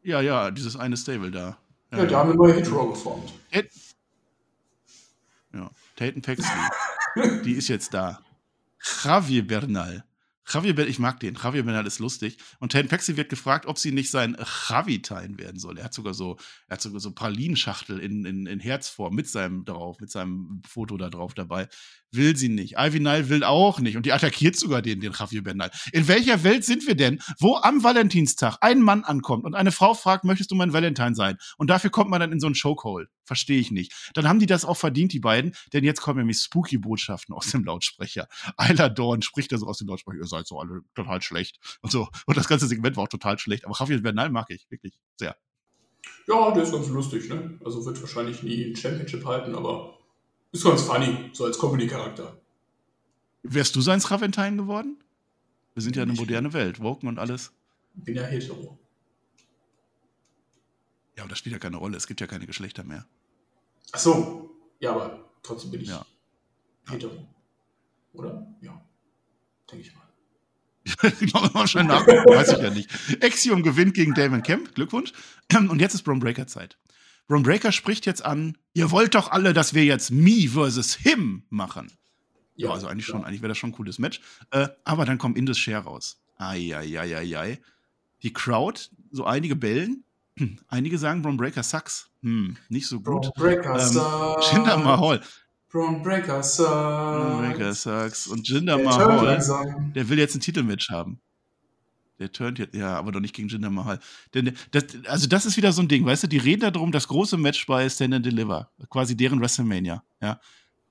Ja, ja, dieses eine Stable da. Ja, ja die haben eine neue Hit-Row geformt. Ja, Tatum Paxley. <laughs> Die ist jetzt da. Javier Bernal. Javier Bernal, ich mag den. Javier Bernal ist lustig. Und Tate Paxi wird gefragt, ob sie nicht sein Javitein werden soll. Er hat sogar so, er hat sogar so Pralinschachtel in, in, in Herzform mit seinem drauf, mit seinem Foto da drauf dabei will sie nicht. Ivy Nile will auch nicht. Und die attackiert sogar den, den Javier Bernal. In welcher Welt sind wir denn, wo am Valentinstag ein Mann ankommt und eine Frau fragt, möchtest du mein Valentine sein? Und dafür kommt man dann in so einen Chokehold. Verstehe ich nicht. Dann haben die das auch verdient, die beiden, denn jetzt kommen nämlich spooky Botschaften aus dem Lautsprecher. Ayla Dorn spricht da so aus dem Lautsprecher, ihr seid so alle total schlecht und so. Und das ganze Segment war auch total schlecht. Aber Javier Bernal mag ich wirklich sehr. Ja, der ist ganz lustig, ne? Also wird wahrscheinlich nie ein Championship halten, aber ist ganz funny, so als Comedy-Charakter. Wärst du sein Raventine geworden? Wir sind ja eine moderne Welt, Woken und alles. Bin ja hetero. Ja, aber das spielt ja keine Rolle. Es gibt ja keine Geschlechter mehr. Ach so. Ja, aber trotzdem bin ich ja. hetero. Oder? Ja. Denke ich mal. <laughs> genau, mal schnell nachgucken, <laughs> weiß ich ja nicht. Exium gewinnt gegen Damon Kemp. Glückwunsch. Und jetzt ist Brom Breaker Zeit. Ron Breaker spricht jetzt an, ihr wollt doch alle, dass wir jetzt Me versus Him machen. Ja, also eigentlich schon, eigentlich wäre das schon ein cooles Match. Äh, aber dann kommt Indus Share raus. Eieieiei. Die Crowd, so einige bellen. <clears throat> Einige sagen, Bron Breaker sucks. Hm, nicht so gut. Bron Breaker ähm, sucks. Jinder Mahal. Bron Breaker sucks. Bron Breaker sucks. Und Jinder Mahal, der will jetzt ein Titelmatch haben. Der turnt jetzt, ja, aber doch nicht gegen Jinder Mahal. Denn das, also das ist wieder so ein Ding, weißt du, die reden darum, das große Match bei Stand and Deliver, quasi deren WrestleMania, ja.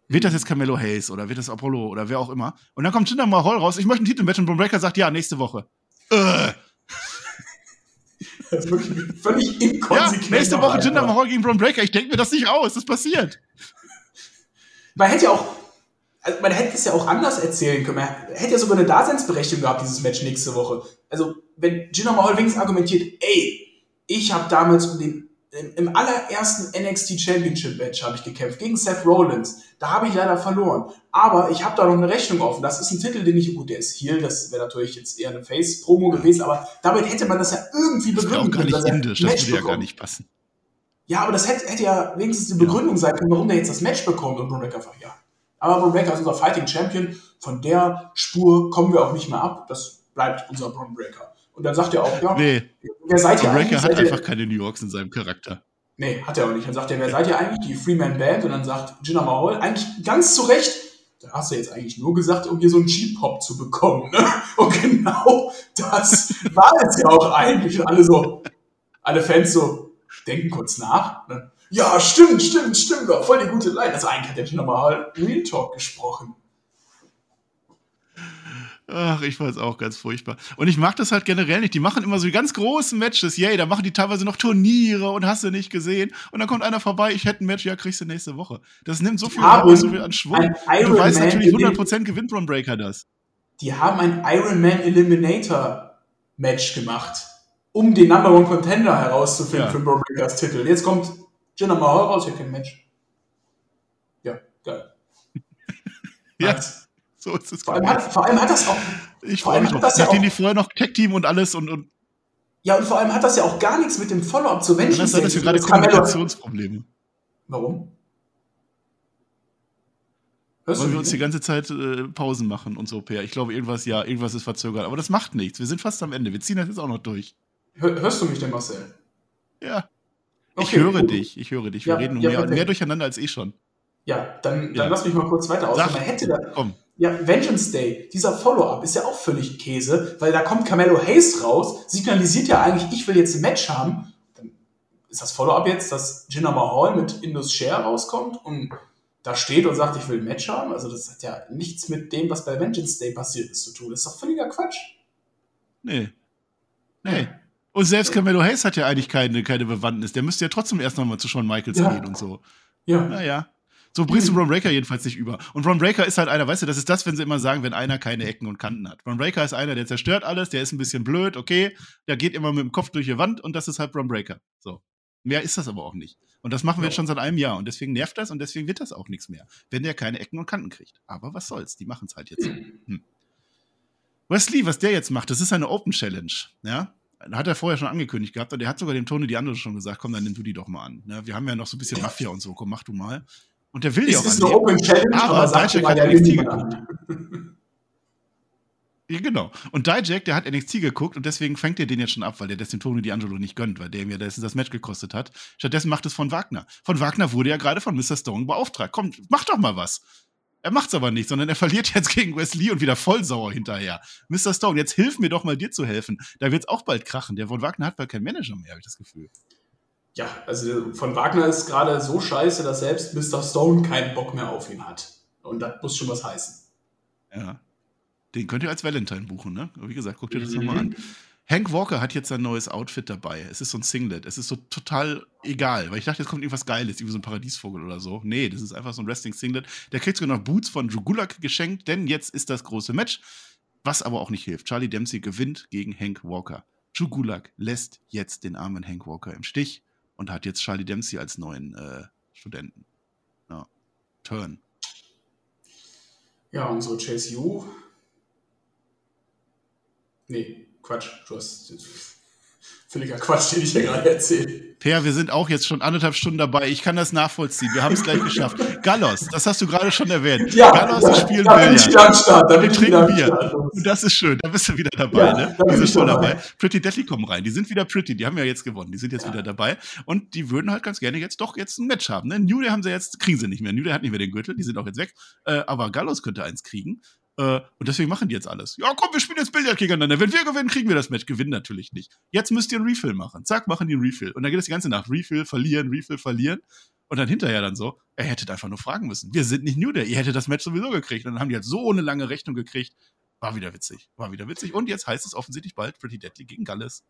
wird das jetzt Carmelo Hayes oder wird das Apollo oder wer auch immer? Und dann kommt Jinder Mahal raus, ich möchte ein Titelmatch und Braun Breaker sagt, ja, nächste Woche. Äh. <laughs> Das ist wirklich völlig inkonsequent. Ja, nächste Woche Jinder. Mahal gegen Braun Breaker. Ich denke mir das nicht aus. Das passiert. Man hätte ja auch, also man hätte es ja auch anders erzählen können. Man hätte ja sogar eine Daseinsberechtigung gehabt, dieses Match nächste Woche. Also, wenn Jinder Mahal wenigstens argumentiert, ey, ich habe damals um den, im, im allerersten NXT Championship Match habe ich gekämpft gegen Seth Rollins. Da habe ich leider verloren. Aber ich habe da noch eine Rechnung offen. Das ist ein Titel, den ich, gut, der ist hier, das wäre natürlich jetzt eher eine Face-Promo gewesen, aber damit hätte man das ja irgendwie Das wäre auch begründen gar können. nicht er indisch. Das würde ja gar nicht passen. Ja, aber das hätte, hätte ja wenigstens die Begründung sein können, warum der jetzt das Match bekommt und Breaker einfach, ja. Aber Braun Breaker ist unser Fighting Champion, von der Spur kommen wir auch nicht mehr ab, das bleibt unser Braun Breaker. Und dann sagt er auch, ja, Nee, wer seid ihr? Breaker hat einfach keine New Yorks in seinem Charakter. Nee, hat er auch nicht. Dann sagt er, wer seid ihr eigentlich? Die Freeman Band. Und dann sagt Jinder Mahal, eigentlich ganz zu Recht, da hast du jetzt eigentlich nur gesagt, um hier so einen G-Pop zu bekommen. Ne? <laughs> Und genau das war es ja auch eigentlich. Und alle so, alle Fans so, denken kurz nach. Ne? Ja, stimmt, stimmt, stimmt. War voll die gute Line. Also eigentlich hat der Jinder Mahal Real Talk gesprochen. Ach, ich fand's auch ganz furchtbar. Und ich mag das halt generell nicht. Die machen immer so die ganz großen Matches. Yay, da machen die teilweise noch Turniere und hast du nicht gesehen. Und dann kommt einer vorbei, ich hätte ein Match, ja, kriegst du nächste Woche. Das nimmt so viel, raus, so viel an Schwung. du weißt Man natürlich, in dem- 100% gewinnt Braun Breaker das. Die haben ein Iron Man Eliminator Match gemacht, um den Number One Contender herauszufinden Ja. für Braun Breakers Titel. Jetzt kommt Jinder Mahal raus, hier kein Match. Ja, geil. <laughs> Ja, so ist es. Vor allem, hat, vor allem hat das auch, Ich freue mich hat ja Nachdem auch- die vorher noch Tech-Team und alles und, und ja, und vor allem hat das ja auch gar nichts mit dem Follow-up zu das gerade zu tun. Das Carmelo- Kommunikationsprobleme. Warum? Hörst Weil du wir uns die ganze Zeit äh, Pausen machen und so, Per. Ich glaube, irgendwas, ja, irgendwas ist verzögert. Aber das macht nichts. Wir sind fast am Ende. Wir ziehen das jetzt auch noch durch. Hör, hörst du mich denn, Marcel? Ja. Ich Okay, höre gut. dich. Ich höre dich. Wir Ja, reden ja, mehr, mehr durcheinander als eh schon. Ja, dann, dann Ja. lass mich mal kurz weiter aus. Man hätte da, komm. Ja, Vengeance Day, dieser Follow-up ist ja auch völlig Käse, weil da kommt Carmelo Hayes raus, signalisiert ja eigentlich, ich will jetzt ein Match haben. Dann ist das Follow-up jetzt, dass Jinder Mahal mit Indus Share rauskommt und da steht und sagt, ich will ein Match haben. Also das hat ja nichts mit dem, was bei Vengeance Day passiert ist, zu tun. Das ist doch völliger Quatsch. Nee. Nee. Und selbst Carmelo Hayes hat ja eigentlich keine, keine Bewandtnis. Der müsste ja trotzdem erst nochmal zu Shawn Michaels Ja. gehen und so. Ja. Naja. So bringst du Braun Breaker jedenfalls nicht über. Und Braun Breaker ist halt einer, weißt du, das ist das, wenn sie immer sagen, wenn einer keine Ecken und Kanten hat. Braun Breaker ist einer, der zerstört alles, der ist ein bisschen blöd, okay, der geht immer mit dem Kopf durch die Wand und das ist halt Braun Breaker. So. Mehr ist das aber auch nicht. Und das machen wir jetzt schon seit einem Jahr und deswegen nervt das und deswegen wird das auch nichts mehr, wenn der keine Ecken und Kanten kriegt. Aber was soll's, die machen es halt jetzt so. <clears throat> Hm. Wesley, was der jetzt macht, das ist eine Open Challenge, ja. Hat er vorher schon angekündigt gehabt und der hat sogar dem Tony die andere schon gesagt, komm, dann nimm du die doch mal an. Ne? Wir haben ja noch so ein bisschen Mafia und so, komm, mach du mal. Und der will die auch ist eine annehmen. Open Challenge, Aber aber Dijak mal, hat ja, NXT geguckt. Ja, genau. Und Dijak, der hat NXT geguckt und deswegen fängt er den jetzt schon ab, weil der das dem Tony D'Angelo nicht gönnt, weil der ihm ja das, das Match gekostet hat. Stattdessen macht es von Wagner. Von Wagner wurde ja gerade von Mr. Stone beauftragt. Komm, mach doch mal was. Er macht's aber nicht, sondern er <laughs> verliert jetzt gegen Wesley und wieder voll sauer hinterher. Mr. Stone, jetzt hilf mir doch mal dir zu helfen. Da wird's auch bald krachen. Der von Wagner hat bald keinen Manager mehr, habe ich das Gefühl. Ja, also von Wagner ist gerade so scheiße, dass selbst Mr. Stone keinen Bock mehr auf ihn hat. Und das muss schon was heißen. Ja. Den könnt ihr als Valentine buchen, ne? Wie gesagt, guckt ihr das Mhm. nochmal an. Hank Walker hat jetzt sein neues Outfit dabei. Es ist so ein Singlet. Es ist so total egal, weil ich dachte, jetzt kommt irgendwas Geiles, irgendwie so ein Paradiesvogel oder so. Nee, das ist einfach so ein Wrestling-Singlet. Der kriegt sogar noch Boots von Drew Gulak geschenkt, denn jetzt ist das große Match, was aber auch nicht hilft. Charlie Dempsey gewinnt gegen Hank Walker. Drew Gulak lässt jetzt den armen Hank Walker im Stich und hat jetzt Charlie Dempsey als neuen äh, Studenten. Ja. Turn. Ja, unsere Chase U. Nee, Quatsch. Du hast <laughs> völliger Quatsch, den ich hier gerade erzähle. Per, wir sind auch jetzt schon anderthalb Stunden dabei. Ich kann das nachvollziehen. Wir haben es gleich geschafft. Gallos, das hast du gerade schon erwähnt. Gallos, ja, spielen da bin Billard. wieder am Start. Da Wir bin ich trinken wieder am. Start. Und das ist schön. Da bist du wieder dabei, Ja, ne? da bin Die sind voll dabei. dabei. Pretty Deadly kommen rein. Die sind wieder pretty. Die haben ja jetzt gewonnen. Die sind jetzt Ja. wieder dabei. Und die würden halt ganz gerne jetzt doch jetzt ein Match haben. Ne? New Day haben sie jetzt, kriegen sie nicht mehr. New Day hat nicht mehr den Gürtel. Die sind auch jetzt weg. Äh, aber Gallos könnte eins kriegen. Äh, und deswegen machen die jetzt alles. Ja, komm, wir spielen jetzt Billard gegeneinander. Wenn wir gewinnen, kriegen wir das Match. Gewinnen natürlich nicht. Jetzt müsst ihr einen Refill machen. Zack, machen die einen Refill. Und dann geht es die ganze Nacht. Refill, verlieren, Refill, verlieren. Und dann hinterher dann so, er hätte einfach nur fragen müssen. Wir sind nicht New Day, ihr hättet das Match sowieso gekriegt. Und dann haben die halt so eine lange Rechnung gekriegt. War wieder witzig. War wieder witzig. Und jetzt heißt es offensichtlich bald Pretty Deadly gegen Gallus.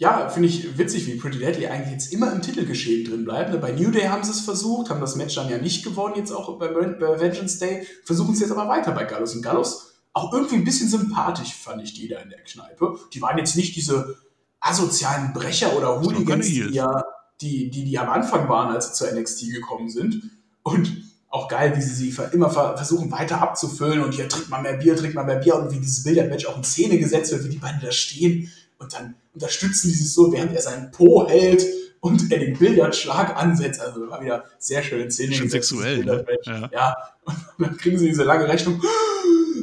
Ja, finde ich witzig, wie Pretty Deadly eigentlich jetzt immer im Titelgeschehen drin bleibt. Ne? Bei New Day haben sie es versucht, haben das Match dann ja nicht gewonnen, jetzt auch bei, bei Vengeance Day. Versuchen es jetzt aber weiter bei Gallus. Und Gallus auch irgendwie ein bisschen sympathisch, fand ich die da in der Kneipe. Die waren jetzt nicht diese asozialen Brecher oder Hooligans, die ja, die, die, die am Anfang waren, als sie zur NXT gekommen sind. Und auch geil, wie sie sie immer versuchen weiter abzufüllen und hier trinkt man mehr Bier, trinkt man mehr Bier und wie dieses Billardmatch auch in Szene gesetzt wird, wie die beiden da stehen und dann unterstützen die sich so, während er seinen Po hält und er den Billardschlag ansetzt. Also war wieder sehr schön in Szene Schon sexuell, ne? Ja. ja. Und dann kriegen sie diese lange Rechnung.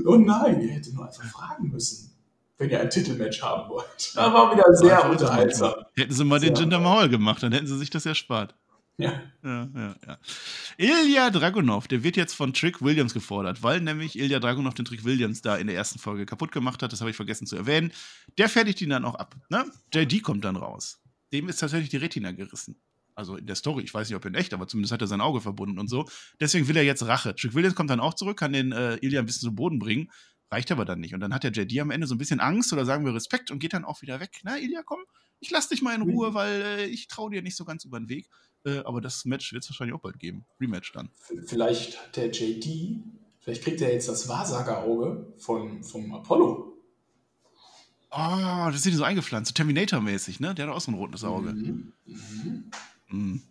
Oh nein, ihr hättet nur einfach fragen müssen, wenn ihr ein Titelmatch haben wollt. Das war wieder sehr unterhaltsam. Hätten sie mal den Jinder Mahal gemacht, dann hätten sie sich das erspart. Ja. Ja, ja, ja. Ilya Dragunov, der wird jetzt von Trick Williams gefordert, weil nämlich Ilya Dragunov den Trick Williams da in der ersten Folge kaputt gemacht hat. Das habe ich vergessen zu erwähnen. Der fertigt ihn dann auch ab. Ne? JD kommt dann raus. Dem ist tatsächlich die Retina gerissen. Also in der Story, ich weiß nicht, ob in echt, aber zumindest hat er sein Auge verbunden und so. Deswegen will er jetzt Rache. Trick Williams kommt dann auch zurück, kann den äh, Ilya ein bisschen zu Boden bringen. Reicht aber dann nicht. Und dann hat der JD am Ende so ein bisschen Angst oder sagen wir Respekt und geht dann auch wieder weg. Na, Ilya, komm, ich lass dich mal in Ruhe, weil äh, ich traue dir nicht so ganz über den Weg. Äh, aber das Match wird es wahrscheinlich auch bald geben. Rematch dann. Vielleicht hat der JD, vielleicht kriegt er jetzt das Wahrsagerauge von, vom Apollo. Oh, das ist so eingepflanzt, so Terminator-mäßig, ne? Der hat auch so ein rotes Auge. Mhm. Mhm. Mhm.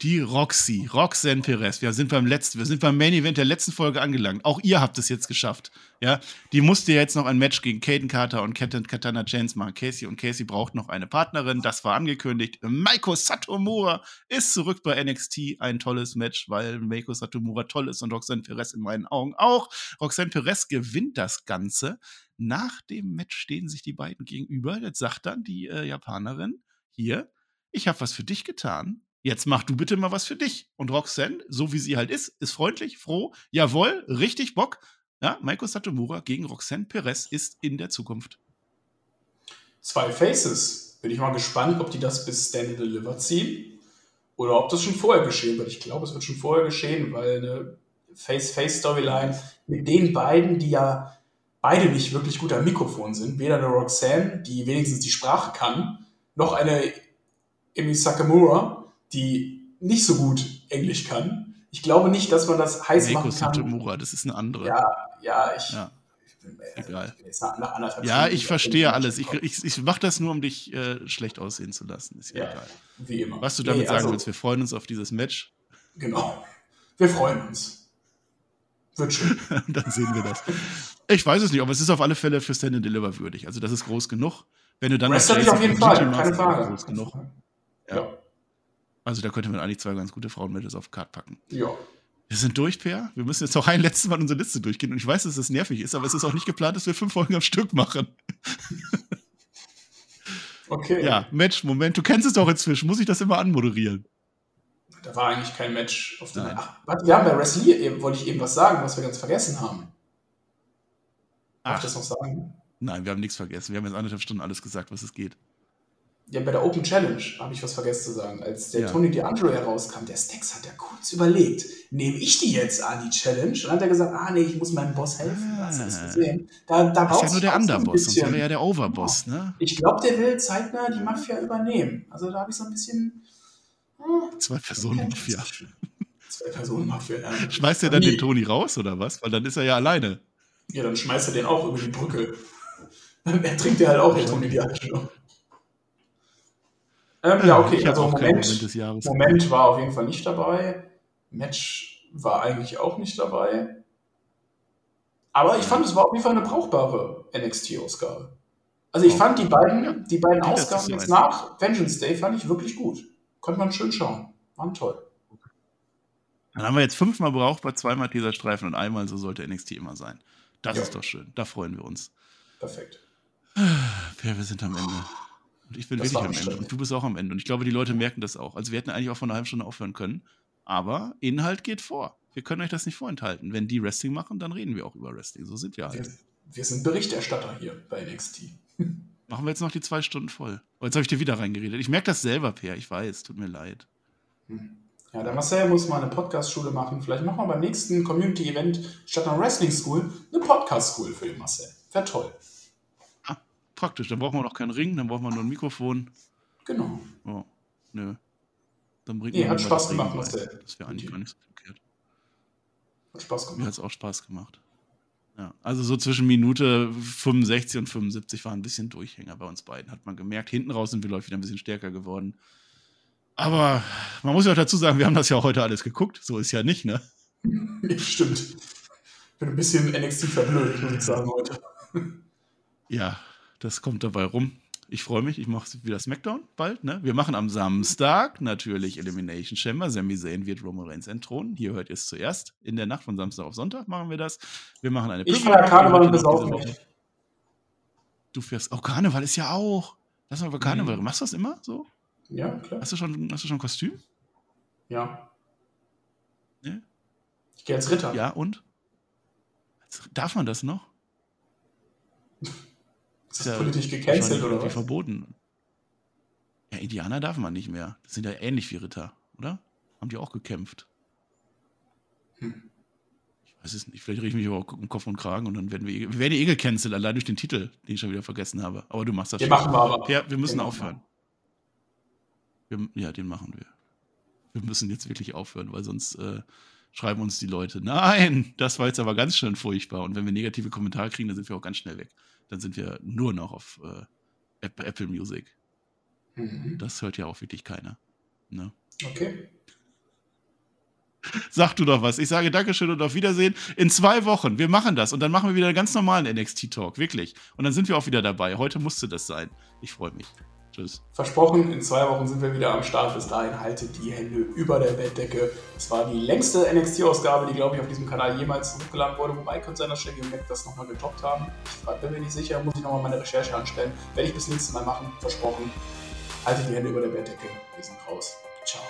Die Roxy, Roxanne Perez. Wir sind beim letzten, wir sind beim Main Event der letzten Folge angelangt. Auch ihr habt es jetzt geschafft. Ja, die musste jetzt noch ein Match gegen Caden Carter und Kat Katana Chance machen. Casey und Casey braucht noch eine Partnerin. Das war angekündigt. Maiko Satomura ist zurück bei NXT. Ein tolles Match, weil Maiko Satomura toll ist und Roxanne Perez in meinen Augen auch. Roxanne Perez gewinnt das Ganze. Nach dem Match stehen sich die beiden gegenüber. Jetzt sagt dann die äh, Japanerin: Hier, ich habe was für dich getan. Jetzt mach du bitte mal was für dich. Und Roxanne, so wie sie halt ist, ist freundlich, froh, jawohl, richtig Bock. Ja, Maiko Satomura gegen Roxanne Perez ist in der Zukunft. Zwei Faces. Bin ich mal gespannt, ob die das bis Stand and Deliver ziehen oder ob das schon vorher geschehen wird. Ich glaube, es wird schon vorher geschehen, weil eine Face-Face-Storyline mit den beiden, die ja beide nicht wirklich gut am Mikrofon sind, weder eine Roxanne, die wenigstens die Sprache kann, noch eine Emi Sakamura, die nicht so gut Englisch kann. Ich glaube nicht, dass man das heiß Maiko machen kann. Satomura, das ist eine andere. Ja, ja, ich. Ja. äh, Egal. anderthalb Ja, ich verstehe alles. Ich, ich, ich mache das nur, um dich äh, schlecht aussehen zu lassen. Ist ja, Ja, egal. wie immer. Was du damit Nee, sagen also, willst, wir freuen uns auf dieses Match. Genau. Wir freuen uns. Wird schön. <laughs> dann sehen wir das. Ich weiß es nicht, aber es ist auf alle Fälle für Stand and Deliver würdig. Also das ist groß genug. Wenn du dann Wrestling auf jeden Fall, keine Frage. groß genug. Ja. Ja. Also da könnte man eigentlich zwei ganz gute Frauenmatches auf die Karte packen. ja. Wir sind durch, Per. Wir müssen jetzt noch ein letztes Mal unsere Liste durchgehen. Und ich weiß, dass das nervig ist, aber es ist auch nicht geplant, dass wir fünf Folgen am Stück machen. <laughs> Okay. Ja, Match, Moment. Du kennst es doch inzwischen. Muss ich das immer anmoderieren? Da war eigentlich kein Match auf. Ach, warte, wir haben bei Wrestling eben, wollte ich eben was sagen, was wir ganz vergessen haben. Darf ich das noch sagen? nein, wir haben nichts vergessen. Wir haben jetzt anderthalb Stunden alles gesagt, was es geht. Ja, bei der Open Challenge habe ich was vergessen zu sagen. Als der Ja. Tony D'Angelo herauskam, der Stex hat ja kurz überlegt, nehme ich die jetzt an, die Challenge? Und dann hat er gesagt, ah nee, ich muss meinem Boss helfen. Hast du das Ah. gesehen? Da, da Das ist ja nur der Underboss, sonst wäre ja der Overboss, ne? Ich glaube, der will zeitnah die Mafia übernehmen. Also da habe ich so ein bisschen. hm, Zwei Personen Mafia. Zwei Personen Mafia, ja. Schmeißt er dann Nee. den Toni raus oder was? Weil dann ist er ja alleine. Ja, dann schmeißt er den auch über die Brücke. <laughs> Dann ertrinkt er halt auch, der Tony D'Angelo. Ähm, ja, okay, Ich also auch Moment, Moment des Jahres. Moment war auf jeden Fall nicht dabei. Match war eigentlich auch nicht dabei. Aber ich fand, es war auf jeden Fall eine brauchbare NXT-Ausgabe. Also ich Auch. fand die beiden, Ja. die beiden letzte Ausgaben jetzt nach Vengeance Day fand ich wirklich gut. Konnte man schön schauen. Waren toll. Dann haben wir jetzt fünfmal brauchbar, zweimal Teaserstreifen und einmal so sollte NXT immer sein. Das Ja. ist doch schön. Da freuen wir uns. Perfekt. Per, wir sind am Ende. Und ich bin Das wirklich am Ende. Und du bist auch am Ende. Und ich glaube, die Leute merken das auch. Also wir hätten eigentlich auch von einer halben Stunde aufhören können. Aber Inhalt geht vor. Wir können euch das nicht vorenthalten. Wenn die Wrestling machen, dann reden wir auch über Wrestling. So sind wir halt. Wir, wir sind Berichterstatter hier bei NXT. <laughs> Machen wir jetzt noch die zwei Stunden voll. Oh, jetzt habe ich dir wieder reingeredet. Ich merke das selber, Per. Ich weiß. Tut mir leid. Ja, der Marcel muss mal eine Podcast-Schule machen. Vielleicht machen wir beim nächsten Community-Event statt einer Wrestling-School eine Podcast-School für den Marcel. Wäre toll. Praktisch. Dann brauchen wir noch keinen Ring, dann brauchen wir nur ein Mikrofon. Genau. Oh, nö. Dann bringt Nee, mir hat Spaß gemacht. Marcel. Das wäre eigentlich gar nicht so verkehrt. Hat Spaß Mir gemacht. hat es auch Spaß gemacht. Ja, also so zwischen Minute 65 und 75 war ein bisschen Durchhänger bei uns beiden. Hat man gemerkt. Hinten raus sind wir, glaube ich, wieder ein bisschen stärker geworden. Aber man muss ja auch dazu sagen, wir haben das ja auch heute alles geguckt. So ist ja nicht, ne? <laughs> Stimmt. Bin ein bisschen NXT verblödet, muss ich sagen, heute. Ja, das kommt dabei rum. Ich freue mich, ich mache wieder Smackdown bald. Ne? Wir machen am Samstag natürlich Elimination Chamber. Sami Zayn wird Roman Reigns entthronen. Hier hört ihr es zuerst. In der Nacht von Samstag auf Sonntag machen wir das. Wir machen eine Ich feier Karneval und Heute noch besaufe diese mich. Du fährst. Oh, Karneval ist ja auch. Lass mal über Karneval. Mhm. Machst du das immer so? Ja, klar. Hast du schon, hast du schon ein Kostüm? Ja. Ne? Ich gehe als Ritter. Ja, und? Darf man das noch? Ist das politisch gecancelt oder was? verboten. Ja, Indianer darf man nicht mehr. Das sind ja ähnlich wie Ritter, oder? Haben die auch gekämpft? Hm. Ich weiß es nicht. Vielleicht rieche ich mich aber auch um Kopf und Kragen und dann werden wir, wir werden eh gecancelt, allein durch den Titel, den ich schon wieder vergessen habe. Aber du machst das Den schon. machen wir aber. Ja, wir müssen Den aufhören. Wir, ja, den machen wir. Wir müssen jetzt wirklich aufhören, weil sonst äh, schreiben uns die Leute, nein, das war jetzt aber ganz schön furchtbar. Und wenn wir negative Kommentare kriegen, dann sind wir auch ganz schnell weg. Dann sind wir nur noch auf äh, App- Apple Music. Mhm. Das hört ja auch wirklich keiner. Ne? Okay. Sag du doch was. Ich sage Dankeschön und auf Wiedersehen. In zwei Wochen. Wir machen das. Und dann machen wir wieder einen ganz normalen NXT-Talk. Wirklich. Und dann sind wir auch wieder dabei. Heute musste das sein. Ich freue mich. Tschüss. Versprochen, in zwei Wochen sind wir wieder am Start. Bis dahin haltet die Hände über der Bettdecke. Es war die längste NXT-Ausgabe, die, glaube ich, auf diesem Kanal jemals hochgeladen wurde. Wobei könnte sein, dass Shaggy und Mac das nochmal getoppt haben. Ich bin mir nicht sicher, muss ich nochmal meine Recherche anstellen. Werde ich bis nächstes Mal machen. Versprochen. Haltet die Hände über der Bettdecke. Wir sind raus. Ciao.